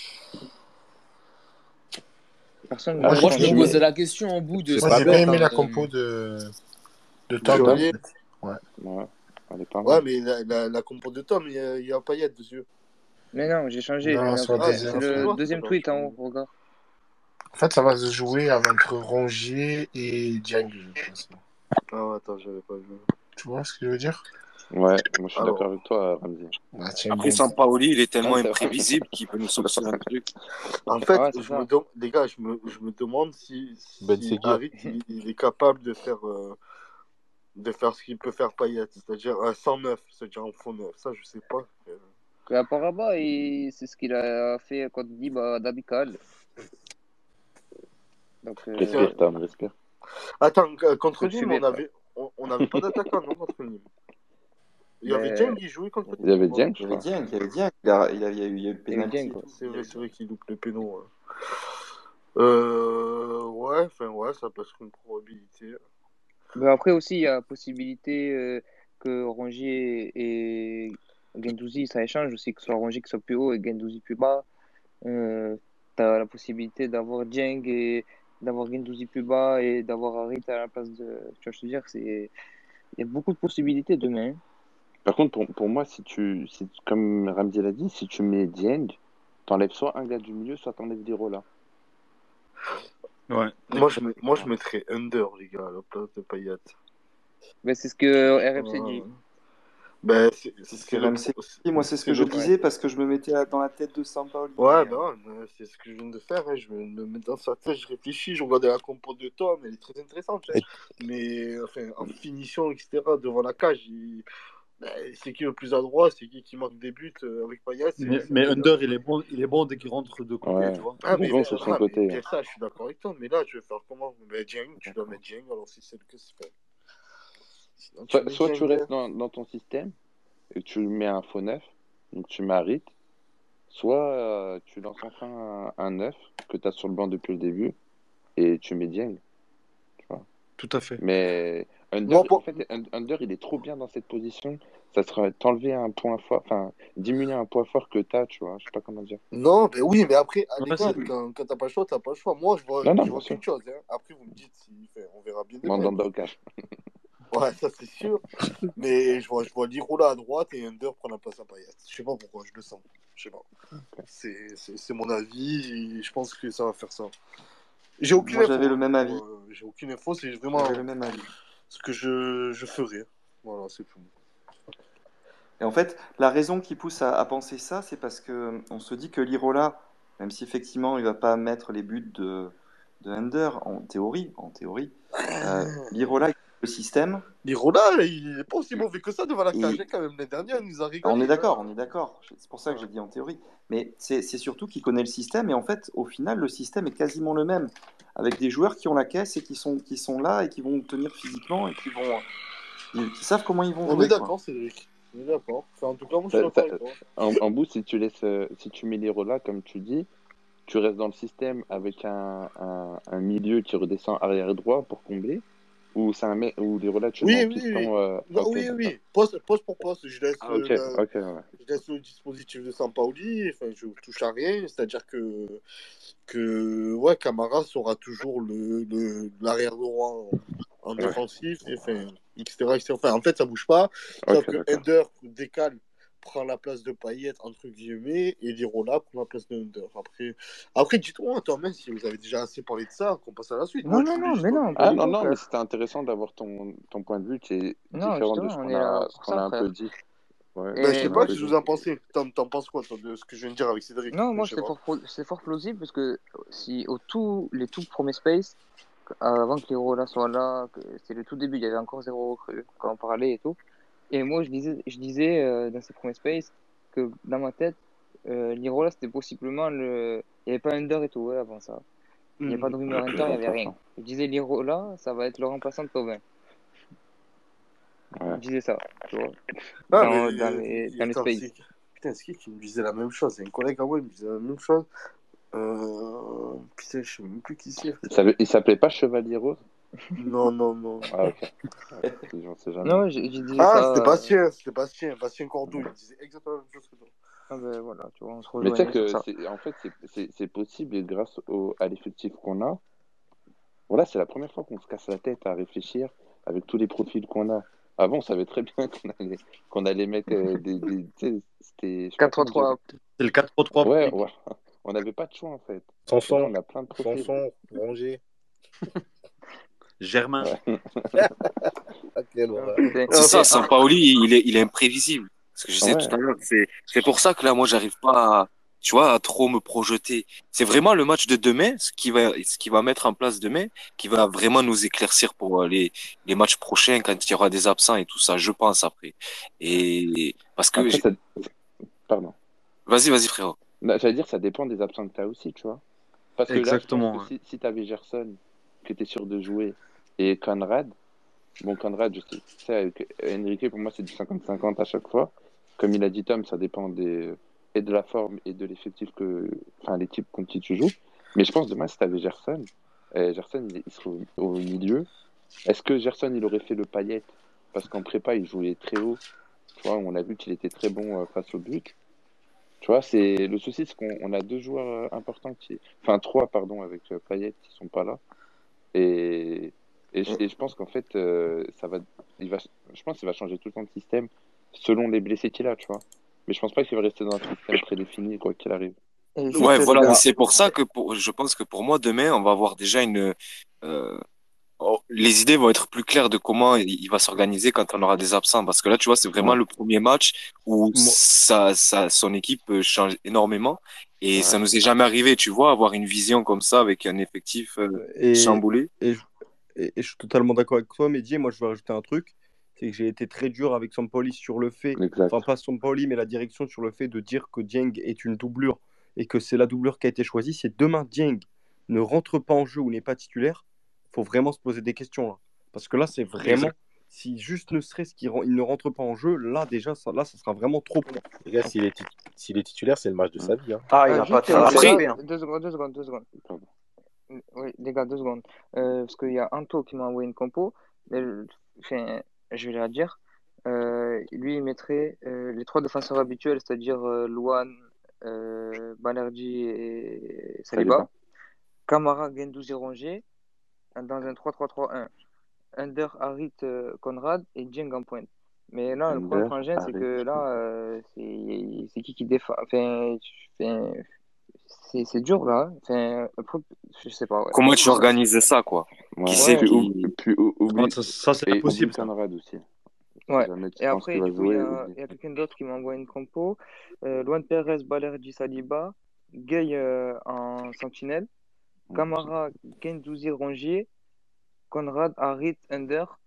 personne
j'ai
Moi, je me posais la question au bout de
j'ai bien
bête,
aimé
hein.
la compo de, de Tom. en. Ouais.
Ouais, elle est pas
Ouais,
mal.
mais la, la, la compo de Tom, il y a, il y a Payet dessus.
Mais non, j'ai changé.
Non,
j'ai
sur la
ajouté-
Ah,
C'est le deuxième tweet en haut, regarde.
En fait, ça va se jouer entre Rongier et Dieng, je pense.
Ah, ouais, attends, j'avais pas vu.
Tu vois ce que je veux dire?
Ouais, moi je suis
Alors,
d'accord avec toi, Ramzi.
Ah, tiens,
Après,
bon.
Sampaoli, il est tellement
Non, c'est vrai.
imprévisible qu'il peut nous sortir un truc.
en fait,
Ah ouais, c'est
je me dem- les gars, je me, je me demande si,
Ben
si
Seguir.
Harit il, il est capable de faire, euh, de faire ce qu'il peut faire Payet, c'est-à-dire un 109, c'est-à-dire un faux neuf. Ça, je sais pas.
Et apparemment, il- c'est ce qu'il a fait contre Diba d'Abical. Donc, euh,
Respire, Tom, respire?
Attends, euh, contre Nîmes, on avait, on, on avait pas d'attaquant, non, contre Nîmes? Il y avait Dieng qui jouait contre
Il y avait
Nîmes.
Dieng,
Il
je
y avait
crois.
Dieng, il y avait Dieng. Il, a- il, a- il y a eu, il y a eu le
Il y a eu
penalty
Dieng,
et
quoi.
tout.
C'est vrai, c'est vrai qu'il loupe le péno. Ouais, euh, ouais, enfin, ouais, ça peut être une probabilité.
Mais après aussi, il y a possibilité euh, que Rongier et Gendouzi, ça échange aussi, que soit Rongier qui soit plus haut et Gendouzi plus bas. Euh, tu as la possibilité d'avoir Dieng et d'avoir Gendouzi plus bas et d'avoir Harit à la place de. Tu vois, je veux dire, c'est. Il y a beaucoup de possibilités demain.
Par contre, pour, pour moi, si tu, si, comme Ramzi l'a dit, si tu mets Dieng, t'enlèves soit un gars du milieu, soit t'enlèves Lirola.
Ouais.
Moi, je, moi, je mettrais Under, les gars, à la place de Payet.
Mais c'est ce que RMC dit.
Ben, c'est
C'est ce que RMC dit. Moi, c'est ce que je disais parce que je me mettais dans la tête de Sampaoli.
Ouais, ben ouais, mais c'est ce que je viens de faire. hein. Je me mets dans sa tête, je réfléchis, je regarde la compo de Tom, elle est très intéressante. hein. Mais enfin, en finition, etc., devant la cage, il- ben, c'est qui le plus adroit C'est qui qui marque des buts euh, avec Payet
Mais, Under, il est bon, il est bon dès qu'il rentre de côté,
Ouais.
tu vois.
Ah,
Il est
mais,
bon sur son
ah,
côté.
ça, je suis d'accord avec toi. Mais là, je vais faire comment tu dois mettre Dieng, alors si c'est le cas, c'est pas. Sinon, tu
Soit, soit tu restes dans, dans ton système et tu mets un faux neuf, donc tu mets Harit, soit euh, tu lances enfin un, un neuf que tu as sur le banc depuis le début et tu mets Dieng. Tu vois.
Tout à fait.
Mais Under,
pour-
en fait, Un- Under, il est trop bien dans cette position. Ça sera t'enlever un point fort, enfin, diminuer un point fort que t'as, tu vois. Je sais pas comment dire.
Non, mais oui, mais après, à l'école, quand, quand t'as pas le choix, t'as pas le choix. Moi, je vois,
Non, non,
je vois quelque chose. Hein. Après, vous me dites, si, enfin, on verra bien.
Mandanda au cash.
Ouais, ça c'est sûr. Mais je vois, je vois Lirola à droite et Under prendre la place à Payet. Je sais pas pourquoi, je le sens. Je sais pas. C'est- C'est c'est mon avis et je pense que ça va faire ça. J'ai aucune
Moi,
info.
j'avais le même avis.
Euh, J'ai aucune info, c'est vraiment
J'avais le même avis.
Ce que je, je ferais. Voilà, c'est tout.
Et en fait, la raison qui pousse à, à penser ça, c'est parce que euh, on se dit que Lirola, même si effectivement il va pas mettre les buts de, de Under, en théorie, en théorie, euh, <clears throat> Lirola, le système.
Lirola, il est pas aussi mauvais que ça devant la cage. hein, Quand même, l'année dernière, il nous a rigolé.
On est d'accord, on est d'accord. C'est pour ça que j'ai dit en théorie. Mais c'est surtout qu'il connaît le système et en fait, au final, le système est quasiment le même, avec des joueurs qui ont la caisse et qui sont, qui sont là et qui vont tenir physiquement et qui vont, qui savent comment ils vont
On
jouer.
est d'accord, Cédric. On est d'accord. Enfin, en tout cas, moi, je suis d'accord
en, en bout, si tu laisses, euh, si tu mets les là, comme tu dis, tu restes dans le système avec un, un, un milieu qui redescend arrière droit pour combler, ou c'est un mec, ou les relais tu
Oui, oui, oui.
euh,
Non,
ok,
oui, oui. Poste, poste pour poste, je laisse,
Ah,
euh,
ouais.
je laisse le dispositif de Sampaoli. Enfin, je touche à rien. C'est-à-dire que, que ouais, Camara sera toujours le, le- l'arrière droit en, en
Ouais.
défensif, et, enfin, etc., etc. Enfin, en fait, ça bouge pas. Sauf que. Ender décale, prend la place de Payet, entre guillemets, et Lirola prend la place de Under. Après, après dites-moi, toi-même, si vous avez déjà assez parlé de ça, qu'on passe à la suite.
Non,
Moi,
non, non, mais non,
Ah non, non, mais c'était intéressant d'avoir ton, ton point de vue qui est
Non,
différent de ce
on
qu'on
là
a,
pour
ce qu'on
ça,
a un
frère.
peu dit. Ouais,
Ben, je sais pas ce que vous en pensez? T'en, t'en penses quoi, de ce que je viens de dire avec Cédric?
Non, moi c'est fort, c'est fort plausible parce que si au tout, les tout premiers Space, avant que les Rola soient là, c'était le tout début, il y avait encore zéro recrue quand on parlait et tout. Et moi je disais, je disais euh, dans ces premiers Space que dans ma tête, euh, l'Irola c'était possiblement le. Il n'y avait pas Under et tout ouais, avant ça. Il n'y avait pas de rumeur Under, il n'y avait rien. Je disais l'Irola, ça va être le remplaçant de Thauvin.
Ouais.
Je disais ça, tu vois.
Ah,
Dans,
mais
dans les, dans les
attends,
Space.
Putain, c'est qui qui me disait la même chose? Un collègue à moi, il me disait la même chose. Euh... Putain, je sais même plus qui c'est.
Il s'appelait pas Chevalier Rose?
Non, non, non.
Ah, ok. J'en sais jamais.
Non, je disais
Ah, c'était
euh,
Bastien, c'était Bastien, Bastien Cordeau, il disait exactement la même chose que toi.
Ah ben voilà, tu vois, on se
Mais tu sais que en fait, c'est, possible et grâce au, à l'effectif qu'on a. Voilà, c'est la première fois qu'on se casse la tête à réfléchir avec tous les profils qu'on a. Avant, on savait très bien <laughs> qu'on allait, qu'on allait mettre euh, des, des tu sais, c'était, je sais pas comment
4-3-3.
dire.
C'est le 4-3-3.
Ouais, ouais. <laughs> On n'avait pas de choix en fait. Là,
Sanson,
on a plein de profils.
Sanson, Rongier.
Germain. <laughs>
Ah.
C'est-
ça,
c'est-
Sampaoli, il est, il est imprévisible. Ce que je disais
Ouais.
tout à l'heure, c'est, c'est pour ça que là, moi, j'arrive pas à, tu vois, à trop me projeter. C'est vraiment le match de demain, ce qui va, ce qui va mettre en place demain, qui va vraiment nous éclaircir pour euh, les, les matchs prochains quand il y aura des absents et tout ça, je pense après. Et parce que,
Après,
j'ai-
ça... pardon.
vas-y, vas-y, frérot.
Non, J'allais dire, ça dépend des absents que tu as aussi, tu vois. Parce que
Exactement,
là, que si, si tu avais Gerson, qui était sûr de jouer, et Conrad, bon, Conrad, je sais, tu avec Enrique, pour moi, c'est du 50-50 à chaque fois. Comme il a dit Tom, ça dépend des, et de la forme et de l'effectif que, enfin, l'équipe contre qui tu joues. Mais je pense demain, si tu avais Gerson, euh, Gerson, il, serait au, milieu. Est-ce que Gerson, il aurait fait le paillette? Parce qu'en prépa, il jouait très haut. Tu vois, on a vu qu'il était très bon euh, face au but. Tu vois, c'est le souci, c'est qu'on on a deux joueurs euh, importants qui, enfin trois pardon, avec euh, Payet qui sont pas là. Et et je, et je pense qu'en fait, euh, ça va, il va, je pense qu'il va changer tout le temps de système selon les blessés qu'il a, tu vois. Mais je pense pas qu'il va rester dans un système prédéfini quoi qu'il arrive.
Ouais, voilà, c'est pour ça que pour, je pense que pour moi, demain, on va avoir déjà une, euh, oh, les idées vont être plus claires de comment il il va s'organiser quand on aura des absents. Parce que là, tu vois, c'est vraiment
Ouais.
le premier match où ça, son équipe change énormément. Et
Ouais.
ça nous est jamais arrivé, tu vois, avoir une vision comme ça avec un effectif euh,
Et,
chamboulé.
et, je, et- et je suis totalement d'accord avec toi, Mehdi. Moi, je veux rajouter un truc. C'est que j'ai été très dur avec Sampoli sur le fait,
Exact.
enfin pas Sampoli, mais la direction sur le fait de dire que Dieng est une doublure et que c'est la doublure qui a été choisie. Si demain Dieng ne rentre pas en jeu ou n'est pas titulaire, il faut vraiment se poser des questions là. Parce que là, c'est vraiment, si juste ne serait-ce qu'il ne rentre pas en jeu, là déjà, ça, là, ça sera vraiment trop pour.
Les gars, s'il est, tit- est titulaire, c'est le match de sa vie. hein.
Ah, il n'a pas de
euh,
Après-
hein.
deux secondes, deux secondes, deux secondes. Oui, les gars, deux secondes. Euh, parce qu'il y a Anto qui m'a envoyé une compo. Mais enfin, je vais la dire. Euh, lui, il mettrait euh, les trois défenseurs habituels, c'est-à-dire euh, Luan, euh, Banerjee et Saliba.
Saliba.
Camara, Gendouzi, Rongier dans un 3-3-3-1. Under, Harit, euh, Conrad et Dieng en pointe. Mais là, le problème, Frangin, c'est que là, euh, c'est qui qui défend. Enfin, enfin, c'est c'est dur là. Enfin, après, je sais pas. ouais.
Comment tu organises ça, quoi?
Ouais.
Qui
ou- puis ou- oublie,
Ça, ça, c'est impossible.
Conrad aussi. Si
Ouais. Et après, il y a, quelqu'un d'autre qui m'envoie une compo. Euh, Luan Perez, Balerdi, Saliba, Gay euh, en sentinelle, Camara, Gendouzi, Rongier, Conrad, Harit, Under.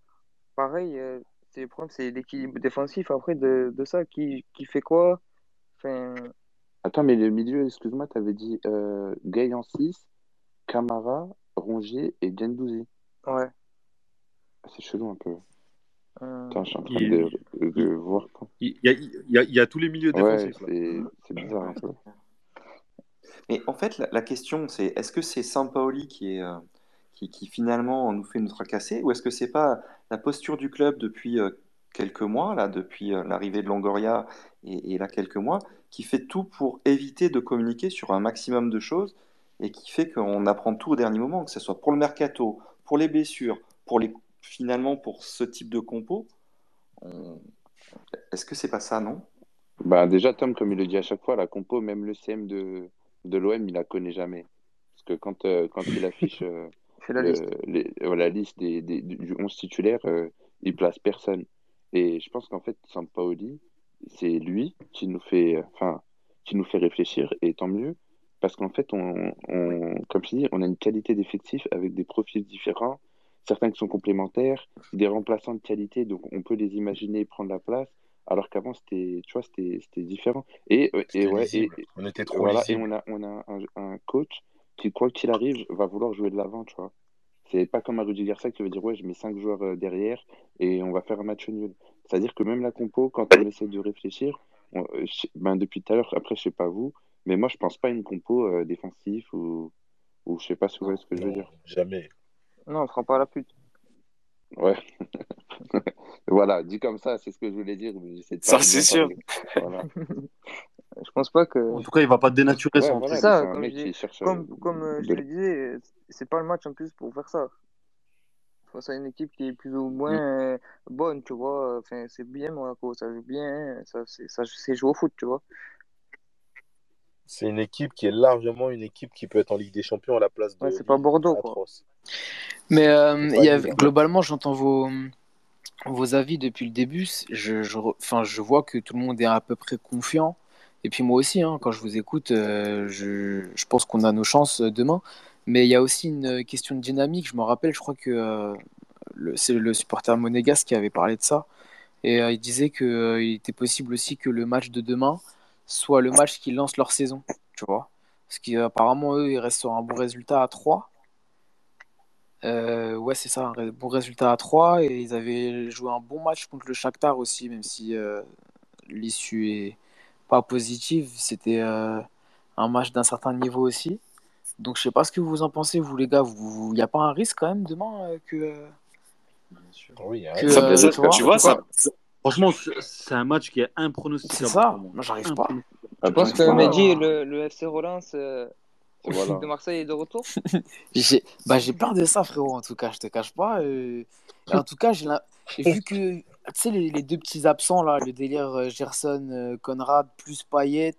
Pareil, euh, c'est le problème, c'est l'équilibre défensif. Après, de, de ça, qui, qui fait quoi? Enfin,
Attends, mais le milieu, excuse-moi, t'avais dit euh, Gay en 6, Camara, Rongier et Gendouzi.
ouais.
C'est chelou un peu.
Euh,
Attends, je suis en train
Il,
de, de voir. quoi.
il, y a, il y a- il y a tous les milieux
Ouais,
défensifs. là.
c'est c'est bizarre un peu.
Mais en fait, la, la question, c'est est-ce que c'est Sampaoli qui est, euh, qui, qui finalement nous fait nous tracasser, ou est-ce que c'est pas la posture du club depuis euh, quelques mois, là, depuis euh, l'arrivée de Longoria et, et là quelques mois, qui fait tout pour éviter de communiquer sur un maximum de choses et qui fait qu'on apprend tout au dernier moment, que ce soit pour le mercato, pour les blessures, pour les finalement pour ce type de compo. Est-ce que c'est pas ça, non?
Bah, déjà, Tom, comme il le dit à chaque fois, la compo, même le CM de, de l'OM, il la connaît jamais. Parce que quand, euh, quand il affiche
C'est la liste.
les- euh, la liste des, des- du 11 titulaire, euh, il place personne. Et je pense qu'en fait, Sampaoli, c'est lui qui nous fait, enfin, qui nous fait réfléchir, et tant mieux, parce qu'en fait, on, on, comme je dis, on a une qualité d'effectif avec des profils différents, certains qui sont complémentaires, des remplaçants de qualité, donc on peut les imaginer prendre la place, alors qu'avant, c'était, tu vois, c'était, c'était différent. Et, euh, et ouais, et,
On était trop
voilà, et on a, on a un, un coach qui, quoi qu'il arrive, va vouloir jouer de l'avant, tu vois. C'est pas comme un Rudy Garcia qui veut dire, ouais, je mets cinq joueurs euh, derrière et on va faire un match nul. C'est-à-dire que même la compo, quand on essaie de réfléchir, on- euh, ben, depuis tout à l'heure, après, je sais pas vous, mais moi, je pense pas à une compo euh, défensive ou, ou je sais pas si vous voyez ce que je veux dire.
jamais.
Non, on fera pas la pute.
Ouais. <laughs> Voilà, dit comme ça, c'est ce que je voulais dire, mais j'essaie de
Ça, c'est sûr.
Voilà. <laughs>
Je pense pas que.
En tout cas, il va pas dénaturer
Ouais,
son
voilà,
C'est ça, comme, je
euh,
comme, comme euh, je te le disais, c'est pas le match en plus pour faire ça. Face à une équipe qui est plus ou moins euh, bonne, tu vois. Enfin, c'est bien Monaco, ça joue bien, ça, c'est, ça c'est jouer au foot, tu vois.
C'est une équipe qui est largement une équipe qui peut être en Ligue des Champions à la place de
Ouais, c'est pas. Bordeaux, quoi.
Mais euh,
C'est
il y
pas
a- globalement, j'entends vos, vos avis depuis le début. Je, je, enfin, je vois que tout le monde est à peu près confiant. Et puis moi aussi, hein, quand je vous écoute, euh, je, pense qu'on a nos chances euh, demain. Mais il y a aussi une question de dynamique. Je me rappelle, je crois que euh, c'est le supporter monégasque qui avait parlé de ça. Et euh, il disait qu'il était possible aussi que le match de demain soit le match qui lance leur saison. Tu vois? Parce qu'apparemment, eux, ils restent sur un bon résultat à 3. Euh, ouais, c'est ça, un bon résultat à 3 et ils avaient joué un bon match contre le Shakhtar aussi, même si euh, l'issue est pas positive. C'était euh, un match d'un certain niveau aussi. Donc je sais pas ce que vous en pensez, vous les gars. Il n'y a pas un risque quand même demain euh, que, euh,
Oui,
que.
Ça,
euh,
ça-
tu vois?
tu ça, ça-
Franchement, c'est c'est un match qui est
C'est
impronosticable
ça.
pour moi.
J'arrive pas.
Je
Attends,
pense que Mehdi, le, le FC euh,
c'est- Voilà.
de Marseille est de retour. <laughs>
J'ai bah, j'ai peur de ça, frérot, en tout cas, je te cache pas. euh, en tout cas, j'ai vu que, tu sais, les, les deux petits absents, là, le délire euh, Gerson, euh, Conrad, plus Payet,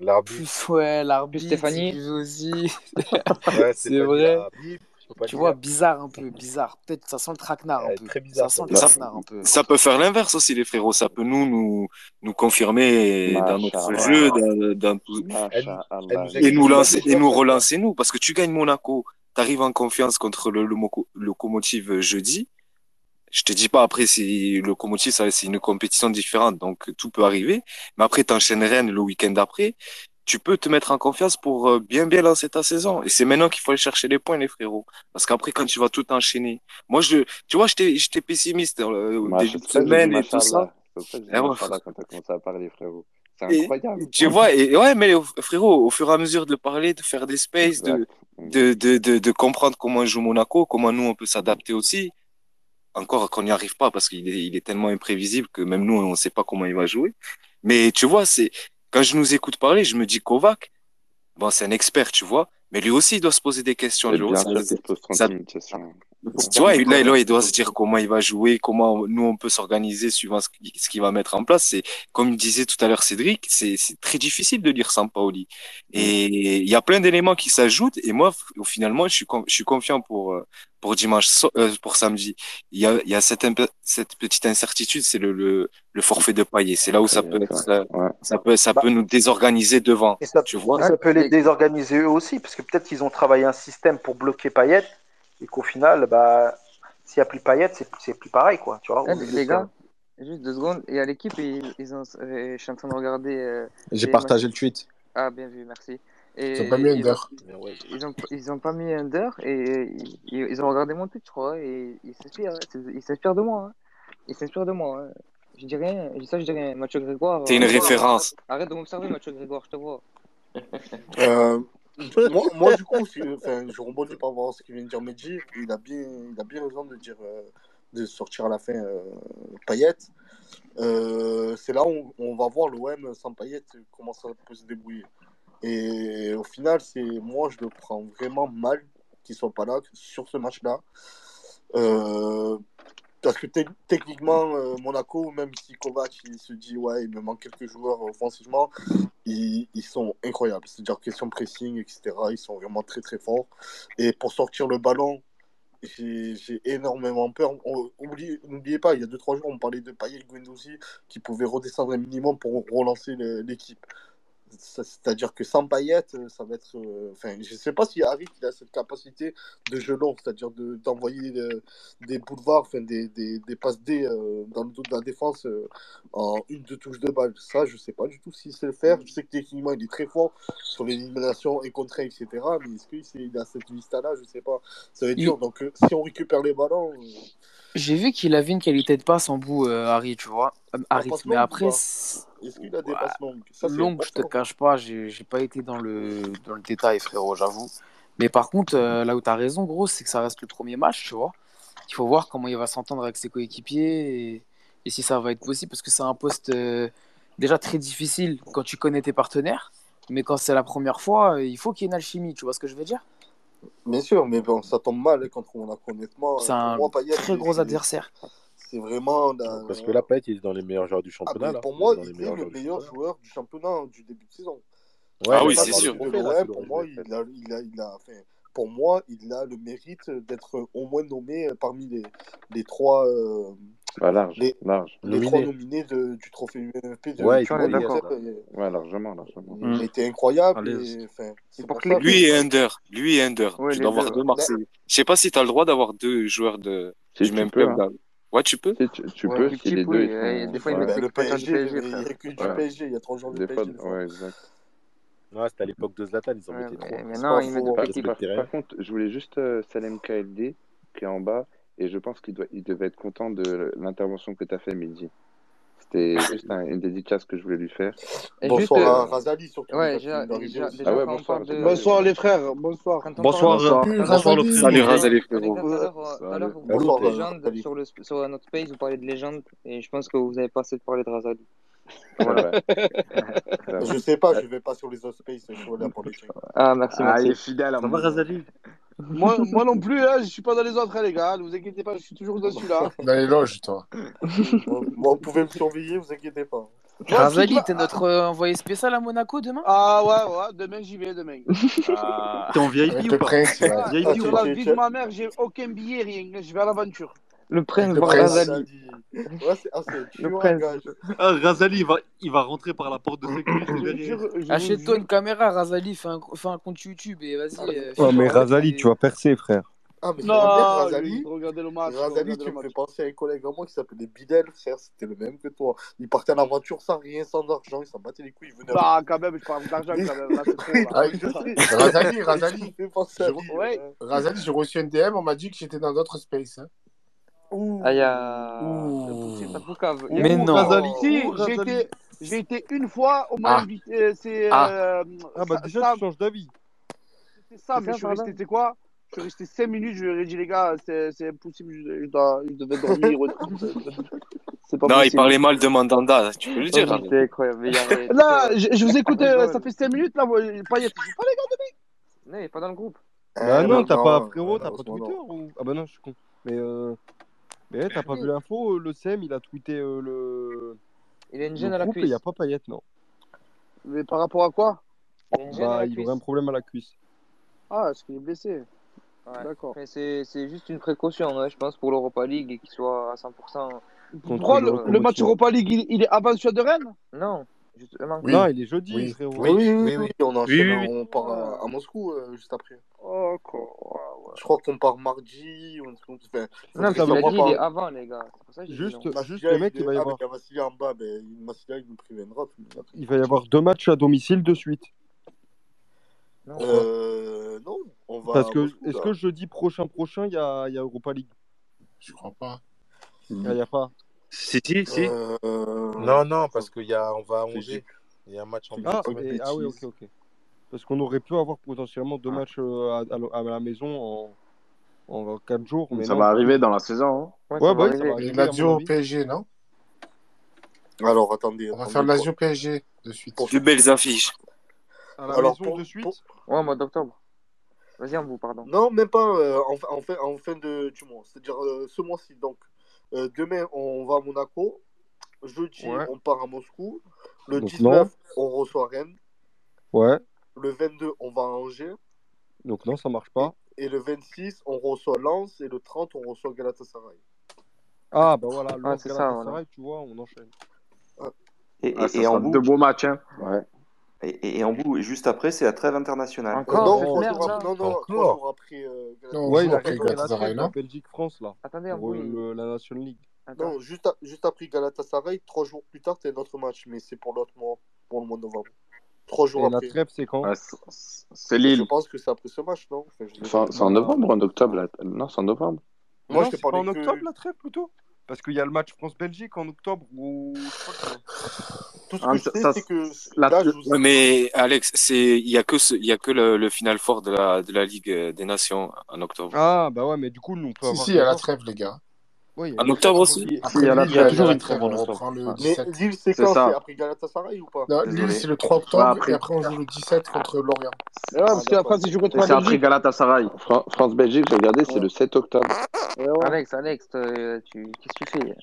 L'arbitre.
plus, ouais, l'arbitre
Stéphanie.
aussi. <laughs>
Ouais,
C'est vrai. Tu vois, bizarre un peu, bizarre. Peut-être ça sent le traquenard un peu.
très
Ça
bizarre,
sent le
ça,
traquenard un peu.
ça peut faire l'inverse aussi, les frérots. Ça peut nous, nous, nous confirmer dans notre jeu, dans, dans tout, et nous lancer, et relancer, nous. Parce que tu gagnes Monaco, tu arrives en confiance contre le, Locomotive jeudi. Je te dis pas après si le Locomotive, ça, c'est une compétition différente, donc tout peut arriver. Mais après, t'enchaînes Rennes le week-end d'après. Tu peux te mettre en confiance pour euh, bien bien lancer ta saison. Et c'est maintenant qu'il faut aller chercher les points, les frérots. Parce qu'après, quand tu vas tout enchaîner. Moi, je, tu vois, j'étais, j'étais pessimiste euh, au
Mash-
début de
C'est
semaine et tout ça.
C'est
Et
dit
ouais.
Masha'Allah quand t'as commencé à parler, frérot. C'est
Et tu vois, et ouais, mais frérot, au fur et à mesure de parler, de faire des spaces, de, de, de, de comprendre comment joue Monaco, comment nous on peut s'adapter aussi. Encore qu'on n'y arrive pas parce qu'il est, il est tellement imprévisible que même nous, on ne sait pas comment il va jouer. Mais tu vois, c'est quand je nous écoute parler, je me dis Kovac, bon, c'est un expert, tu vois, mais lui aussi, il doit se poser des questions.
Et
tu vois,
bien
ça-
sûr qu'il se pose 30
ça-
minutes, c'est sûr.
Tu vois, là, là, il doit se dire comment il va jouer, comment nous on peut s'organiser suivant ce qu'il va mettre en place. C'est comme disait tout à l'heure Cédric, c'est c'est très difficile de lire Sampaoli. Et il y a plein d'éléments qui s'ajoutent. Et moi, finalement, je suis je suis confiant pour euh, pour dimanche, euh, pour samedi. Il y a il y a cette cette petite incertitude, c'est le, le le forfait de Payet. C'est là où ça peut être ça peut ça peut nous désorganiser devant.
Et ça,
Tu vois.
ça peut les désorganiser eux aussi, parce que peut-être qu'ils ont travaillé un système pour bloquer Payet, et qu'au final, bah, s'il n'y a plus Payet, c'est c'est plus pareil, quoi. Tu vois,
les
de
gars, juste deux secondes. Et à l'équipe, ils, ils ont, euh, je suis en train de regarder. euh,
J'ai partagé
matchs.
le tweet.
Ah, bien vu, merci. Et
Ils ont pas mis
ils
Under.
ont, ils ont, ils ont pas mis Under et ils, ils ont regardé mon tweet, je crois, et ils s'inspirent. hein. C'est- Ils s'inspirent de moi. hein. Ils s'inspirent de moi. hein. Je dis rien, je dis ça, je dis rien. Mathieu Grégoire.
T'es une
euh,
référence.
Arrête de m'observer, Mathieu Grégoire, je te vois.
Euh, moi, moi, du coup, je rebondis par rapport à ce que vient de dire Medji. Il a bien, il a bien raison de dire euh, de sortir à la fin euh, Payet. Euh, c'est là où on va voir l'OM sans Payet comment ça peut se débrouiller. Et au final, c'est moi, je le prends vraiment mal qu'il soit pas là sur ce match-là. Euh, parce que te- techniquement, euh, Monaco, même si Kovac il se dit ouais, il me manque quelques joueurs offensivement, ils, sont incroyables. C'est-à-dire question pressing, etc. Ils sont vraiment très très forts. Et pour sortir le ballon, j'ai énormément peur. N'oubliez pas, il y a 2-3 jours, on parlait de Payet et Guendouzi qui pouvaient redescendre un minimum pour relancer l'équipe. C'est-à-dire que sans Payet, euh, ça va être. euh, Enfin, je ne sais pas si Harry il a cette capacité de jeu long, c'est-à-dire de- d'envoyer des boulevards, enfin, des, des, des passes D euh, dans le dos de la défense en une, deux touches de balle. Ça, je ne sais pas du tout s'il sait le faire. Je sais que techniquement, il est très fort sur l'élimination et contrée, etc. Mais est-ce qu'il il a cette vista-là Je ne sais pas. Ça va être
Il-
dur. Donc, si on récupère les ballons.
J'ai vu qu'il avait une qualité de passe en bout, euh, Harry, tu vois. Euh, Harry, mais
ou
après,
Est-ce qu'il a des passes longues? Ça,
longue, je te cache pas, j'ai pas été dans le, dans le détail, frérot, j'avoue. Mais par contre, euh, là où tu as raison, gros, c'est que ça reste le premier match, tu vois. Il faut voir comment il va s'entendre avec ses coéquipiers et, et si ça va être possible, parce que c'est un poste euh, déjà très difficile quand tu connais tes partenaires. Mais quand c'est la première fois, il faut qu'il y ait une alchimie, tu vois ce que je veux dire?
Bien sûr, mais bon, ça tombe mal hein, contre Monaco, honnêtement.
C'est un
moi, Payet,
très gros adversaire.
C'est vraiment. la-
Parce que là, Payet, il est dans les meilleurs joueurs du
Ah,
championnat. là.
pour
Il
moi,
est dans les
il est le meilleur joueur du championnat du début de saison.
Ouais,
Ah oui, c'est
dans
sûr.
Là,
pour moi, il a, il a, il a, enfin, pour moi, il a le mérite d'être au moins nommé parmi les, les trois, euh,
Bah, large,
les,
large.
les trois
Nominé.
nominés de- du trophée UNFP de,
Ouais, il
est
hein.
Ouais, largement, largement.
Il
Mm.
a été incroyable. Et, c'est
pour
ça
Lui et Under. Lui et Under.
Ouais,
Tu dois avoir
deux.
deux Marseillais. Je sais pas si tu as le droit d'avoir deux joueurs de,
Si
du
tu
même
peux,
club.
hein.
Ouais, tu peux.
Si tu, tu
Ouais,
peux, si les deux
Et
sont.
des fois, ils
Ouais,
mettent
le PSG, il n'y a que du
ouais.
PSG. Il y a trois joueurs du
Des fois,
PSG. des fois.
ouais, exact.
Ouais, c'était à l'époque de Zlatan, ils en
Ouais,
mettaient trop.
mais maintenant,
pas
ils mettent
Par, par, par contre, je voulais juste euh, Salem KLD qui est en bas et je pense qu'il doit, il devait être content de l'intervention que tu as fait, Mehdi. C'était juste un- une dédicace que je voulais lui faire.
Et juste,
Bonsoir
euh,
à Razali, surtout.
ouais, déjà, déjà, déjà
Ah ouais, bonsoir,
de.
les frères, bonsoir.
Bonsoir,
Bonsoir.
Bonsoir le.
Salut Razali,
les
frérot.
tout à l'heure, vous
Bonsoir,
de légende sur, le, sur notre page, vous parlez de légende, et je pense que vous avez pas assez de parler de Razali. Voilà. <laughs>
Je sais pas, je vais pas sur les autres spaces, je suis là pour les trucs.
Ah, merci,
Ah, il est fidèle à
Ça va. Razali?
Moi, moi non plus, hein, je suis pas dans les autres, hein, les gars. Ne vous inquiétez pas, je suis toujours dessus là. <laughs>
Dans les loges, toi.
Bon, vous pouvez me surveiller, vous inquiétez pas.
Vas-
t'es notre euh, envoyé spécial à Monaco demain?
Ah ouais, ouais, demain j'y vais, demain.
Ah. <laughs>
T'es en VIP ou pas?
prince.
Ah,
VIP
Ah,
ou
sur la vie de ma mère, j'ai aucun billet, rien. Je vais à l'aventure.
Le prince
le
Bar
prince.
Razali.
Ouais, c'est ah,
Le prince.
gage.
Ah, Razali, il va, il va rentrer par la porte de sécurité
Je je
Achète-toi une caméra, Razali, fais un, fais un compte YouTube et vas-y, euh,
Ouais,
Oh,
mais Razali, tu vas
percer, frère.
Ah, mais va
Non, je
Razali.
vais regarder le match. je
Razali, tu
le
me fais penser à un collègue à moi qui s'appelait Bidel, frère, c'était le même que toi. Il partait en aventure sans rien, sans argent, il s'en battait les couilles, il venait
Non, quand même, je parle d'argent quand même. Là, trop. <laughs>
Ah,
Je. <laughs>
Razali, Razali.
euh.
Razali, j'ai reçu un DM, on m'a dit que j'étais dans d'autres spaces. Hein.
Mais non.
J'ai été, une fois, on m'a
Ah.
invité. euh, C'est
Ah.
euh,
Ah bah déjà, tu changes d'avis.
c'est
ça,
je suis resté, tu sais quoi?
Je suis resté 5 minutes, je lui ai dit, les gars, c'est impossible, je, je dois, je devais dormir. <laughs> c'est pas
Non, il
possible.
parlait mal de Mandanda, tu peux le dire.
Oh. C'était incroyable. Mais il avait- <laughs>
Là, je, je vous écoute, <laughs> euh, ça fait 5 minutes, là, moi, Payet, il joue pas les gars de mec.
Non, il est pas dans le groupe.
Bah
Eh,
non, t'as pas, frérot, t'as pas Twitter ou... Ah bah non, je suis con. Mais, euh... mais t'as pas vu l'info, euh, le CM, il a tweeté euh, le...
Il a une
le
gêne à la
et il n'y a
cuisse.
pas Payet, non.
Mais par rapport à quoi?
Il a une gêne à
Bah,
la
il
cuisse.
aurait un problème à la cuisse.
Ah, est-ce qu'il est blessé
Ouais.
D'accord.
Mais c'est c'est juste une précaution, ouais, je pense, pour l'Europa League et qu'il soit à 100%.
Contre
Pourquoi
le
le, match Europa League, il, il est avant celui de Rennes?
Non, justement.
Oui.
Non, il est jeudi,
Oui.
frérot.
Oui, oui, oui,
oui,
oui,
oui.
on enchaîne,
Oui, oui,
on part à, à Moscou euh, juste après.
Oh, quoi.
Je crois qu'on part mardi. On... Enfin,
Non,
ça va pas
il est
par-
avant, les gars. C'est pour ça que j'ai dit
Juste,
non.
juste
Massilia,
les mecs,
il
il va y avoir,
mais il y a Massilia en bas, ben, Massilia, il nous préviendra. tout le monde.
il va y avoir deux matchs à domicile de suite.
Non,
Euh, non, on va
Parce
à
que,
Moscou,
est-ce
là.
que jeudi prochain, prochain, il y a, il y a Europa League?
Je crois pas.
Il n'y a pas.
Si, si, si.
Euh,
Non, non, parce qu'il y a, on va à. Angers. Il y a un match en
Ah, et- ah oui, ok, ok. Parce qu'on aurait pu avoir potentiellement deux
Ah.
matchs euh, à, à la- à la maison en, en quatre jours, mais
Ça
non,
va arriver dans la saison. hein.
Ouais,
Ouais,
ça
bah
va
oui, ça va
arriver.
Lazio au. PSG, non?
Alors, attendez,
On va
attendez.
faire Lazio PSG de suite.
Pour-
De belles affiches.
À la
Alors,
maison
pour-
de suite
pour-
Ouais, mois d'octobre. Vas-y, en vous, pardon.
Non, même pas euh, en, fin- en, fin, en fin de, du mois. C'est-à-dire euh, ce mois-ci. Donc, euh, demain, on va à Monaco. Jeudi,
Ouais.
on part à Moscou. Le
Donc
19,
non.
on reçoit Rennes.
Ouais,
Le 22, on va à Angers.
donc non, ça marche pas.
Et le 26, on reçoit Lens. Et le 30, on reçoit Galatasaray.
Ah, bah voilà,
Ah,
Lens
ça,
Galatasaray,
voilà.
tu vois, on enchaîne.
Et,
Ah,
et,
ça
et en bout,
deux beaux matchs. Hein.
Ouais.
et, et- et en bout, et juste après, c'est la trêve internationale.
Euh,
Encore
non, trois
merde,
après, non, non, trois jours après. euh,
Non, on
Ouais, il a la
Galatasaray, non
Belgique-France, là,
Attendez, en
le- la Nation League.
Non, juste, à- juste après Galatasaray, trois jours plus tard, c'est notre match. Mais c'est pour l'autre mois, pour le mois de novembre. Trois jours
Et la
après.
trêve, c'est quand?
Ouais, c'est- c'est
Je
Lille.
pense que c'est après ce match, non? Enfin,
C'est en, novembre ou en octobre là Non, c'est en novembre.
Moi,
non,
je
c'est pas en
que-
octobre, la trêve, plutôt? Parce qu'il y a le match France-Belgique en octobre où... que-
Tout ce
Ah,
que je
ça-
sais,
ça-
c'est que
la-
là, je vous-
Ouais, mais Alex, c'est il y a que ce- il y a que le, le final fort de la de la Ligue des Nations en octobre.
Ah, bah ouais, mais du coup, nous, on peut
Si,
avoir...
si, il y a la trêve, les gars.
A
En octobre aussi
oui.
Après
il y a
il y a
toujours une trêve en octobre.
Mais
17.
Lille, c'est quand
ça.
C'est après Galatasaray ou pas
Non. Lille, c'est le 3
Ouais,
octobre
après,
et après on joue le 17 contre Lorient.
Ouais, parce
Ah,
qu'après,
d'accord.
c'est joué contre la
c'est après. Galatasaray.
Fran- France-Belgique, j'ai regardé, c'est
Ouais.
le 7 octobre.
Et ouais.
Alex, Alex, euh, tu... qu'est-ce que tu fais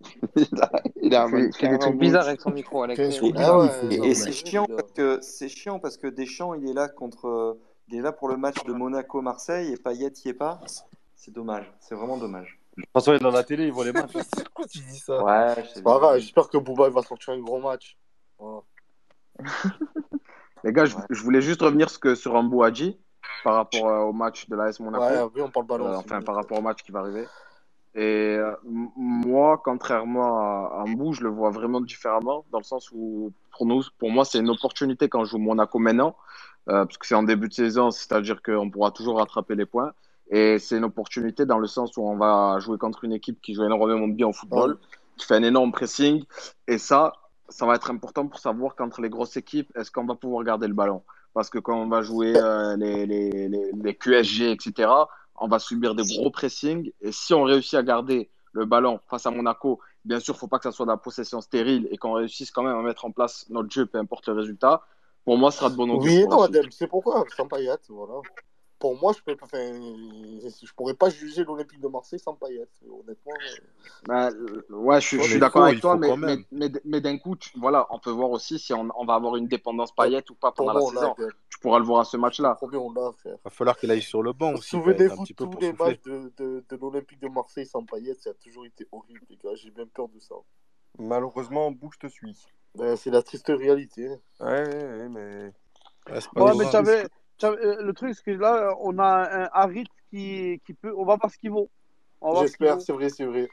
<laughs>
il a, il
fais des trucs bizarres avec son micro, Alex. Eh,
Et,
Ah c'est
chiant
bizarre.
parce que c'est chiant parce que Deschamps il est là contre euh, il est là pour le match de Monaco Marseille et Payet y est pas. C'est dommage, c'est vraiment dommage.
De toute façon, il est dans la télé, il voit les matchs. <laughs>
Pourquoi tu dis ça
Ouais,
C'est pas grave, j'espère que Bouba il va sortir un gros match. Voilà. <laughs>
Les gars, je,
Ouais.
je voulais juste revenir ce que, sur a dit par rapport euh, au match de l'AS Monaco.
Ouais, après on parle ballon.
Euh, enfin, par rapport au match qui va arriver. Et euh, moi, contrairement à Ambou, je le vois vraiment différemment, dans le sens où, pour nous, pour moi, c'est une opportunité quand je joue Monaco maintenant, euh, parce que c'est en début de saison, c'est-à-dire qu'on pourra toujours rattraper les points. Et c'est une opportunité dans le sens où on va jouer contre une équipe qui joue énormément bien au football, qui fait un énorme pressing. Et ça, ça va être important pour savoir qu'entre les grosses équipes, est-ce qu'on va pouvoir garder le ballon? Parce que quand on va jouer euh, les, les, les, les QSG, etc., on va subir des gros pressings. Et si on réussit à garder le ballon face à Monaco, bien sûr, il ne faut pas que ça soit de la possession stérile et qu'on réussisse quand même à mettre en place notre jeu, peu importe le résultat. Pour moi, ce sera de bon augure.
Oui non. Adem, c'est pourquoi? Sans Payet, voilà. Pour moi, je peux enfin, je pourrais pas juger l'Olympique de Marseille sans Payet, honnêtement. euh.
Bah, euh, ouais, je, suis- je d'accord avec toi, mais, mais,
même.
mais, mais d'un coup, tu- voilà, on peut voir aussi si on, on va avoir une dépendance paillette ou pas
Pour
pendant la saison. Tu pourras le voir à ce match-là.
Il va falloir qu'il aille sur le banc aussi,
Souvenez-vous
peu
tous
pour
les
souffler.
matchs de, de, de l'Olympique de Marseille sans Payet, ça a toujours été horrible, les gars. J'ai bien peur de ça.
Malheureusement, Bou, je te suis.
Ben, c'est la triste réalité.
Ouais, ouais, ouais, mais...
Ouais,
mais t'avais- euh, le truc, c'est que là, on a un Harit qui, qui peut. On va voir ce qu'il vaut.
J'espère, c'est vrai, c'est vrai.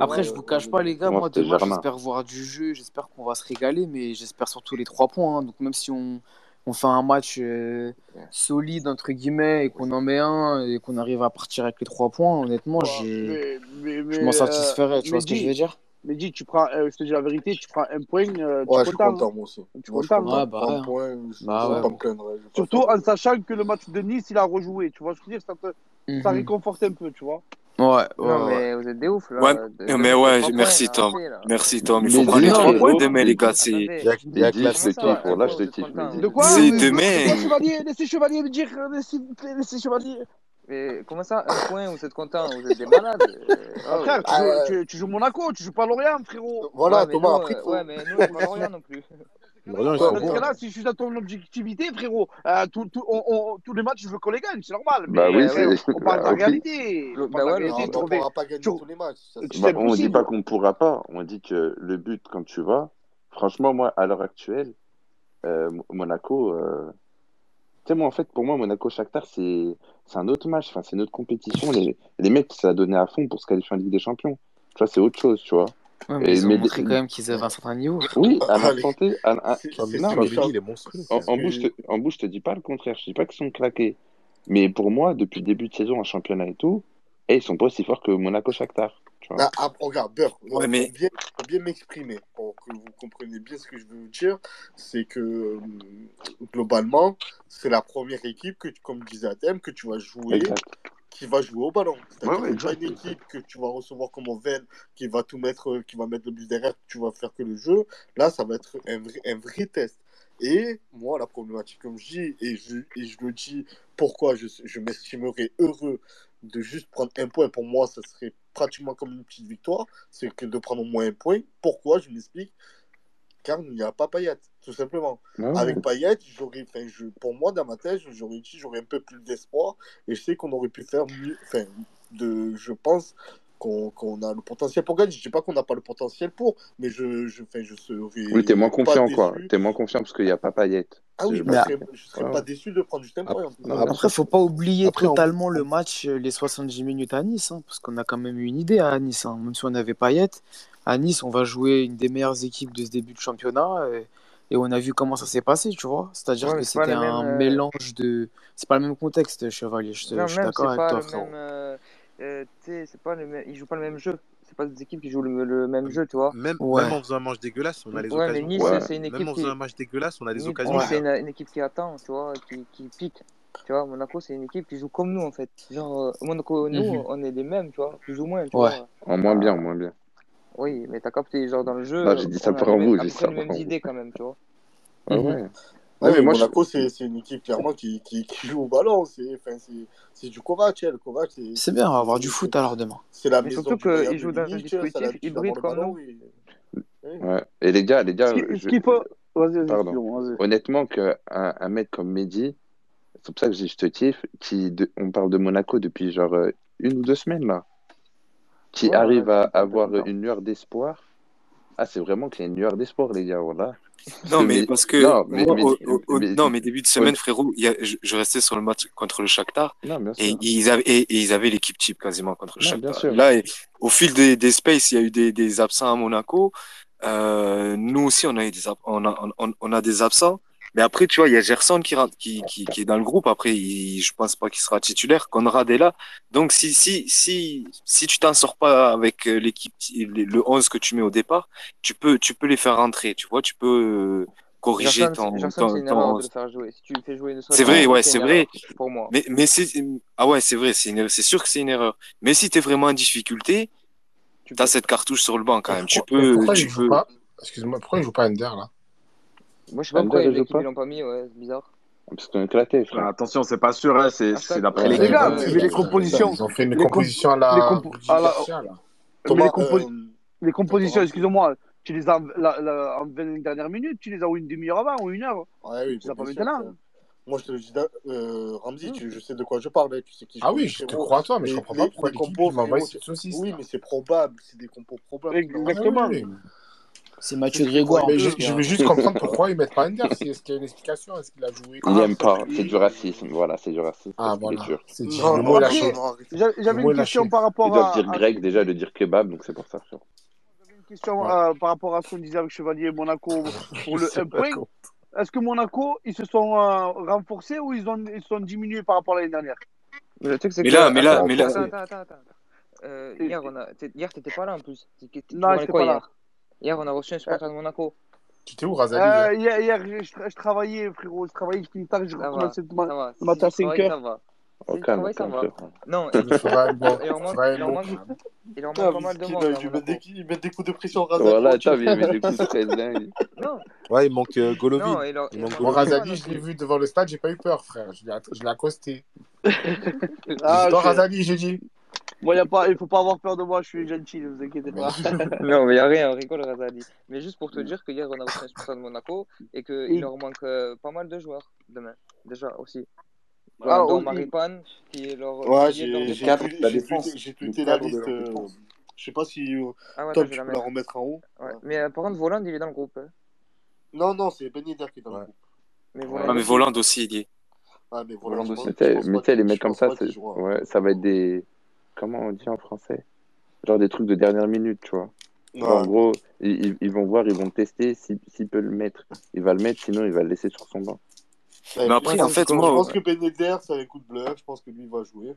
Après,
vrai,
je
euh,
vous cache pas, les gars,
Moi,
demain, j'espère voir du jeu, j'espère qu'on va se régaler, mais j'espère surtout les trois points. hein. Donc, même si on, on fait un match euh, solide, entre guillemets, et qu'on en met un, et qu'on arrive à partir avec les trois points, honnêtement,
Mais, mais,
je m'en
euh,
satisferais, tu vois ce que je
mais dis, tu prends, euh, je te dis la vérité, tu prends un point. Tu
suis
content,
moi aussi.
Tu
moi, un point, je
bah,
pas me plaindre.
Surtout en sachant que le match de Nice, il a rejoué. Tu vois je veux dire ça, te...
Mhm.
ça réconforte un peu, tu vois.
Ouais, ouais,
non, mais vous êtes des ouf là.
Ouais, mais ouais, merci Tom. Merci Tom. Il faut prendre les trois points demain, les gars.
Il y a que
Chevalier me dire. Laissez Chevalier.
Mais comment ça, un point, vous êtes content, vous êtes des malades euh,
ah, Frère,
ah,
tu, joues, Monaco, tu joues pas Lorient, frérot
Voilà,
ouais,
Thomas,
nous, euh, Ouais, mais nous, on joue pas Lorient non plus. <laughs>
Lorient, Parce
que si je suis dans ton objectivité, frérot, euh, tous les matchs, je veux qu'on les gagne, c'est normal.
Bah oui,
on parle de la réalité. on
ne
bah
pourra pas gagner tous les matchs.
Bah, on ne
dit
pas qu'on ne pourra pas, on dit que le but, quand tu vas, franchement, moi, à l'heure actuelle, Monaco sais, moi, en fait, pour moi, Monaco-Shakhtar, c'est un autre match. Enfin, c'est notre compétition. Les, les mecs, ça a donné à fond pour se qualifier en Ligue des Champions. Tu vois, c'est autre chose, tu vois.
Ouais, mais ils ont montré quand même qu'ils avaient un certain niveau. <laughs>
Oui, à
ma
santé. Il est monstrueux.
En, bouche, en bouche, je te dis pas le contraire. Je dis pas qu'ils sont claqués. Mais pour moi, depuis début de saison en championnat et tout, et ils sont pas aussi forts que Monaco Shakhtar. Tu vois.
Ah, ah, regarde, Beurre,
ouais, mais...
bien, bien m'exprimer pour que vous compreniez bien ce que je veux vous dire, c'est que euh, globalement, c'est la première équipe que, comme disait Adem, que tu vas jouer qui va jouer au ballon. C'est ouais,
ouais,
une équipe que tu vas recevoir comme Oven, qui va tout mettre, euh, qui va mettre le but derrière, tu vas faire que le jeu. Là, ça va être un vrai, un vrai test. Et moi, la problématique, comme je dis, et je, et je le dis, pourquoi je, je m'estimerais heureux de juste prendre un point, pour moi, ça serait pratiquement comme une petite victoire, c'est que de prendre au moins un point. Pourquoi Je m'explique? Car il n'y a pas Payet, tout simplement.
Ah
Avec Payet, j'aurais, pour moi, dans ma tête, j'aurais j'aurais un peu plus d'espoir et je sais qu'on aurait pu faire mieux. Enfin, de, je pense, qu'on a le potentiel pour gagner. Je ne dis pas qu'on n'a pas le potentiel pour, mais je, je, fais, je serais.
Oui, t'es moins confiant,
déçu. quoi.
T'es moins confiant parce qu'il n'y a pas Payette.
Ah oui, mais je serais pas déçu de prendre du tempo. Après, hein,
il
après, faut pas oublier totalement le match, euh, les 70 minutes à Nice, hein, parce qu'on a quand même eu une idée à Nice. Hein. Même si on avait Payette, à Nice, on va jouer une des meilleures équipes de ce début de championnat. Et... On a vu comment ça s'est passé, tu vois. C'est-à-dire que c'était un mélange de. C'est pas le même contexte, Chevalier. Je, suis d'accord avec toi,
frère. Euh, c'est pas le même... ils jouent pas le même jeu. C'est pas des équipes qui jouent le, même jeu, tu vois.
Même,
ouais.
même, en faisant un match dégueulasse, on a les
ouais,
occasions.
Nice,
ouais.
une équipe
même
en
faisant un match dégueulasse, on a les
nice, c'est une, équipe qui attend, tu vois, qui, qui pique. Tu vois, Monaco, c'est une équipe qui joue comme nous, en fait. Genre, euh, Monaco, nous,
mhm.
on est les mêmes, tu vois, plus ou moins. Tu vois.
En moins bien, en moins bien.
Oui, mais t'as capté, genre, dans le jeu.
Non, j'ai dit ça pour vous, j'ai dit ça
idées, quand même, tu vois.
Ah ouais.
Mhm.
Ouais,
mais
moi,
Monaco, c'est une équipe clairement qui, qui, joue au ballon. C'est du Kovac. Kovac c'est
bien, on va avoir du foot alors demain.
C'est la
mais
maison
surtout qu'ils jouent dans un dispositif hybride comme nous.
Et...
Hein et... les gars, les gars,
Vas-y,
Honnêtement, que un, mec comme Mehdi, c'est pour ça que je te tiffe, qui de... on parle de Monaco depuis genre euh, une ou deux semaines là, qui arrive à avoir une lueur d'espoir. Ah, c'est vraiment qu'il y a une lueur d'espoir, les gars, voilà.
Non, mais, parce que.
Non, mais,
moi, au, début de semaine, frérot, y a, je, restais sur le match contre le Shakhtar.
Non,
et, ils avaient, et, ils avaient l'équipe type quasiment contre le Shakhtar. Là, au fil des, des spaces, il y a eu des, absents à Monaco. Euh, nous aussi, on a, eu des, on a, on a des absents. Mais après, tu vois, il y a Gerson qui, qui, qui, qui, est dans le groupe. Après, il, je pense pas qu'il sera titulaire. Conrad est là. Donc, si, si, si, si tu t'en sors pas avec euh, l'équipe, le 11 que tu mets au départ, tu peux, tu peux les faire rentrer. Tu vois, tu peux euh, corriger ton.
Gerson,
ton, ton...
De faire jouer. Si
C'est vrai, ouais,
c'est
vrai. Mais, mais c'est, ah ouais, c'est vrai, c'est une... sûr que c'est une erreur. Mais si tu es vraiment en difficulté,
tu as
cette cartouche sur le banc quand même. Tu peux, tu peux...
Excuse-moi, pourquoi il joue pas Ender là?
Moi, je sais pas pourquoi ils l'ont pas mis, ouais, c'est bizarre.
Parce qu'on éclaté, frère.
attention, c'est pas sûr, hein, c'est d'après
les gars.
Euh,
les compositions.
Ils ont fait une composition à la.
Les ah,
euh,
euh, compositions, excusez-moi tu les as la, la, en 20 dernières minutes, tu les as ou une demi-heure avant ou une heure.
Ouais, oui,
tu pas maintenant.
Moi, je te le dis, euh, Ramzi, tu, hmm. je sais de quoi je parle. Tu sais qui
ah oui, je te crois à toi, mais je comprends pas pourquoi
les compos. Oui, mais c'est probable, c'est des compos probables. Exactement.
Ah oui.
C'est Mathieu Grégoire.
Mais je, veux juste comprendre pourquoi ils mettent pas Ender. Est-ce qu'il y a une explication Est-ce qu'il a joué
Il n'aime pas. C'est du racisme. Voilà, c'est du racisme.
Ah voilà. C'est du...
J'avais une question par rapport Ils
doivent
à.
dire grec déjà, de dire kebab, donc c'est pour ça. J'avais
une question euh, par rapport à ce qu'on disait avec Chevalier Monaco <laughs> pour le Est-ce que Monaco, ils se sont euh, renforcés ou ils, ont, ils sont diminués par rapport à l'année dernière?
Mais, là, mais là, mais là.
Attends, attends, attends. Euh, hier, on a... hier t'étais pas là en plus.
Non, j'étais pas là
hier? On a reçu un supporter de Monaco.
Tu étais où, Razali
Euh, hier, hier, je, je- je travaillais, frérot. Je travaillais, je finis tard, le
ça
ma-
va.
le matin à
tu
5
travailles, ça
heures.
va.
Oh,
Si tu
calme, calme.
Non,
Il
leur <laughs> manque, pas mal de monde
ils lui mettent des, ils mettent des coups de pression Razali
Voilà, t'as vu, il met des coups de. <laughs>
Non,
Ouais, il manque euh, Golovin.
il
manque
Razali, je l'ai vu devant le stade, j'ai pas eu peur, frère. Je l'ai je accosté. <laughs>
Ah,
toi,
je...
Razali, j'ai dit.
Moi, y a pas... il faut pas avoir peur de moi, je suis gentil, ne vous inquiétez pas. <laughs>
Non, mais il n'y a rien, on rigole, Razali. Mais juste pour te dire que hier, on a reçu un de Monaco et qu'il leur manque euh, pas mal de joueurs demain, déjà aussi.
Ah,
Dont
il-
Maripane, qui est leur
Ouais, j'ai tweeté
La
liste. euh, je sais pas si euh,
Ah ouais,
Tom,
attends, je vais
tu
la
peux la
mettre.
remettre en haut.
Ouais.
Ouais.
Mais euh, par contre, Voland, il est dans le groupe. hein.
Non, non, c'est Ben Yedder qui est dans le groupe.
Mais. Voland
Ah, mais
aussi.
Voland aussi, il y est.
Ah, mais voilà,
Voland aussi. Mais mais les
qu'il
mecs comme ça,
qu'il
ouais, ça va être des. Comment on dit en français? Genre des trucs de dernière minute, tu vois. En gros, ils, ils- vont voir, ils vont tester. S'il peut le mettre, il va le mettre, sinon il va le laisser sur son banc.
Ouais,
Mais
je
après,
pense,
en fait,
je
moi,
pense que Ben Yedder, c'est un coup de bluff. Je pense que lui, il va jouer.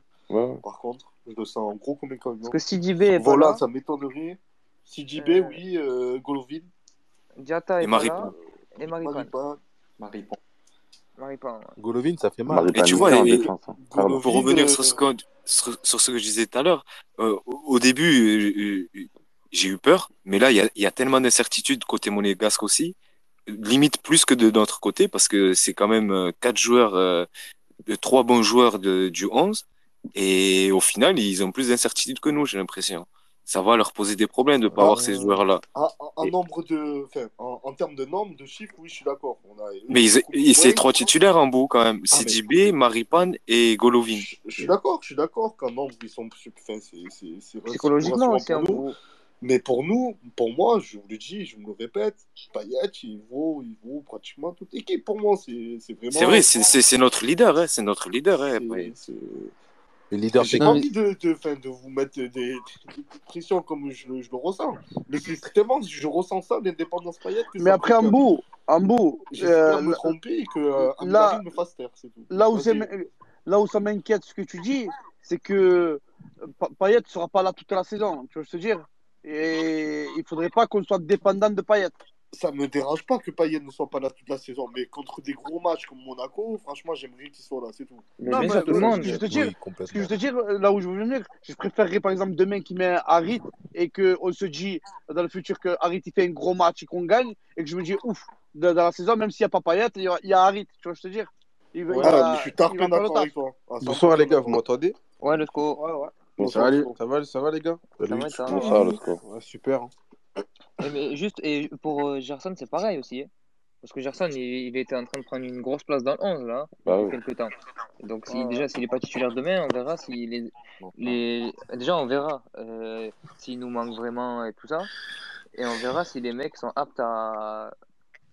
Par contre, je le sens en gros comme
Parce que Sidibé est pas
Volant,
là,
ça m'étonnerait. CJB,
euh,
oui. Euh, Golovin,
Diata
Et
est pas
Maripane.
là, et Maripane.
Maripane.
Maripane.
Maripane, ouais.
Golovin, ça fait mal.
Et tu vois, et,
défense. hein.
Pour revenir
euh,
sur ce que, sur, sur ce que je disais tout à l'heure, euh, au début, euh, euh, j'ai eu peur, mais là, il y a, il y a tellement d'incertitudes côté monégasque aussi, limite plus que de notre côté, parce que c'est quand même euh, quatre joueurs, euh, de trois bons joueurs de, du 11, et au final, ils ont plus d'incertitudes que nous, j'ai l'impression. Ça va leur poser des problèmes de ne pas
Ah,
avoir ces joueurs-là.
en, en- en
Et-
nombre de, enfin, en, en termes de nombre de chiffres, oui, je suis d'accord.
Mais ils, c'est trois titulaires en bout quand même.
Ah, mais
CJB, Maripane et Golovin.
je, je suis d'accord, je suis d'accord qu'en nombre, ils sont, enfin, c'est, c'est, c'est, c'est
Psychologiquement aussi, en
nous.
gros.
Mais pour nous, pour moi, je vous le dis, je me le répète, Payet, il vaut, il vaut pratiquement toute l'équipe. Pour moi, c'est, c'est vraiment.
C'est vrai, c'est notre leader, hein, c'est notre leader. Hein.
Le leader
J'ai pas envie de, de, enfin, de vous mettre des, pressions comme je, le- je le ressens. Mais c'est tellement, je ressens ça, l'indépendance Payet, que
Mais après,
fait que
Ambou, Ambou,
j'espère
euh,
me tromper et que euh,
là,
Aminarim me fasse taire, c'est tout.
là où, là où ça m'inquiète ce que tu dis, c'est que Pa- Payet ne sera pas là toute la saison, tu veux se dire? Et il faudrait pas qu'on soit dépendant de Payet.
Ça me dérange pas que Payet ne soit pas là toute la saison, mais contre des gros matchs comme Monaco, franchement, j'aimerais qu'il soit là, c'est tout.
Mais
Non, mais
sûr, tout le
ce
monde.
que je te dire,
Oui,
ce que je te dire, là où je veux venir, je préférerais par exemple demain qu'il met Harit et qu'on se dit dans le futur que Harit il fait un gros match et qu'on gagne et que je me dis ouf, dans, la saison, même s'il n'y a pas Payet, il y a, Harit, tu vois, je te dire? Il, va- il
Ah,
va-
mais je suis
va
tarpé d'accord avec toi. À
Bonsoir
100%
les gars, vous m'entendez?
Ouais, let's go.
Ouais, ouais.
Bonsoir,
Salut,
let's go.
ça va, ça va les gars?
Ça
Salut.
va, ça va.
Le score.
Ouais, Super. hein.
Et mais juste, et pour euh, Gerson, c'est pareil aussi. hein. Parce que Gerson, il, il était en train de prendre une grosse place dans le 11, là,
Bah
depuis
oui.
quelques temps. Donc, si, déjà, s'il n'est pas titulaire demain, on verra s'il est. Les... Déjà, on verra euh, s'il nous manque vraiment et tout ça. Et on verra si les mecs sont aptes à,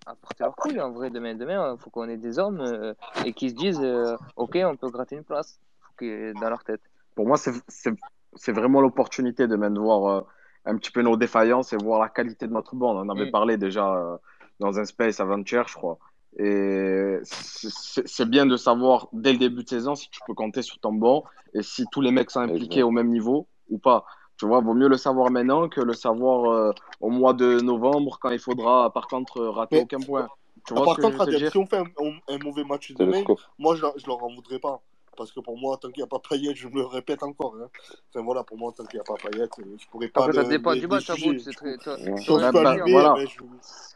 à porter leur couille en vrai demain. Demain, il faut qu'on ait des hommes euh, et qui se disent euh, Ok, on peut gratter une place. Dans leur tête.
Pour moi, c'est vraiment l'opportunité de même de voir euh, un petit peu nos défaillances et voir la qualité de notre banc. On en avait
Mm.
parlé déjà euh, dans un space avant-hier, je crois. Et c'est bien de savoir dès le début de saison si tu peux compter sur ton banc et si tous les mecs sont impliqués au même niveau ou pas. Tu vois, vaut mieux le savoir maintenant que le savoir euh, au mois de novembre quand il faudra, par contre, rater
Mais
aucun point. Tu vois
par
ce que je
contre, si on fait un, mauvais match demain, moi, je, je leur en voudrais pas. Parce que pour moi, tant qu'il n'y a pas Payet, je me le répète encore. hein. Enfin voilà, pour moi, tant qu'il n'y a pas Payet, euh, je pourrais pas
Après, ça dépend du match, bout. C'est très.
Si mais.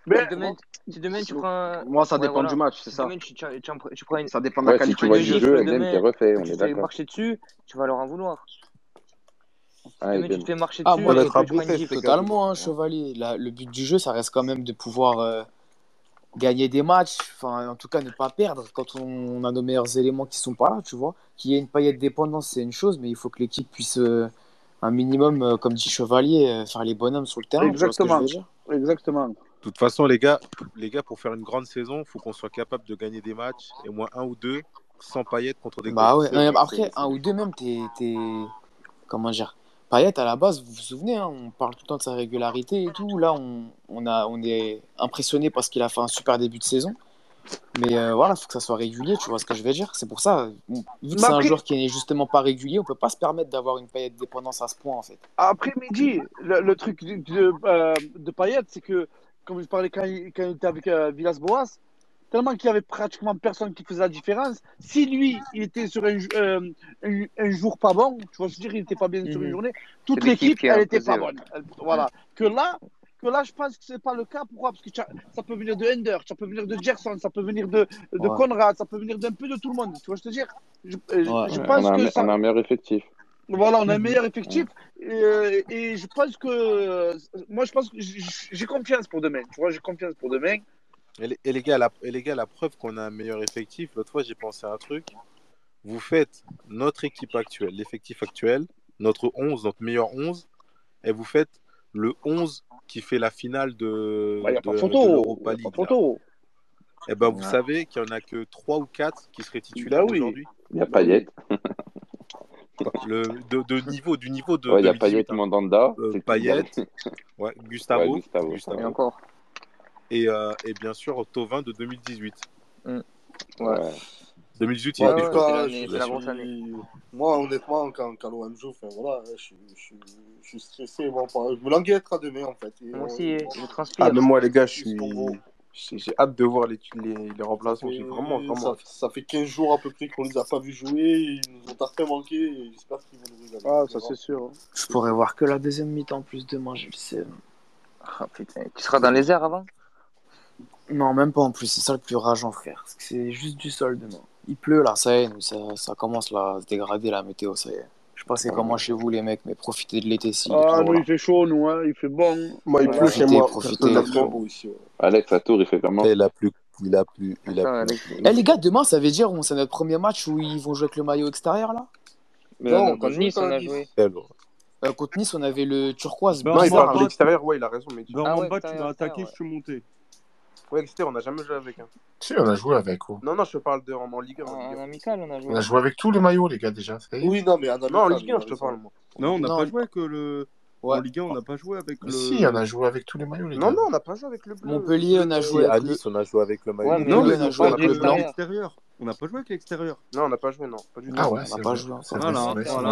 Mais
Si demain, si demain tu prends. un-
Moi, ça
Ouais,
dépend
voilà.
du match, c'est
Si
ça.
demain tu, tu, tu, en- tu prends une,
Ça dépend de la
Ouais, si
qualité
tu vois du
jeu.
refait, on
tu
est
te fais
d'accord.
marcher dessus, tu vas leur en vouloir. Si
Ah,
demain tu te fais marcher
Ah,
dessus
moi,
tu
les gars.
totalement, hein, Chevalier. Le but du jeu, ça reste quand même de pouvoir euh, gagner des matchs, enfin, en tout cas, ne pas perdre quand on, a nos meilleurs éléments qui sont pas là, tu vois. Qu'il y ait une paillette de dépendance, c'est une chose, mais il faut que l'équipe puisse, euh, un minimum, euh, comme dit Chevalier, euh, faire les bonhommes sur le terrain, tu vois ce que je
Exactement.
veux dire?
Exactement.
De toute façon, les gars, les gars, pour faire une grande saison, il faut qu'on soit capable de gagner des matchs, et au moins un ou deux, sans paillettes contre des
Bah ouais, non, après, un ou deux même, t'es, t'es... Comment dire? Payet, à la base, vous vous souvenez, hein, on parle tout le temps de sa régularité et tout. Là, on, est impressionné parce qu'il a fait un super début de saison. Mais euh, voilà, il faut que ça soit régulier, tu vois ce que je veux dire. C'est pour ça, vu que c'est un joueur qui n'est justement pas régulier, on peut pas se permettre d'avoir une Payet dépendance à ce point, en fait.
Après midi, le, truc de, de, euh, de Payet, c'est que, comme je parlais quand il, était avec euh, Villas-Boas, tellement qu'il y avait pratiquement personne qui faisait la différence. Si lui, il était sur un, euh, jour pas bon, tu vois, je veux dire, il n'était pas bien sur une
mhm.
journée, toute
l'équipe,
elle
n'était
pas bonne. Voilà. Que là, que là, je pense que ce n'est pas le cas. Pourquoi? Parce que ça peut venir de Ender, ça peut venir de Gerson, ça peut venir de. Conrad, ça peut venir d'un peu de tout le monde. Tu vois, je te dire, je, euh, pense que ça...
on a un meilleur effectif.
Voilà, on a un meilleur effectif. Et, euh, et je pense que. Moi, je pense que j'ai confiance pour demain. Tu vois, j'ai confiance pour demain.
Et les, et les, gars, la, et les gars, la preuve qu'on a un meilleur effectif, l'autre fois j'ai pensé à un truc. Vous faites notre équipe actuelle, l'effectif actuel, notre 11, notre meilleur 11, et vous faites le 11 qui fait la finale de,
bah, a
de,
pas
de
photo, a
League,
pas photo.
Et ben, vous
ouais.
savez qu'il n'y en a que 3 ou 4 qui seraient titulaires
bah oui.
aujourd'hui.
Il n'y a Payet. <laughs>
Le, de, de, niveau, du niveau de.
Ouais, il y a Payet, Mandanda.
Euh, Payet, ouais, Gustavo.
Gustavo.
Gustavo.
Et encore
et, euh, et bien sûr Tovin de 2018.
Mmh.
Ouais.
2018, il
ouais,
a
ouais,
a la grosse année.
Moi, honnêtement, quand, quand l'OM joue, voilà, je, je, je, suis stressé. Moi, je me languis à demain, en fait. Et,
moi aussi,
euh,
je transpire.
Ah, même moi, les gars, je suis. J'ai hâte de voir les, les, les remplaçants. J'ai vraiment, vraiment...
Ça, ça, fait 15 jours à peu près qu'on ne les a pas vus jouer. Ils nous ont parfait manqué. J'espère qu'ils vont nous
Ah, ça c'est sûr. Hein.
Je pourrais voir que la deuxième mi-temps en plus demain, je le sais.
Ah, putain. Tu seras dans les airs avant?
Non, même pas en plus, c'est ça le plus rageant, frère. C'est juste du sol demain. Il pleut là, ça y est, ça, ça commence là, à se dégrader la météo, ça y est. Je sais pas c'est comment chez vous les mecs, mais profitez de l'été si.
Ah nous il fait chaud nous, hein. il fait bon.
Moi il pleut chez moi.
Profitez,
profitez.
Alex à Tours il fait comment?
Il a plu, il a il a plu.
Eh les gars demain ça veut dire on c'est notre premier match où ils vont jouer avec le maillot extérieur là?
Mais
Non,
contre Nice on a joué.
Eh,
euh, contre Nice on avait le turquoise.
Non,
il parle de l'extérieur, ouais il a raison mais.
Dans ah mon
bas tu vas
attaquer,
je suis monté.
Ouais, etc. On n'a jamais joué avec. Hein.
Si, on a joué avec. Oh.
Non, non, je te parle de, en, en Ligue 1.
Amical, on a joué.
On a joué avec tous les maillots, les gars, déjà.
Oui, non, mais en,
non, en Ligue 1, je te parle. Moi.
Non, on n'a pas joué que le.
Ouais.
En Ligue 1, on n'a pas joué avec le.
Si, on a joué avec tous les maillots. Les
non, non, on n'a pas joué avec le bleu.
Montpellier, on a joué avec à
Nice, on a joué avec le maillot.
Ouais,
non, mais
on, a joué avec le blanc.
Extérieur. On n'a pas joué avec l'extérieur.
Non, on n'a pas joué, non. Pas du tout.
Ah ouais,
on n'a pas joué.
Voilà, voilà.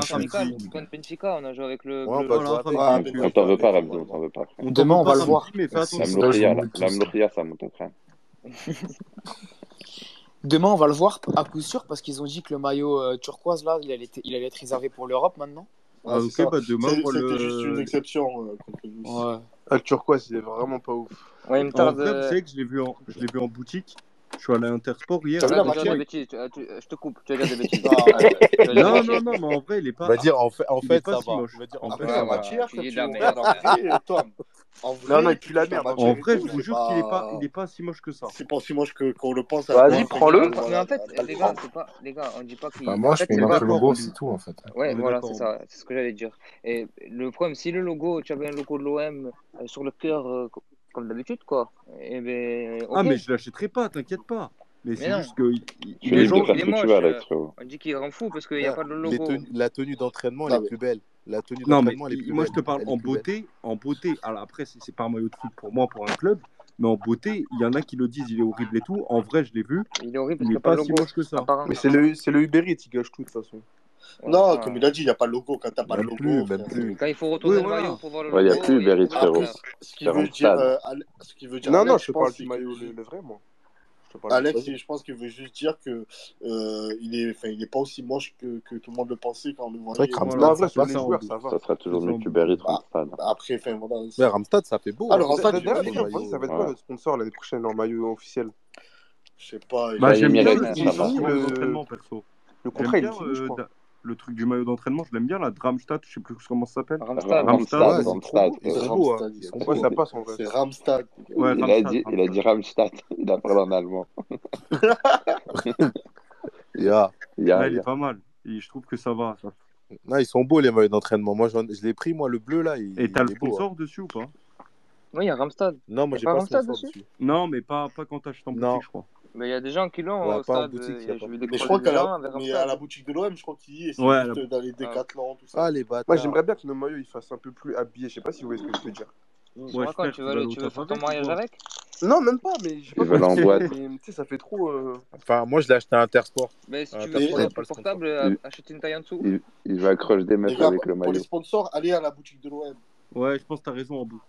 Contre Benfica, on a joué avec le.
Ouais,
bleu.
On t'en veut pas,
Ramdo,
on t'en veut pas.
Demain, on va le voir.
L'Amloria, ça monte ton crâne.
Demain, on va le voir à coup sûr parce qu'ils ont dit que le maillot euh, turquoise, là, il allait être réservé pour l'Europe maintenant.
Ah,
ah
ok, bah demain,
C'était le... juste une exception. Euh,
ouais.
Ah, le turquoise, c'était vraiment pas ouf.
Ouais, il me
vous
euh,
savez que je l'ai vu, en... vu en boutique. Je suis allé à Intersport hier.
Tu vas dire des bêtises, euh, je te coupe, tu vas dire des bêtises. <laughs>
Non,
non, non, mais en vrai, il est pas.
On va dire, en fait, en
si. Moche.
La
merde.
Euh, en vrai,
non, non, tu la merde.
En vrai, je vous jure qu'il est pas, il
pas
si moche que ça.
C'est pas si moche que qu'on le pense.
Vas-y, prends-le.
Mais en fait, les gars, c'est pas, les gars, on dit pas qu'il.
Bah, moi,
je
fais
le logo, c'est tout, en fait.
Ouais, voilà, c'est ça, c'est ce que j'allais dire. Et le problème, si le logo, tu avais un logo de l'OM euh, sur le cœur comme d'habitude, quoi. Et ben.
Ah, mais je l'achèterai pas, t'inquiète pas. Mais, c'est juste que. Il, il est,
genre,
il est moche, on dit qu'il rend fou parce qu'il n'y a pas de logo.
La tenue d'entraînement, elle est plus belle. La tenue d'entraînement, elle est plus
Moi, je te parle en beauté, en beauté. Alors après, c'est pas un maillot de foot pour moi, pour un club. Mais en beauté, il y en a qui le disent, il est horrible et tout. En vrai, je l'ai vu.
Il est horrible
il est
pas,
si moche que ça.
Mais c'est le, le Uber Eats qui gâche tout, de toute façon.
Non, comme il a dit, il n'y a pas de logo quand t'as pas de logo.
Quand il faut retourner
oui,
le maillot pour voir le
logo. Il n'y a plus
le mérite,
frérot.
Ce qui veut dire. Euh, ce qui veut dire
non,
Alex,
non,
je,
je parle du maillot, le, le, vrai, moi.
Alex, je pense qu'il veut juste dire que euh, il il est pas aussi moche que, que tout le monde le pensait quand on le voyait.
Non,
ça
va.
Ça sera toujours mieux
que
Berit bah,
Ramstad.
Bah,
après, enfin,
Ramstad, ça fait beau.
Alors,
Ramstad,
ça va être quoi notre sponsor l'année prochaine en maillot officiel
Je sais pas.
Euh,
J'aime bien le
contrat, il est
le truc du maillot d'entraînement, je l'aime bien, la Dramstadt, je sais plus comment ça s'appelle.
Ramstad,
Ramstad,
Ramstad,
Ramstad,
ça passe en vrai.
C'est Ramstad.
Ouais,
il, a dit, il a dit il a parlé en allemand. <laughs> yeah.
Yeah, il
yeah.
est pas mal, Et je trouve que ça va. Ça.
Non, ils sont beaux les maillots d'entraînement, moi je l'ai pris, moi le bleu là. Il,
Et t'as le
hein.
sponsor dessus ou pas?
Oui, il y a Ramstad.
Non, moi j'ai
pas,
pas
dessus?
Non, mais pas, pas quand t'achètes en boutique, je crois.
Mais il y a des gens qui l'ont au stade. Euh,
y a
crois qu'à la... La boutique de l'OM, je crois qu'il y est.
Ouais,
juste
la...
dans
ah.
tout ça.
Ah, les bâtards.
Moi, j'aimerais bien que nos maillots ils fassent un peu plus habillés. Je sais pas si vous voyez ce que je veux dire.
Mmh,
ouais, quand
tu veux, faire ton mariage avec?
Non, même pas, mais je sais pas.
en boîte.
Tu sais, ça fait trop. Euh,
enfin, moi, je l'ai acheté à Intersport.
Mais si
euh,
tu veux
prendre
plus portable, achète une taille en dessous.
Il va accrocher des meufs avec le maillot.
Pour les sponsors, allez à la boutique de l'OM.
Ouais, je pense que t'as raison, en bout.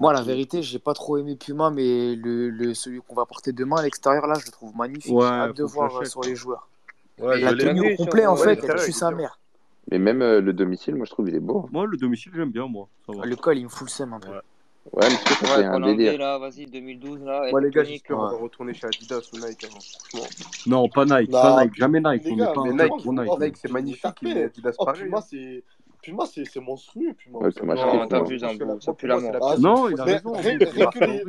Moi, la vérité, j'ai pas trop aimé Puma, mais le, le celui qu'on va porter demain à l'extérieur, là, je le trouve magnifique. J'ai hâte de voir euh, sur les joueurs.
Ouais,
la tenue au complet, en fait, elle tue sa mère.
Mais même euh, le domicile, moi, je trouve, il est beau. Hein.
Moi, le domicile, j'aime bien, moi. Ça.
Le col, il me fout le seum un peu.
Ouais.
Mais c'est
ouais,
un délire.
là, vas-y, 2012, là.
Ouais, les gars, j'espère qu'on
ouais.
retourner chez Adidas ou Nike hein, avant.
Non, pas Nike, pas bah,
Nike,
jamais Nike. On n'est pas
mais Nike, c'est magnifique, mais Adidas
oh,
hein.
Puma, c'est monstrueux. Puma,
ouais, Puma
non,
t'as vu,
Jambou,
ça pue la
mort.
Ah,
non, il a raison.
Rien, rien, que les,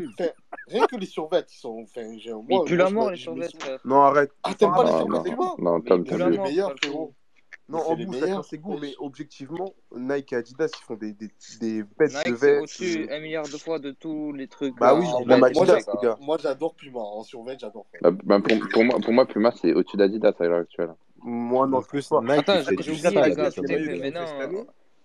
rien que les survettes, ils sont. Enfin, moi,
mais
pue
la mort, les survettes.
Non, arrête.
Ah, t'aimes pas les
survettes,
Puma
Non, Tom,
t'as
vu.
Non, en bout, chacun ses goûts, mais objectivement, Nike et Adidas, ils font des, des, des bêtes
Nike, de
vêtements.
au-dessus un milliard de fois de tous les trucs.
Bah
euh,
oui,
en
même Adidas, moi,
gars.
Moi, j'adore Puma. En survêt, j'adore.
Bah, bah, pour, pour, moi, pour moi, Puma, c'est au-dessus d'Adidas à l'heure actuelle.
Moi non
plus.
Attends,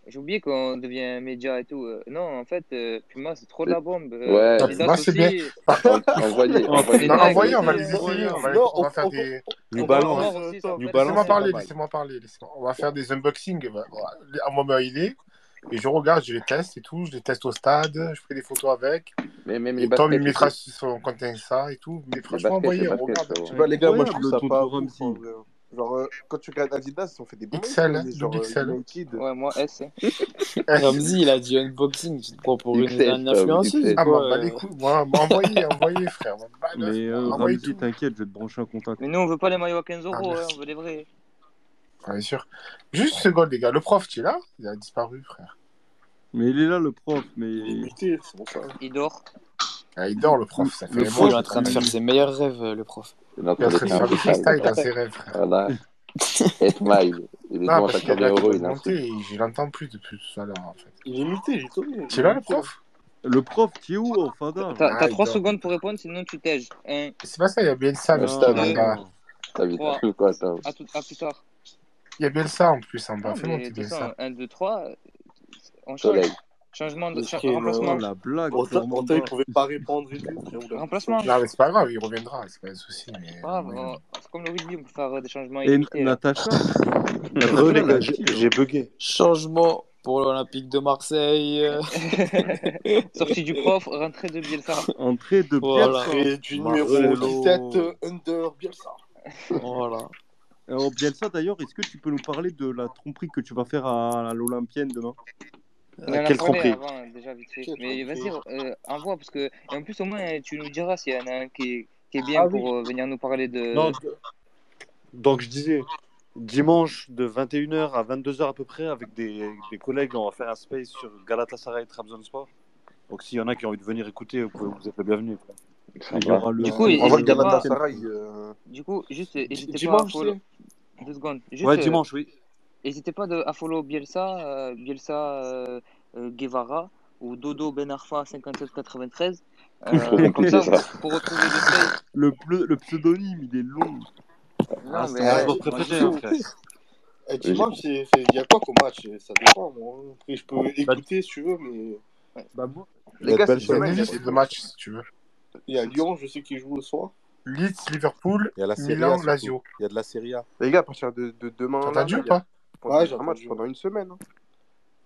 j'ai oublié qu'on devient média et tout. Euh, non, en fait, euh, Puma, c'est trop de la bombe. Euh,
ouais,
Puma, c'est bien. <laughs>
Envoyez, envoyez,
on va les essayer. On va faire des.
New Balance.
Laissez-moi parler, laissez-moi parler. On va faire des unboxings. Bah, bah, à moi, il est. Et je regarde, je les teste et tout, je les teste au stade, je fais des photos avec.
Mais même les
Tom, il mettra sur son compte ça et tout. Mais franchement,
voyez,
regarde.
Bah, les gars, moi, je trouve ça pas. Genre, euh, quand tu regardes Adidas, on fait des bons
XL, hein, hein
genre euh,
XL.
Ouais, moi, S. Hein. <laughs>
Ramzi, il a dit unboxing, tu te prends pour une.
Ah, bah,
euh,
bah envoyez, <laughs> envoyez, frère.
Mais
Ramzi,
t'inquiète, je vais te brancher un contact.
Mais nous, on veut pas les maillots à 15
ah,
euros, hein, on veut les vrais.
Ah, bien sûr. Juste une seconde, les gars, le prof, tu es là Il a disparu, frère.
Mais il est là, le prof, mais.
Il
dort.
Ah, il dort, le prof, ça fait
Le
prof,
il est en train de faire ses meilleurs rêves, le prof.
Notre
frère,
le freestyle dans ses rêves.
Voilà. <laughs> Il est monté
hein,
il
Je l'entends plus depuis tout à l'heure en fait.
Il est muté, il est tombé.
Tu là le prof?
Le prof, tu es où
T'as 3
ah,
secondes pour répondre, sinon tu tèges.
C'est pas ça, il y a bien
ça. T'as vu quoi ça
À plus tard.
Il y a bien ça en plus en bas. Fais monter
bien
ça.
1, 2, 3.
Soleil.
Changement de
okay,
remplacement.
La blague,
il pouvait pas répondre.
Remplacement.
Non, mais c'est pas grave, il reviendra, c'est pas un souci. Mais...
C'est comme le rugby, on peut faire euh, des changements.
Et
hein.
Natacha <laughs>
J'ai bugué.
Changement pour l'Olympique de Marseille. <laughs>
Sortie du prof, rentrée de Bielsa.
Entrée de Bielsa.
Voilà. Du numéro 17 under Bielsa.
Voilà.
Alors, Bielsa, d'ailleurs, est-ce que tu peux nous parler de la tromperie que tu vas faire à l'Olympienne demain?
On en
tromperie
Mais vas-y, euh, envoie, parce que. En plus, au moins, tu nous diras s'il y en a un qui est, bien
ah
pour euh, venir nous parler de.
Non, donc, je disais, dimanche de 21h à 22h à peu près, avec des, collègues, on va faire un space sur Galatasaray et Trabzonspor. Donc, s'il y en a qui ont envie de venir écouter, vous, êtes
les bienvenus.
Du coup, juste, n'hésitez pas à. Deux secondes.
Ouais,
euh,
dimanche, oui.
N'hésitez pas de, à follow Bielsa, euh, Bielsa euh, euh, Guevara ou Dodo Ben Arfa 5793. Euh, <laughs> comme ça, pour retrouver le,
le, le, pseudonyme, il est long.
Non,
ah,
mais ouais, ouais,
préféré, en
eh, dimanche, il y a quoi comme match? Ça dépend, moi. Hein. Je peux bah, écouter si tu veux, mais.
Bah, moi,
les gars, c'est
deux matchs si tu veux.
Il y a Lyon, je sais qui joue le soir.
Leeds, Liverpool,
il y a la
Milan, Lazio.
Il y a de la Serie A.
Les gars, à partir de, de demain.
T'as entendu ou pas
pendant
ouais,
un match, pendant une semaine. Hein.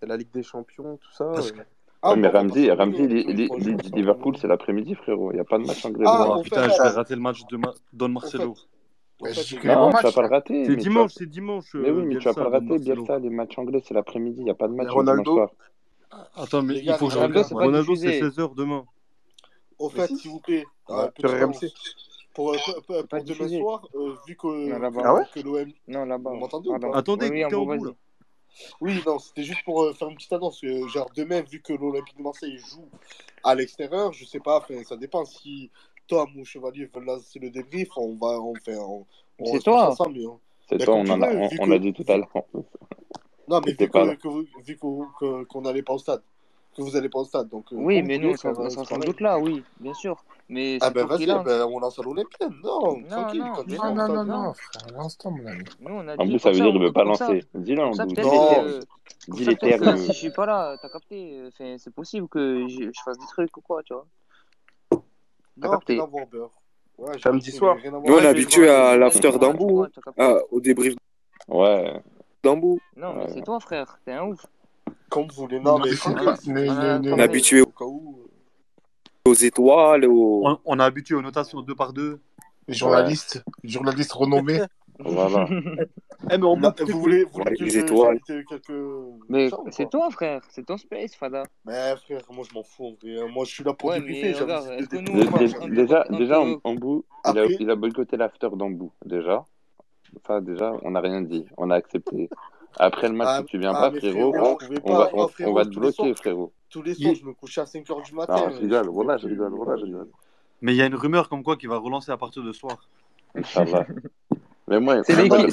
La Ligue des Champions, tout ça.
Parce...
Ah,
mais Ramsey, Ramsey Liverpool, c'est l'après-midi, frérot. Il n'y a pas de match anglais.
Ah,
ah putain, je vais rater le match de ma... Don Marcelo.
Non, tu vas pas le rater.
C'est dimanche, c'est dimanche.
Mais oui, mais Bielsa, tu vas pas le rater, Bielsa, les matchs anglais, c'est l'après-midi, il n'y a pas de match
Ronaldo.
Soir.
Ah, attends, mais il faut que je.
Ronaldo, c'est
16h demain.
Au fait, s'il vous plaît, ah, pour
pas
demain
diffusé.
soir, euh, vu que,
Non.
Ah ouais
que l'OM.
Non, là-bas.
Vous
Attendez,
Oui, oui,
t'es
en
en bout.
Oui, non, c'était juste pour euh, faire une petite annonce. que, genre, demain, vu que l'Olympique de Marseille joue à l'extérieur, je sais pas, ça dépend. Si Tom ou Chevalier veulent lancer le débrief, on va, on fait, on, on
C'est toi.
tous ensemble. on-
C'est
mais
toi, on, en a, on, on
que-
a dit tout à l'heure.
Non, mais vu
pas
que vous allez pas au stade. Donc,
oui, mais nous,
ça,
on
s'en
sans doute là, oui, bien sûr. Mais
ah ben vas-y, ben, on lance à l'Olympienne. Non,
non,
tranquille.
Non,
quand
non, non, non,
non,
frère, lance-toi, mon ami.
En plus, ça veut dire qu'il
ne
veut pas lancer. Dis-le en douce. Dis les termes.
Si je suis pas là, t'as capté. Euh, c'est possible que je fasse des trucs ou quoi, tu vois. T'as capté.
Ouais,
samedi soir.
Nous, on est habitué à l'after d'Ambou, au débrief.
Ouais.
D'Ambou.
Non, mais c'est toi, frère, t'es un ouf.
Comme vous voulez, non, mais
on
est habitué
euh,
aux étoiles. Aux...
On, on, habitué aux notations deux par deux.
Les journalistes, ouais. les journalistes renommés. <laughs>
voilà.
eh, mais on
non, vous voulez, vous voulez
les étoiles.
Quelques...
Mais c'est toi, frère. C'est ton space, Fada.
Mais frère, moi je m'en fous. Hein. Moi je suis là pour
ouais, mais regarde, que nous, de,
Déjà, déjà Ambou, Après... il, a, il a boycotté l'after d'Ambou. Déjà. Enfin, déjà, on n'a rien dit. On a accepté. Après le match,
ah,
si tu viens
ah,
pas, frérot, on, va, te bloquer, frérot.
Tous les soirs, je me couchais à 5h du matin.
Ah,
je
rigole, voilà, je rigole, voilà, je rigole.
Mais il y a une rumeur comme quoi qu'il va relancer à partir de ce soir.
Inch'Allah. Mais moi,
c'est l'équipe.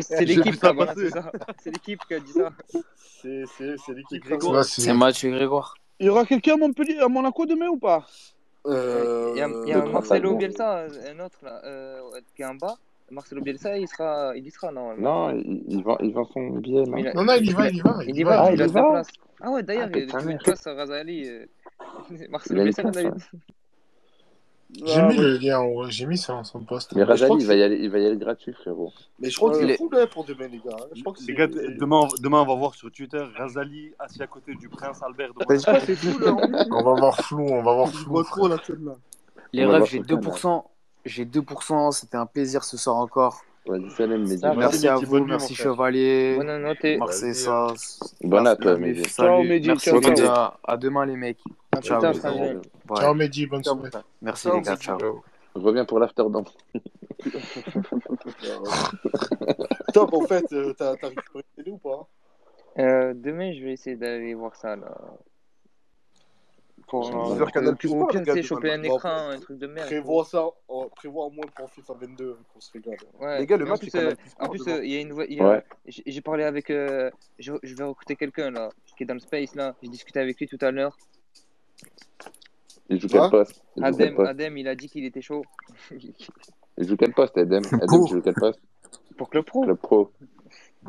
C'est l'équipe C'est l'équipe qui a dit ça.
C'est l'équipe.
C'est Mathieu Grégoire.
Il y aura quelqu'un à Montpellier, à Monaco demain ou pas?
Euh, il y a,
un
Marcelo Bielsa, un autre là, euh, qui est en bas. Marcelo Bielsa, il, sera, il y sera normalement.
Non, il, il, vend, il son billet. Non,
non, non, il y va, il y va. Il y va,
ah,
il,
a
sa
place. Ah ouais, d'ailleurs, ah,
il
a une place à Razali. Euh, Marcelo Bielsa, il
j'ai
bah,
mis le lien, j'ai mis ça son poste.
Mais Razali, il, va y aller, il va y aller gratuit, frérot.
Mais je crois qu'il
est
fou là pour demain, les gars. Je que
demain, demain, on va voir sur Twitter Razali assis à côté du prince Albert. De bah,
c'est.
On va voir flou, on va voir flou.
Je vois trop la tête là.
Les refs, j'ai 2%. J'ai 2%, c'était un plaisir ce soir encore.
Ouais,
merci,
merci à vous, merci Chevalier.
Bonne
Ciao, Mehdi.
Merci,
ciao, Mehdi.
À, à demain, les mecs. Ciao, putain,
ciao,
ouais.
ciao,
Bonne soirée.
Merci, les gars. Ciao.
Je
reviens pour l'after-dance. <laughs>
Top, en fait, euh, t'as récupéré ou pas?
Euh, demain, je vais essayer d'aller voir ça. là. Pour
dire Canal Plus
Weekend,
c'est
choper un écran, un truc de merde.
Prévois ça, prévois au moins pour FIFA 22 euh, qu'on se régale.
Hein.
Les gars, le match c'est Canal
euh,
Plus
En plus, euh, il y a une j'ai parlé avec je vais recruter quelqu'un là qui est dans le space là, j'ai discuté avec lui tout à l'heure.
Il joue quel poste?
Adem, Adem, il a dit qu'il était chaud.
il joue quel poste Adem?
Adem,
il joue quel poste?
Pour Club Pro.
Club Pro.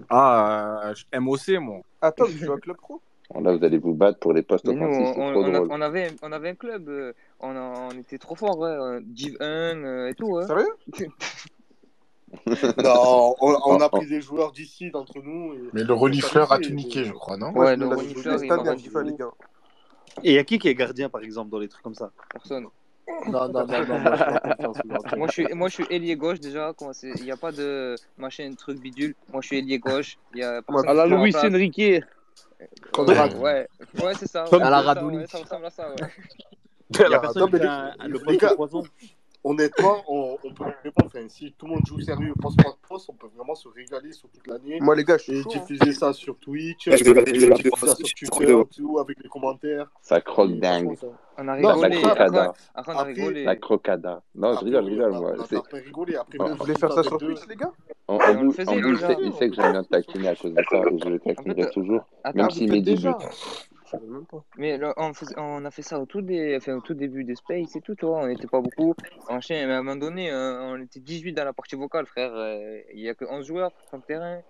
Ah, MOC moi.
Attends, il joue à Club Pro?
Là, vous allez vous battre pour les postes offensifs.
On, on, on, avait, on avait un club, euh, on, a, on, était trop fort, ouais, euh, Div 1 euh, et tout. Ouais.
Sérieux? <laughs>
Non, on, a
oh, oh.
pris des joueurs d'ici, d'entre nous. Et...
Mais le renifleur a tout niqué, je crois, non?
Ouais, le renifleur, il
a.
Et il y a qui qui est gardien, par exemple, dans les trucs comme ça?
Personne.
Non, non, non, non. moi,
je suis, moi, je suis ailier gauche déjà. Il n'y a pas de machin, truc bidule. Moi, je suis ailier gauche. Il Y a ah
la Luis Enrique.
Ouais, c'est ça.
À la
Radouli. ça ressemble à ça, ouais.
Personne a le poste 3
honnêtement, on, on peut vraiment, enfin, si tout le monde joue sérieux post-post, on peut vraiment se régaler sur toute l'année.
Moi, les gars, je suis hein.
diffuser ça sur Twitch,
je vais
diffuser ça sur Twitter, tout, avec les commentaires.
Ça croque dingue.
On a rigolé. La
crocada. La crocada. Non, je rigole, je rigole,
On
moi.
rigolé. Après,
vous voulez faire ça sur Twitch, les gars
en, en, il sait que j'aime bien taquiner à cause de ça, je le taquinerai toujours, même
s'il met des buts.
Mais là, on, on, a fait ça au tout, des, au tout début des Space et tout, tu vois. On n'était pas beaucoup. En chien, mais à un moment donné, euh, on était 18 dans la partie vocale, frère. Euh, il n'y a que 11 joueurs sur le terrain.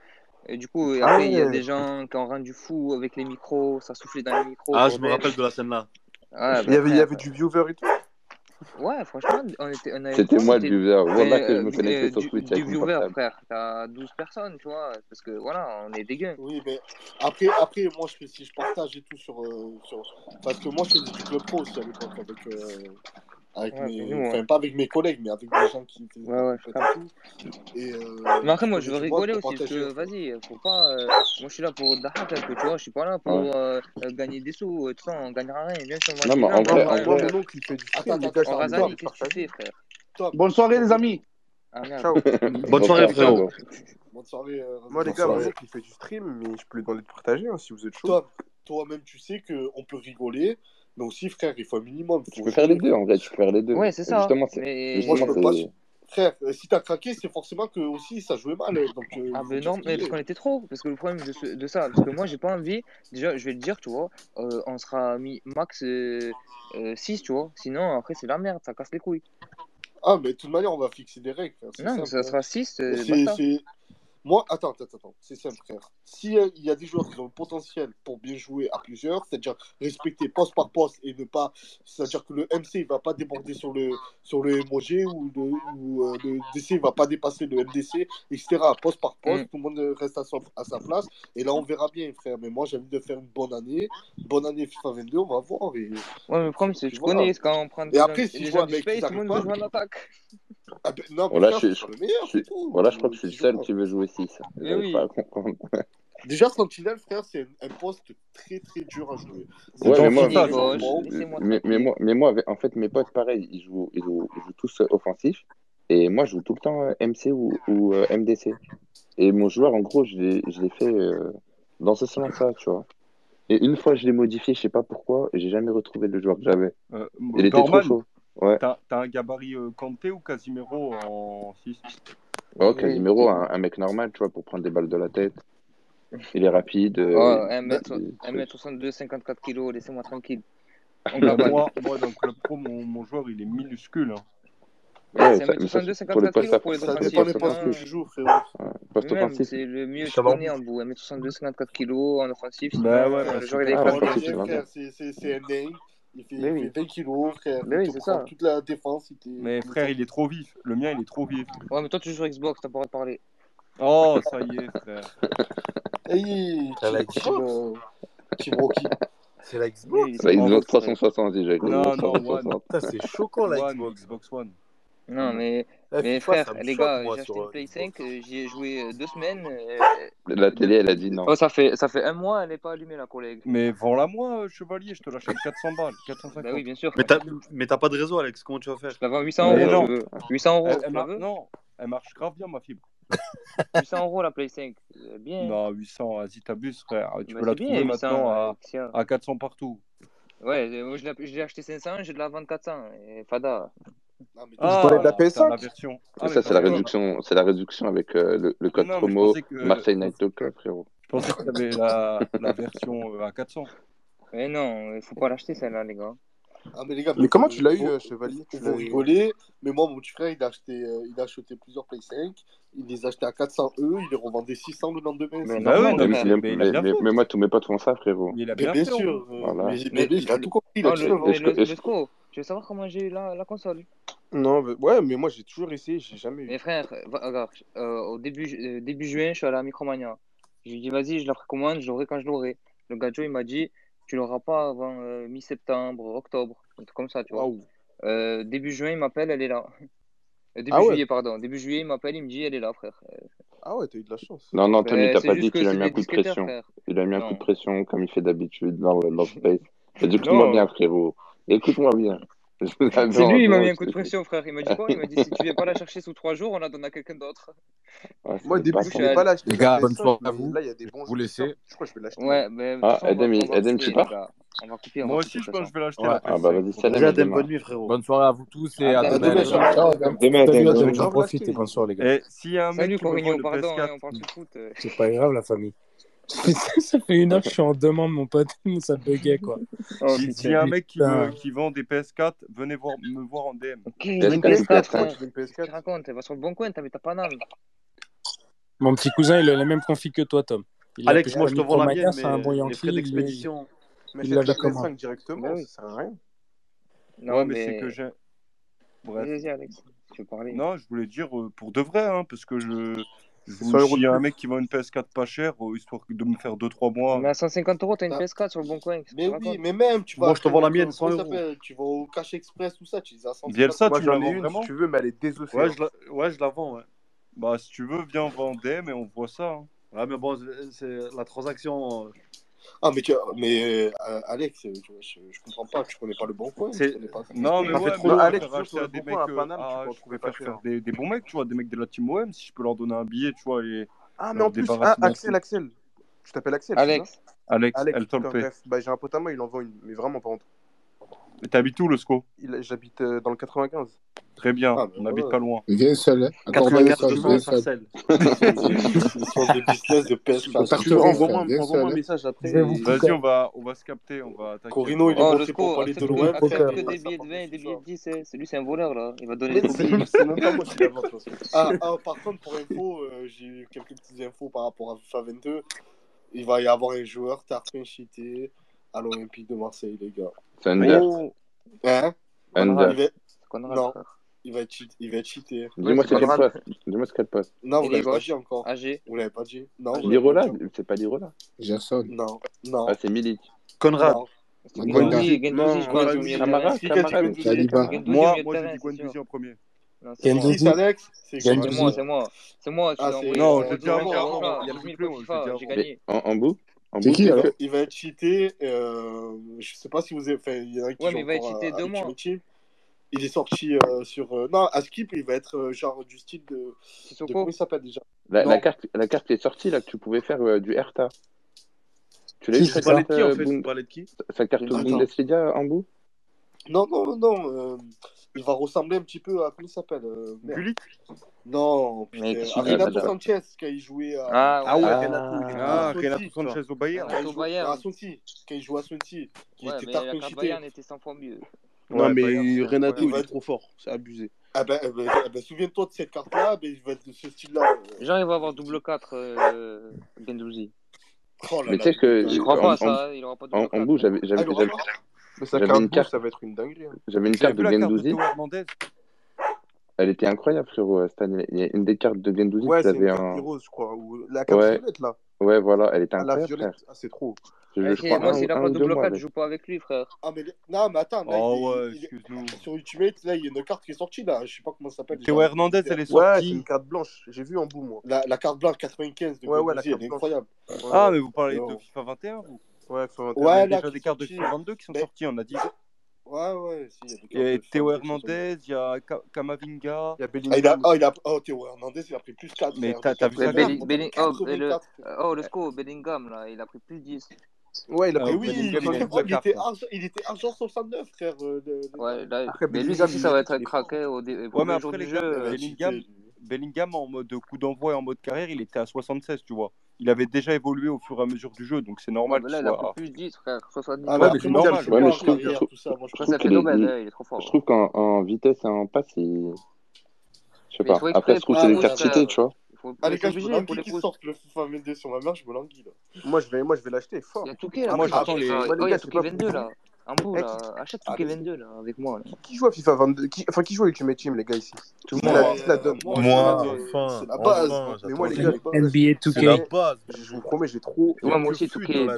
Et du coup,
ah
après, il y a des gens qui ont rendu fou avec les micros, ça soufflait dans les micros.
Ah, je me rappelle de la scène là.
Ah,
il, y
bah,
avait, il y avait du viewer et tout.
Ouais, franchement, on était. On
C'était moi le viewer. Voilà que je
euh,
me connectais sur Twitch.
Du viewer, frère. T'as 12 personnes, tu vois. Parce que voilà, on est dégueu.
Oui, mais après, après moi, je, si je partage et tout sur, euh, sur. Parce que moi, je faisais du club pro aussi à l'époque avec. Euh... Avec mes... pas avec mes collègues, mais avec des gens qui faisaient
ouais,
Et, euh...
Mais après, moi, je veux rigoler aussi, parce que vas-y, faut pas. Euh, moi, je suis là pour Dahak, tu vois, je suis pas là pour euh, euh, gagner des sous, tout ça, on gagnera rien, bien sûr.
Non, mais en vrai, en vrai,
fait du
frère
Bonne soirée, les amis.
Ah,
ciao.
Bonne soirée, frérot.
Bonne soirée. Euh,
Moi, les gars, mon oncle, il fait du stream, mais je peux lui demander de partager hein, si vous êtes chaud.
Toi-même, tu sais qu'on peut rigoler. Mais aussi, frère, il faut un minimum.
Tu peux faire les deux, en vrai, tu peux faire les deux.
Ouais, c'est ça.
Justement,
mais...
Moi, je peux pas... Frère, euh, si t'as craqué, c'est forcément que aussi ça jouait mal. Euh, donc, euh,
ah,
mais
non, mais parce qu'on était trop. Parce que le problème de, ça, parce que moi, j'ai pas envie. Déjà, je vais le dire, tu vois, on sera mis max 6, tu vois. Sinon, après, c'est la merde, ça casse les couilles.
Ah, mais de toute manière, on va fixer des règles. Hein,
non, ça,
ça
sera 6.
Moi, attends, attends, attends, c'est simple, frère. S'il euh, y a des joueurs qui ont le potentiel pour bien jouer à plusieurs, c'est-à-dire respecter poste par poste et ne pas. C'est-à-dire que le MC ne va pas déborder sur le, sur le ou le, ou, euh, DC ne va pas dépasser le MDC, etc. Poste par poste,
mm.
tout le monde reste à, son, à sa place. Et là, on verra bien, frère. Mais moi, j'ai envie de faire une bonne année. Bonne année FIFA 22, on va voir. Et...
Ouais, mais le problème, c'est que
je
connais quand on prend des
Et après, si je vois un mec.
Joue en attaque.
Ah ben non,
je, je,
le meilleur,
je, crois que je suis le seul qui veut jouer 6. Ah,
oui. <laughs>
Déjà, Sentinel, frère, c'est un poste très très dur à jouer.
Ouais, mais moi, mais, mais, moi, en fait, mes potes, pareil, ils jouent, ils jouent, ils jouent tous euh, offensifs. Et moi, je joue tout le temps euh, MC ou, euh, MDC. Et mon joueur, en gros, je l'ai fait dans ce sens-là, tu vois. Et une fois, je l'ai modifié, je sais pas pourquoi, et j'ai jamais retrouvé le joueur que j'avais. Il était trop chaud. Ouais.
T'as un gabarit euh, Kanté ou Casimiro en 6
Oh, Casimiro, un, un, mec normal, tu vois, pour prendre des balles de la tête. Il est rapide. Euh,
oh, 1m62, 54 kg, laissez-moi tranquille. Ah,
moi, moi, dans le club pro, mon, mon joueur, il est minuscule. Hein.
Ouais,
c'est 1m62, 54 kg pour les
offensifs.
Ça
dépend
des postes que
je.
C'est le mieux que
je
connais en bout. 1m62, 54 kg en offensif.
Bah ouais,
le
bah,
joueur, il est
ah,
bah,
C'est
NDI. Il fait, il
oui.
fait 20 kilos, frère.
Mais oui,
te prend
ça.
toute la défense. Il
mais frère, il est trop vif. Le mien, il est trop vif.
Ouais, mais toi, tu joues sur Xbox, t'as pas de parler.
Oh, ça y est, frère. <laughs>
hey,
tu la Xbox. C'est la Xbox.
La Xbox 360 déjà.
Non, non, One.
c'est choquant la Xbox
One.
Non,
hmm.
mais,
mais
frère, les gars, j'ai acheté une Play 5, euh, j'y ai joué euh, deux semaines. Euh,
la télé, elle a dit non.
Oh, ça, fait, ça fait un mois, elle n'est pas allumée, la collègue.
Mais vends-la moi, chevalier, je te l'achète <laughs> 400 balles, 450.
Bah oui, bien sûr.
Mais t'as pas de réseau, Alex, comment tu vas faire?
Je la vends 800 euros.
Non.
800 euros,
elle. Non, elle marche grave bien, ma fibre. <laughs>
800 euros la Play 5, bien.
Non, 800, vas-y, t'abuses, frère. Tu
bah,
peux la trouver maintenant à, 400 partout.
Ouais, moi je l'ai acheté 500, je de la vendre 400. Et fada.
C'est la, réduction, avec euh, le, code promo. Marseille Night Talk, frérot.
Je pensais que tu la, version à 400.
Mais non, il faut pas l'acheter celle-là, les gars.
Ah, mais
comment tu l'as eu, euh, Chevalier? Tu l'as
mais moi, mon petit frère, il a acheté, euh, plusieurs Play 5, il les achetait à 400 E, il les revendait 600 le lendemain.
Mais,
moi, tu mets pas ça, frérot.
Il a bien,
sûr. Mais, il a
hein.
tout compris.
Tu veux savoir comment j'ai eu la, console
Non, mais, ouais, mais moi j'ai toujours essayé, j'ai jamais eu.
Mes frères, regarde, euh, au début, euh, début juin, je suis allé à Micromania. Je lui ai dit, vas-y, je la précommande, je l'aurai quand je l'aurai. Le gajo, il m'a dit, tu l'auras pas avant euh, mi-septembre, octobre, un comme ça, tu vois. Début juin, il m'appelle, elle est là. Début
ah ouais.
juillet, pardon. Début juillet, il m'appelle, il me dit, elle est là, frère.
Ah ouais, t'as eu de la chance.
Non, non, Tommy,
t'as
pas dit qu'il a mis un coup de pression. Il a mis un coup de pression comme il fait d'habitude dans le Love <laughs> Space.
T'as
bien, frérot. Écoute-moi bien.
C'est lui, il m'a mis un coup de pression, frère. Il m'a dit <laughs> quoi? Il m'a dit si tu viens pas la chercher sous trois jours, on la donne à quelqu'un d'autre.
Moi, au début, je pas l'acheter.
Les gars, bonne soirée à vous.
Là, il y a des bons.
Vous laissez.
Je crois que je vais l'acheter.
Ouais, mais.
Ah, tu pars?
Moi aussi, je pense que je vais l'acheter.
Ah, bah vas-y, salut.
Bonne nuit, frérot.
Bonne soirée à vous tous et
à demain.
Demain, J'en profite et bonne soirée, les gars.
Eh, s'il y a un mec qui
veut
une PS4,
c'est pas grave, la famille. <laughs> ça fait une heure que je suis en demande, mon pote, mais <laughs> ça buguait quoi.
Oh,
si S'il y a un mec qui, me, qui, vend des PS4, venez voir, me voir en DM.
Okay,
PS4,
une PS4,
hein. une
PS4 tu racontes, elle va sur le bon coin, t'as pas d'âme.
Mon petit cousin, il a la même config que toi, Tom. Il
Alex, moi je te vends la mienne,
mais un bon
les frais d'expédition.
Mais
il
avait
comment
5 directement,
bah
ça sert à rien.
Non,
ouais, mais, mais... c'est que j'ai. Bref.
Vas-y, Alex, tu veux parler.
Non, je voulais dire euh, pour de vrai, hein, parce que je il y a un mec qui vend une PS4 pas chère, euh, histoire de me faire 2-3 mois.
Mais à 150 euros, t'as une
ah.
PS4 sur le bon coin.
Mais oui, mais même, tu vas.
Moi, je te vends la mienne, 100 euros.
Tu vas au Cash Express, tout ça, tu les 150
Bielsa, tu la vends
vraiment si tu veux, mais elle est désossée.
Ouais, je la, ouais, je la vends, ouais.
Bah, si tu veux, viens vendre, mais on voit ça. Hein. Ouais, mais bon, c'est la transaction. Euh,
Alex,
faire
toujours
acheter
sur
à
le
des
bon
mecs.
coin à
euh,
Paname,
ah,
tu peux en
je
trouver
préfère
pas
faire
cher.
des, des bons mecs, tu vois, des mecs de la team OM, si je peux leur donner un billet, tu vois, et
Ah, mais en plus, ah, Axel. Axel. Tu t'appelles Axel,
Alex.
Alex,
Alex, bref. Bah, j'ai un pote à moi, il en vend une, mais vraiment pas en
T'habites où, le SCO?
J'habite euh, dans le 95.
Très bien,
ah, bah,
on n'habite pas loin.
Viens seul. Hein.
Attends, <laughs>
viens seul. Hein.
Envoie-moi un message après.
Vas-y, on va, on va se capter. On va
Corino, il est parti pour parler de loin.
Il
a
que des billets de 20 et des billets de 10. C'est un voleur, là. Il va donner des billets.
C'est même pas moi qui l'avance. <laughs> Ah, ah, par contre, pour info, euh, j'ai eu quelques petites infos par rapport à FIFA 22. Il va y avoir un joueur, Tarpin Chité à l'Olympique de Marseille, les gars.
Thunder.
Oh. Hein non, il va, il va cheater.
Dis-moi
ce
passe. Dis-moi ce qu'elle passe.
Non, vous l'avez pas dit encore.
AG.
Vous l'avez pas dit. Non.
Lirola, c'est pas Lirola.
Gerson. Non, non.
Ah, c'est Milik.
Conrad. Moi, moi, j'ai dit en premier.
Gendouzi, Alex? C'est
moi, c'est moi. C'est moi,
ah,
Non, je l'ai dit avant. Il y a le
j'ai gagné.
En bout?
Qui, alors
euh,
il va être cheaté. Euh, je sais pas si vous avez. Enfin, il y en a qui
ouais, mais il va être cheaté deux mois.
Il est sorti euh, sur. Euh, non, à Skip, il va être euh, genre du style de. de comment il s'appelle déjà?
La, la, carte, la carte qui est sortie là, que tu pouvais faire euh, du Hertha. Tu l'as eu
Vous
parlez
de qui en fait?
Vous
parlez de qui?
Sa carte Bundesliga en bout?
Non, non, non. euh, il va ressembler un petit peu à. Comment il s'appelle euh.
Gullit?
Non, putain, Renato Sanchez qui a joué à.
Ah,
Ah ouais. Renato,
Ah,
ah Renato. Sanchez au Bayern.
Renato Bayern.
Assunti, qui joue à Assunti, qui
Ouais,
était.
Bayern, était 100 fois mieux.
Non,
Ouais,
mais Renato, il est trop fort. C'est abusé.
Ah ben, eh ben, eh ben souviens-toi de cette carte-là, il va être de ce style-là.
Genre, il va avoir double 4, euh,
Oh
Mais tu sais que.
J'y crois
en-
pas,
en-
ça. Il aura pas double
En,
4.
en bout,
hein.
j'avais,
Ah,
mais ça,
J'avais une carte...
ça va être une dinguerie. Hein.
J'avais une carte de Gendouzi. Elle était incroyable, frérot, euh, cette année. Il y a une des cartes de Gendouzi
ouais,
qui
avait
un.
Rose, je crois. Ou la carte
ouais.
violette, là.
Ouais, voilà, elle était
ah,
incroyable.
La
violette,
ah, c'est trop.
Je,
eh,
je crois
moi, s'il a pas
de
blocage, je joue pas avec lui, frère.
Ah, mais non, mais attends. Là,
oh,
il,
ouais, excuse-nous.
Sur Ultimate, là, il y a une carte qui est sortie, là. Je sais pas comment ça s'appelle.
Théo Hernandez, elle est sortie.
Ouais, c'est une carte blanche. J'ai vu en bout, moi.
La, la carte blanche 95 de
ouais, ouais, la carte
elle incroyable.
Ah, mais vous parlez de FIFA 21, vous
Ouais,
il y a déjà des cartes de 22 qui sont sorties, on a dit.
Ouais, ouais, si, il y a des cartes Et
Théo Hernandez, il y a Kamavinga.
Il y a
ah,
Bellingham.
Oh, oh, Théo Hernandez, il a pris plus 4.
Mais t'as vu
ça oh,
euh,
oh, le... score, Bellingham, là, il a pris plus 10.
Ouais, il a
ah,
pris
ah,
oui,
il, était
hein.
il était 1,69 frère. Euh,
ouais, là,
après,
mais lui, aussi, ça va être un craqué au début.
Ouais, mais après, les
jeu,
Bellingham, Bellingham en mode coup d'envoi et en mode carrière, il était à 76, tu vois il avait déjà évolué au fur et à mesure du jeu, donc c'est normal. Ouais,
là, il a
soit...
plus 10, frère, 70.
Ah,
ouais,
mais
c'est normal.
Ouais, mais je trouve, je trouve,
je
trouve qu'en vitesse et en passe, il. Je sais pas. Après, je trouve que c'est des
certitudes,
tu vois.
Ah, les gars, je me
qui
sortent le FIFA 22 sur ma mère, je me languis là.
Moi, je vais, l'acheter fort.
Il y a Touquet là.
Moi, j'attends les.
Ouais,
les gars, c'est pas
22 là. Un
eh,
là. Achète
ah,
ton
Kevin
2, là, avec moi.
Qui joue à FIFA 22. Enfin, qui joue à Ultimate Team, les gars, ici?
Tout le monde.
La donne?
Moi, euh,
enfin.
C'est la base.
mais moi,
NBA 2K.
Je vous promets, j'ai trop.
moi aussi,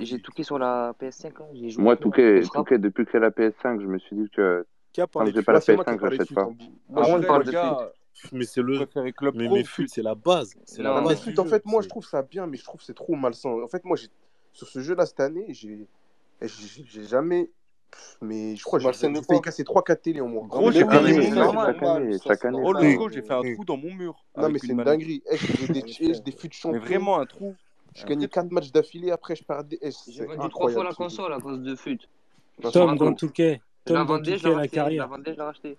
j'ai touqué sur la PS5. Hein,
moi, touqué, depuis que c'est la PS5, je me suis dit que.
Quand
j'ai pas la PS5, j'achète pas.
Ah, moi,
on parle de
mais c'est le mais, mais
fut
c'est la base c'est la base
en fait moi je trouve ça bien mais je trouve c'est trop malsain en fait moi j'ai sur ce jeu là cette année j'ai j'ai jamais mais je crois que j'ai failli casser 3-4 télé en moins.
Gros, j'ai fait
un
Oh, j'ai fait un
mmh.
trou dans mon mur.
Non, mais c'est
une
dinguerie. Eh, j'ai des eh, futs.
Mais vraiment un trou.
J'ai
gagné
4 matchs d'affilée, après je perds des eh,
J'ai vendu 3 fois la console à cause de fut.
Bah,
Tom dans Touquet. Tom dans
la
carrière.
Je l'ai racheté.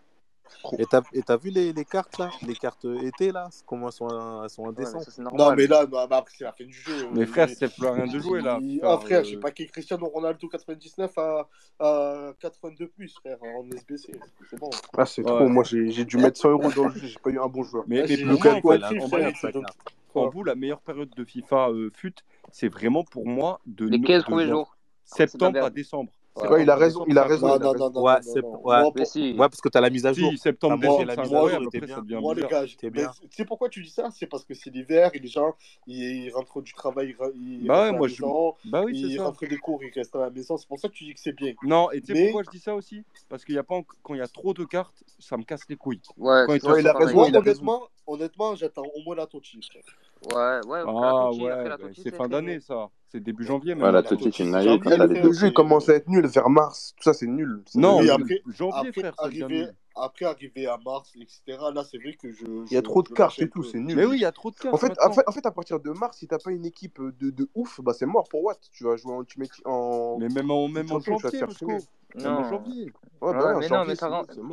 Et t'as, et t'as vu les, les, cartes là? Les cartes été là? Comment elles sont, elles sont indécentes
Non mais là, bah, bah, c'est la fin du jeu.
Mais
euh,
frère, c'est plus rien de jouer là.
Ah frère,
euh...
je sais pas qui est Cristiano Ronaldo 99 à, à 82 plus frère en SBC. C'est bon.
Ah c'est trop, moi j'ai, dû mettre 100 euros dans le jeu, j'ai pas eu un bon joueur.
Mais,
ah,
mais plus en bout, euh, la meilleure période de FIFA euh, FUT, c'est vraiment pour moi de.
Les 15 premiers jours.
Septembre ah,
à
décembre.
C'est il a raison, il a raison.
Non, non, non,
ouais, parce que tu as la mise à jour.
Si, septembre, décembre,
la mise à jour, bien.
Moi, tu sais pourquoi tu dis ça? C'est parce que c'est l'hiver, et les gens, ils rentrent du travail, ils
bah rentrent
à la maison,
bah
ils rentrent des cours, ils restent à la maison. C'est pour ça que tu dis que c'est bien.
Non, et tu sais pourquoi je dis ça aussi? Parce qu'il y a pas quand il y a trop de cartes, ça me casse les couilles.
Ouais,
il
a raison.
Honnêtement, j'attends au moins la tortille, frère.
Ouais, ouais.
Ah ouais, bah, c'est fin d'année ça. C'est début janvier. Même,
ouais, la
Toti,
c'est une naïve.
Le jeu commence à être nul vers mars. Tout ça, c'est nul.
Non, mais
après,
janvier,
après, arrivé, arriver à mars, etc., là, c'est vrai que je.
Il y a trop de cartes et tout, c'est nul.
Mais oui, il y a trop de cartes.
En fait, en fait, à partir de mars, si t'as pas une équipe de, de ouf, bah c'est mort pour Watt. Tu vas jouer en. Tu mets en...
Mais même en, même en janvier,
Non,
bah en janvier.
Mais
non, mais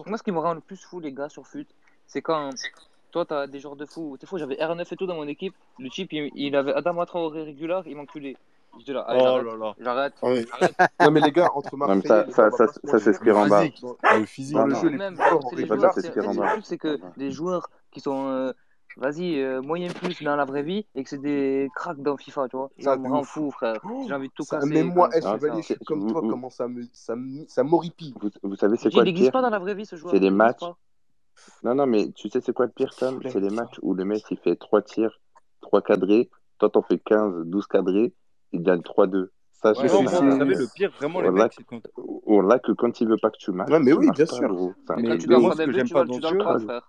Moi, ce qui me rend le plus fou, les gars, sur FUT, c'est quand toi, t'as des joueurs de fou. T'es fou, j'avais R9 et tout dans mon équipe. Le chip, il, il avait Adama Traoré régulier, il m'enculait. J'étais là,
oh là là.
J'arrête.
Ah <laughs>
non, mais les gars, entre Marseille.
ça,
et
ça, ça,
ça,
ça c'est ce qui rend bas.
Le physique,
le jeu, les
c'est que les joueurs qui sont. Euh, vas-y, euh, moyen plus dans la vraie vie et que c'est des cracks dans FIFA, tu vois. Ça me rend fou, frère.
Oh,
J'ai envie de tout casser.
Même moi, eh, comme toi, comment ça me, ça m'horripille.
Vous, savez, c'est quoi
Il n'existe pas dans la vraie vie ce joueur.
C'est
des
matchs. Non, non, mais tu sais, c'est quoi le pire, Tom? C'est les matchs où le mec, il fait 3 tirs, 3 cadrés. Toi, t'en fais 15, 12 cadrés. Il gagne 3-2. Ça,
ouais,
non. Vous savez, le pire, vraiment, les mecs,
que... On l'a que quand il veut pas que tu marques.
Ouais, mais oui, bien sûr.
Mais,
moi, ce que j'aime pas dans
le
jeu,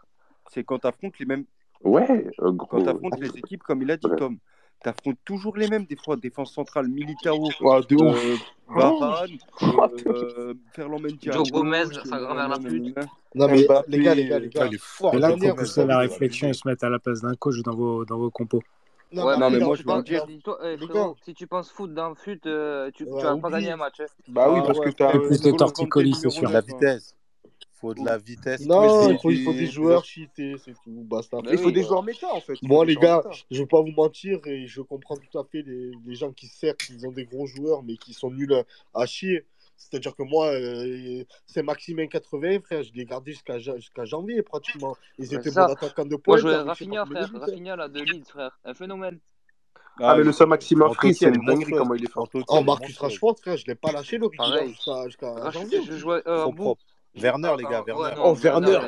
c'est quand t'affrontes les mêmes.
Ouais, euh, gros.
Quand t'affrontes les équipes, comme il a dit, Tom t'affrontes toujours les mêmes, des fois, défense centrale, Militao,
ah,
euh,
oh,
de
euh, Varane,
euh, Ferland Mendia.
Joe Gomez, ça gravère la pute.
Euh,
non, mais les gars, les gars, les gars,
là,
on
la réflexion et se mettre à la place d'un coach dans vos, dans vos compos.
Non,
ouais,
non, mais, moi, je
veux
dire.
Si tu penses foot dans le fut, tu, vas pas gagner un match. Hein.
Bah oui,
ah
parce que
tu
as
plus de torticolis, c'est sûr.
La vitesse faut de la vitesse.
Non, il faut,
des
joueurs cheatés, c'est tout. Basta.
il faut des joueurs méta, en fait.
Bon, les gars, je ne vais pas vous mentir et je comprends tout à fait les, gens qui, certes, ils ont des gros joueurs, mais qui sont nuls à chier. C'est-à-dire que moi, euh, c'est Maximin 80, frère, je l'ai gardé jusqu'à janvier pratiquement. Ils étaient bons attaquants de pointe. Moi, je hein,
Rafinha, frère. Rafinha, là, de Leeds, frère. Un phénomène.
Ah, mais le seul
Maximin
Fritz, c'est une dinguerie comment il est fort.
Oh, Marcus Rashford, frère, je l'ai pas lâché le jusqu'à janvier.
Je jouais euh, en
bout. Werner, les gars, Werner.
oh,
Werner,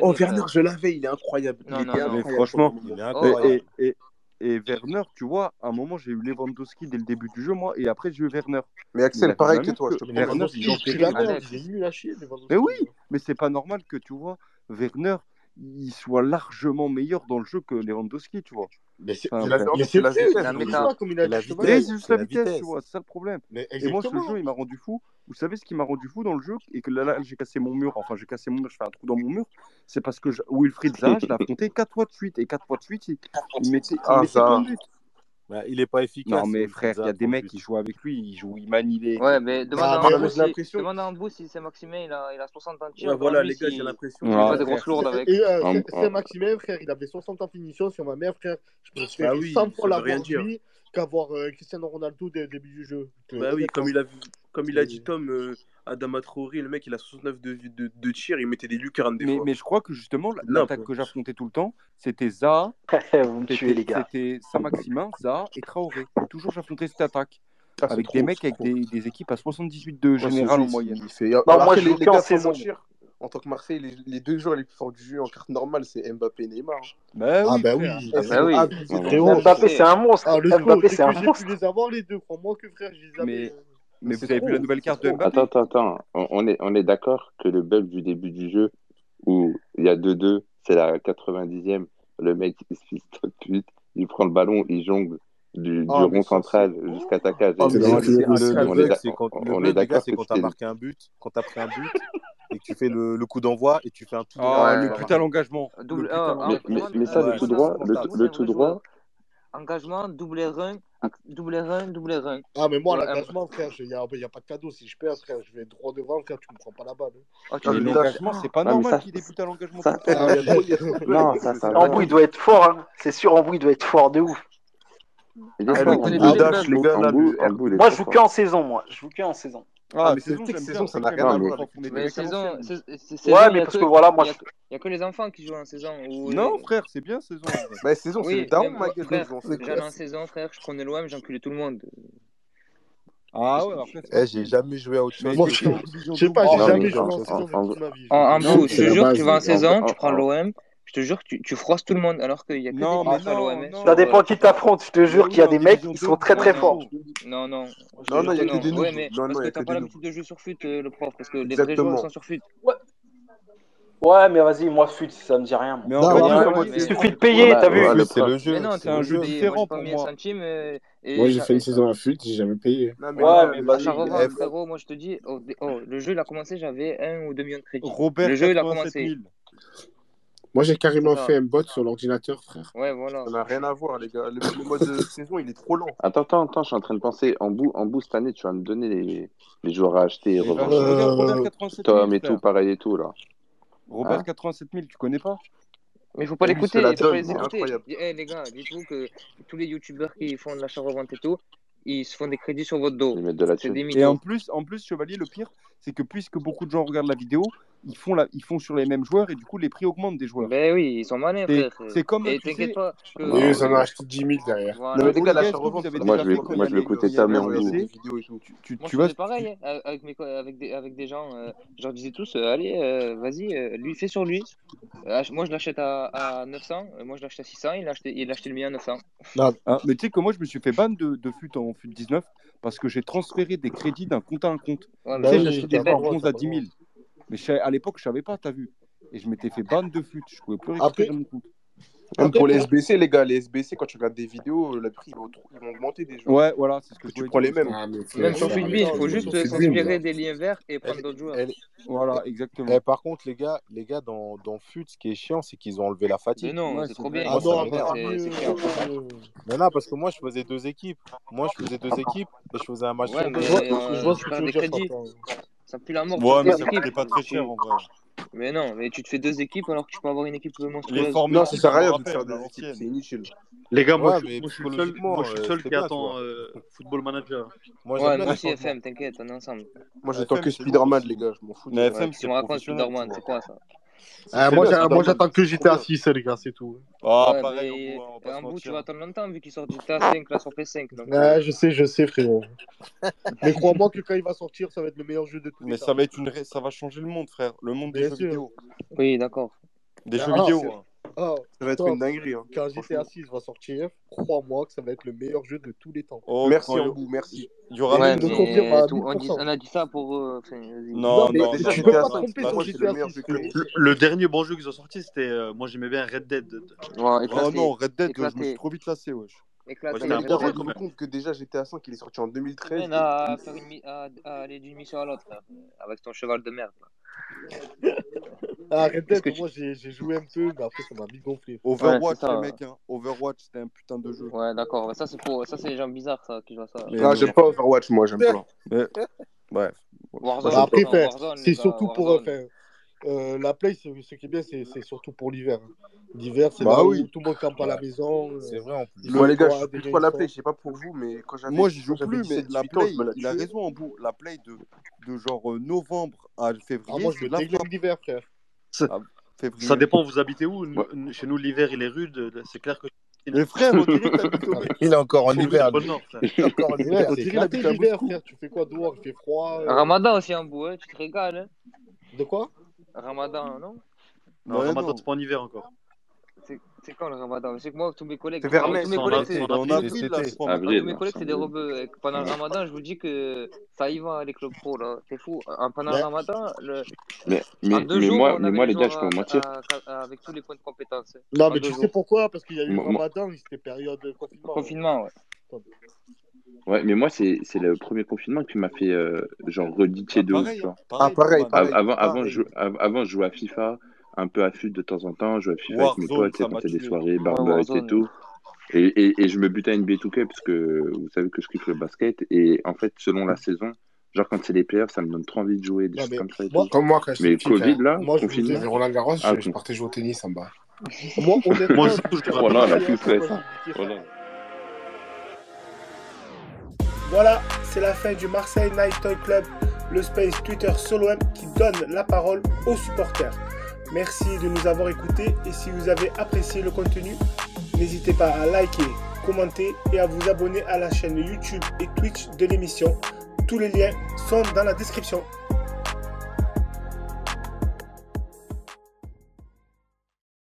oh, Werner, je l'avais, il est incroyable. il était incroyable.
franchement, Et, et Werner, tu vois, à un moment, j'ai eu Lewandowski dès le début du jeu, moi, et après, j'ai eu Werner.
Mais Axel, pareil que toi, je te
Werner, il
est nul à chier,
Mais oui, mais c'est pas normal que, tu vois, Werner, il soit largement meilleur dans le jeu que Lewandowski, tu vois.
Mais c'est
enfin,
la, vitesse,
c'est
juste la, vitesse, tu vois, c'est ça le problème. Et moi, ce jeu, il m'a rendu fou. Vous savez ce qui m'a rendu fou dans le jeu Et que là, là j'ai cassé mon mur, enfin, j'ai cassé mon mur, je fais un trou dans mon mur. C'est parce que. Wilfried Zaha, je l'ai affronté 4 fois de suite. Et 4 fois de suite, il, mettait, il
ah,
bah, il n'est pas efficace.
Non, mais
euh,
frère, il y a des mecs qui jouent avec lui, ils jouent, ils manient les.
Ouais, mais
ah,
demande
à
Andrew
si, à Andrew si c'est Maximin, il a, il a 60 ans de tir.
Ouais, voilà, les gars, j'ai l'impression.
Il a pas
de
grosses lourdes avec.
Euh, c'est Maximin, frère, il avait 60 ans de finition sur ma mère, frère. Je
bah préfère
100 fois l'avoir lui qu'avoir euh, Cristiano Ronaldo dès le début du jeu.
Bah oui, comme il a vu. Comme il a dit Tom, euh, Adama Traoré, le mec, il a 69 de, de, de tir, il mettait des lucarnes des
mais. Mais je crois que justement, l'attaque que j'affrontais tout le temps, c'était Zaha. <laughs>
Vous me tuez, les gars.
C'était Saint-Maximin, Zaha et Traoré. Toujours j'affrontais cette attaque.
Ah,
avec des mecs, avec des, des, équipes à 78 de général en
bah, moi, je
les, gars, en. En tant que Marseille, les, les, deux joueurs les plus forts du jeu en carte normale, c'est Mbappé et Neymar.
Bah,
ah, bah oui, ah,
ah
bah oui.
Mbappé, c'est un monstre.
Ah, le
Mbappé, c'est un
monstre. J'ai pu les avoir les deux, crois-moi que frère, je les avais. Euh.
Mais vous avez vu la nouvelle carte de Mbappé
Attends, attends, attends. On est, on est d'accord que le bug du début du jeu, où il y a 2-2, c'est la 90e, le mec, il se fisse tout de suite, il prend le ballon, il jongle du, oh, du
ah,
rond central jusqu'à ta cage.
Oh,
ah,
on est d'accord.
C'est quand t'as marqué un but, quand t'as pris un but, et que tu fais le, le coup d'envoi et tu fais un tout
ah, droit. Oh, le putain l'engagement.
Mais, mais,
mais,
ça, le tout droit,
le, tout droit, Engagement, double R1, double R1, double R1.
Ah, mais moi, l'engagement, frère, il n'y a, y a pas de cadeau. Si je perds, frère, je vais droit devant, frère, tu me prends pas la balle. hein.
Ah, l'engagement, c'est pas
Ah,
normal
ça-
qu'il débute à l'engagement.
ça-.
Ah, <laughs>
Non, ça, ça va.
Ambou, il doit être fort, hein. c'est sûr, Ambou, il doit être fort de ouf. Moi, je joue
fort.
que en saison, moi. Je joue que en saison.
Ah,
Ah,
mais
saison,
saison,
ça n'a rien à
voir.
Mais saison,
Ouais, mais parce
que,
voilà,
il
moi,
il y a que les enfants qui jouent en saison.
Non, frère, c'est bien saison.
Bah, saison, c'est
mais
darons, ma gueule,
j'allais en saison, frère, je prenais l'OM, j'enculais tout le monde.
Ah ouais, après,
Eh, j'ai jamais joué à autre
Mais
chose
Moi, je <laughs> sais
2
pas, j'ai jamais
mais
joué
en,
saison de
en,
bout, je te jure, tu vas en saison, tu prends
en-
l'OM, je te jure que tu, tu froisses tout le monde alors qu'il y a que
non, des mais
non, à l'OMS.
Non,
ça dépend
euh,
qui t'affronte, je te jure qu'il y a des mecs qui sont très très forts.
Non, non.
Non, non, il y a que des
Parce que t'as pas l'habitude de jouer sur fut, euh, le prof, parce que les vrais joueurs sont sur fut.
Ouais. Ouais, mais vas-y, moi, fut, ça me dit rien.
Mais
non,
ouais,
il suffit de payer, t'as vu
C'est le jeu.
Mais non,
c'est un
jeu différent pour moi.
Euh,
moi, j'ai fait une saison à fut, j'ai jamais payé.
Ouais, mais vas-y.
Frérot, moi, je te dis, oh, oh, le jeu, il a commencé, j'avais 1 ou 2 millions de crédits. Le jeu, il a commencé.
Moi, j'ai carrément fait un bot sur l'ordinateur, frère.
Ouais, voilà.
Ça n'a rien à voir, les gars. Le, mode de saison, il est trop long.
Attends, attends, attends, je suis en train de penser. En bout, en bout cette année, tu vas me donner les, joueurs à acheter.
Robert,
euh...
Robert 87 000,
Tom et tout, pareil et tout, là.
Robert
hein
87 000, tu connais pas?
Mais faut pas l'écouter, il faut pas les écouter. Hey, les gars, dites-vous que tous les youtubeurs qui font de l'achat-revente et tout, ils se font des crédits sur votre dos.
Ils mettent de la
Et en plus, en plus, Chevalier, le pire, c'est que puisque beaucoup de gens regardent la vidéo, ils font, la, ils font sur les mêmes joueurs et du coup les prix augmentent des joueurs.
Mais oui, ils sont malins.
C'est comme.
Et t'inquiète pas. Que...
Oui,
ils en ont acheté 10 000 derrière.
Voilà.
Non,
mais
gars,
moi, je vais, moi, je vais écouter
ta
mère en
vidéo.
Tu, tu,
moi,
tu vois
pareil euh, avec, mes, avec, des, avec des gens. Euh, je leur disais tous euh, allez, euh, vas-y, euh, lui, fais sur lui. moi, je l'achète à, à, 900. Moi, je l'achète à 600. Il a acheté, il a acheté le mien à 900.
Hein, mais tu sais que moi, je me suis fait ban de, de fut en fut 19 parce que j'ai transféré des crédits d'un compte à un compte. Tu sais, j'achetais des
11
à 10 000. Mais à l'époque, je savais pas, t'as vu. Et je m'étais fait ban de fut. Je pouvais plus récupérer Après... mon compte.
Même pour les SBC, les gars, les SBC, quand tu regardes des vidéos, le prix, ils vont augmenter des jeux.
Ouais, voilà, c'est ce que je
Tu prends les mêmes.
Ah,
même sur Fitbit, il faut
juste
s'inspirer des liens verts et prendre d'autres joueurs.
Voilà, exactement.
Eh, par contre, les gars, les gars dans, dans FUT, ce qui est chiant, c'est qu'ils ont enlevé la fatigue.
Mais
non,
c'est trop bien.
Ah
ah
non,
mais non, parce que moi, je faisais deux équipes. Moi, je faisais deux équipes et je faisais un match.
je vois
euh,
ce que tu veux.
Ça pue la mort.
Ouais, mais ça coûtait pas très cher en vrai.
Mais non, mais tu te fais deux équipes alors que tu peux avoir une équipe monstrueuse.
Les formules,
non, ça sert à rien de faire des équipes, c'est inutile.
Les gars, moi, je, suis le seul, qui attend euh, Football Manager.
Moi,
ouais,
moi
aussi FM, t'inquiète, on est ensemble.
Moi, j'attends que Spiderman les gars, je m'en fous.
Mais FM,
tu me racontes Spiderman, c'est quoi ça
euh, moi, j'attends que GTA 6, les gars, c'est tout.
Oh,
pareil, on,
bout, tu vas hein. attendre longtemps vu qu'il sort GTA 5 là sur PS5. Donc...
Ah,
euh.
Je sais, je sais, frérot. <laughs> mais crois-moi que quand il va sortir, ça va être le meilleur jeu de tous.
Mais ça va, être une... ça va changer le monde, frère. Le monde des jeux vidéo.
Oui, d'accord.
Des
ah,
jeux vidéo.
Oh,
ça va être une dinguerie. Hein,
quand GTA 6 va sortir, crois-moi que ça va être le meilleur jeu de tous les temps.
Oh,
merci Ambou, merci.
Il y
on, a dit ça pour. Euh,
non,
non,
mais
non,
tu peux pas tromper sur GTA 6. Le,
dernier bon jeu qu'ils ont sorti, c'était. Euh, moi, j'aimais bien Red Dead.
Oh non, Red Dead, je me suis trop vite lassé, wesh.
Éclaté,
ouais, je
me
rends
compte que déjà GTA 5 il est sorti en 2013.
Tu à, à, à aller d'une mission à l'autre avec ton cheval de merde. <laughs>
Ah, arrêtez,
que
moi j'ai joué un peu, mais après ça m'a mis gonflé.
Overwatch, ouais,
les
mecs, hein. Overwatch, c'était un putain de jeu.
Ouais, d'accord, ça c'est pour... ça, les gens bizarres ça, qui jouent à ça.
Mais...
Ah,
non,
j'aime pas Overwatch, moi, j'aime pas.
Mais... Bref.
Warzone,
bah, après, c'est surtout pour. Enfin, euh, la play, ce qui est bien, c'est surtout pour l'hiver. Hein. L'hiver, c'est
bah
oui. où tout le monde campe à la maison. Euh, c'est
vrai. En plus.
Moi, les gars, je joue
pas
la play, je sais pas pour vous, mais quand j'avais.
Moi,
je
joue plus, mais la play, il a raison en bout. La play de, genre euh, novembre à février.
Ah, moi, je l'hiver, frère.
Ça dépend, vous habitez où? Chez nous, l'hiver, il est rude. C'est clair que.
Mais frère,
ah,
Il est encore en hiver. Il est encore en <laughs> hiver.
L'hiver, frère. Tu fais quoi dehors? Il fait froid. Euh?
Ramadan aussi, un bout, hein. tu te régales. Hein.
De quoi?
Ramadan, non?
Non, Ramadan, c'est pas en hiver encore.
C'est quand le ramadan? C'est que moi, tous mes collègues.
C'est vers
Tous mes collègues, c'est Tous mes
hein.
collègues,
c'est
des rebeux. Pendant le ramadan, je vous dis que ça y va, les clubs pro, là. C'est fou. Pendant le ramadan, le.
Mais, mais, moi, mais moi
les
gars, je peux mentir.
Avec tous les points de compétence.
Non, mais tu sais pourquoi? Parce qu'il y a eu le ramadan, c'était période de confinement.
Confinement, ouais.
Ouais, mais moi, c'est le premier confinement qui m'a fait, euh, genre, reditier
ah,
de ouf.
Pareil, pareil,
avant, avant, avant, je jouais à FIFA, un peu affût de temps en temps. Je jouais à avec mes potes,
on
faisait des soirées, barbecue et tout. Et, et, je me butais à NBA2K parce que vous savez que je kiffe le basket. Et en fait, selon la saison, genre quand c'est les playoffs, ça me donne trop envie de jouer, comme ça.
Moi. Comme moi, quand
Mais Covid, là,
moi, je
confinement.
Jouais, Roland Garros,
ah,
je, je, partais jouer au tennis, ça me bat.
moi,
moi,
je
touche
Voilà, la plus Voilà,
c'est la fin du Marseille Night Toy Club, le space Twitter solo qui donne la parole aux supporters. Merci de nous avoir écoutés et si vous avez apprécié le contenu, n'hésitez pas à liker, commenter et à vous abonner à la chaîne YouTube et Twitch de l'émission. Tous les liens sont dans la description.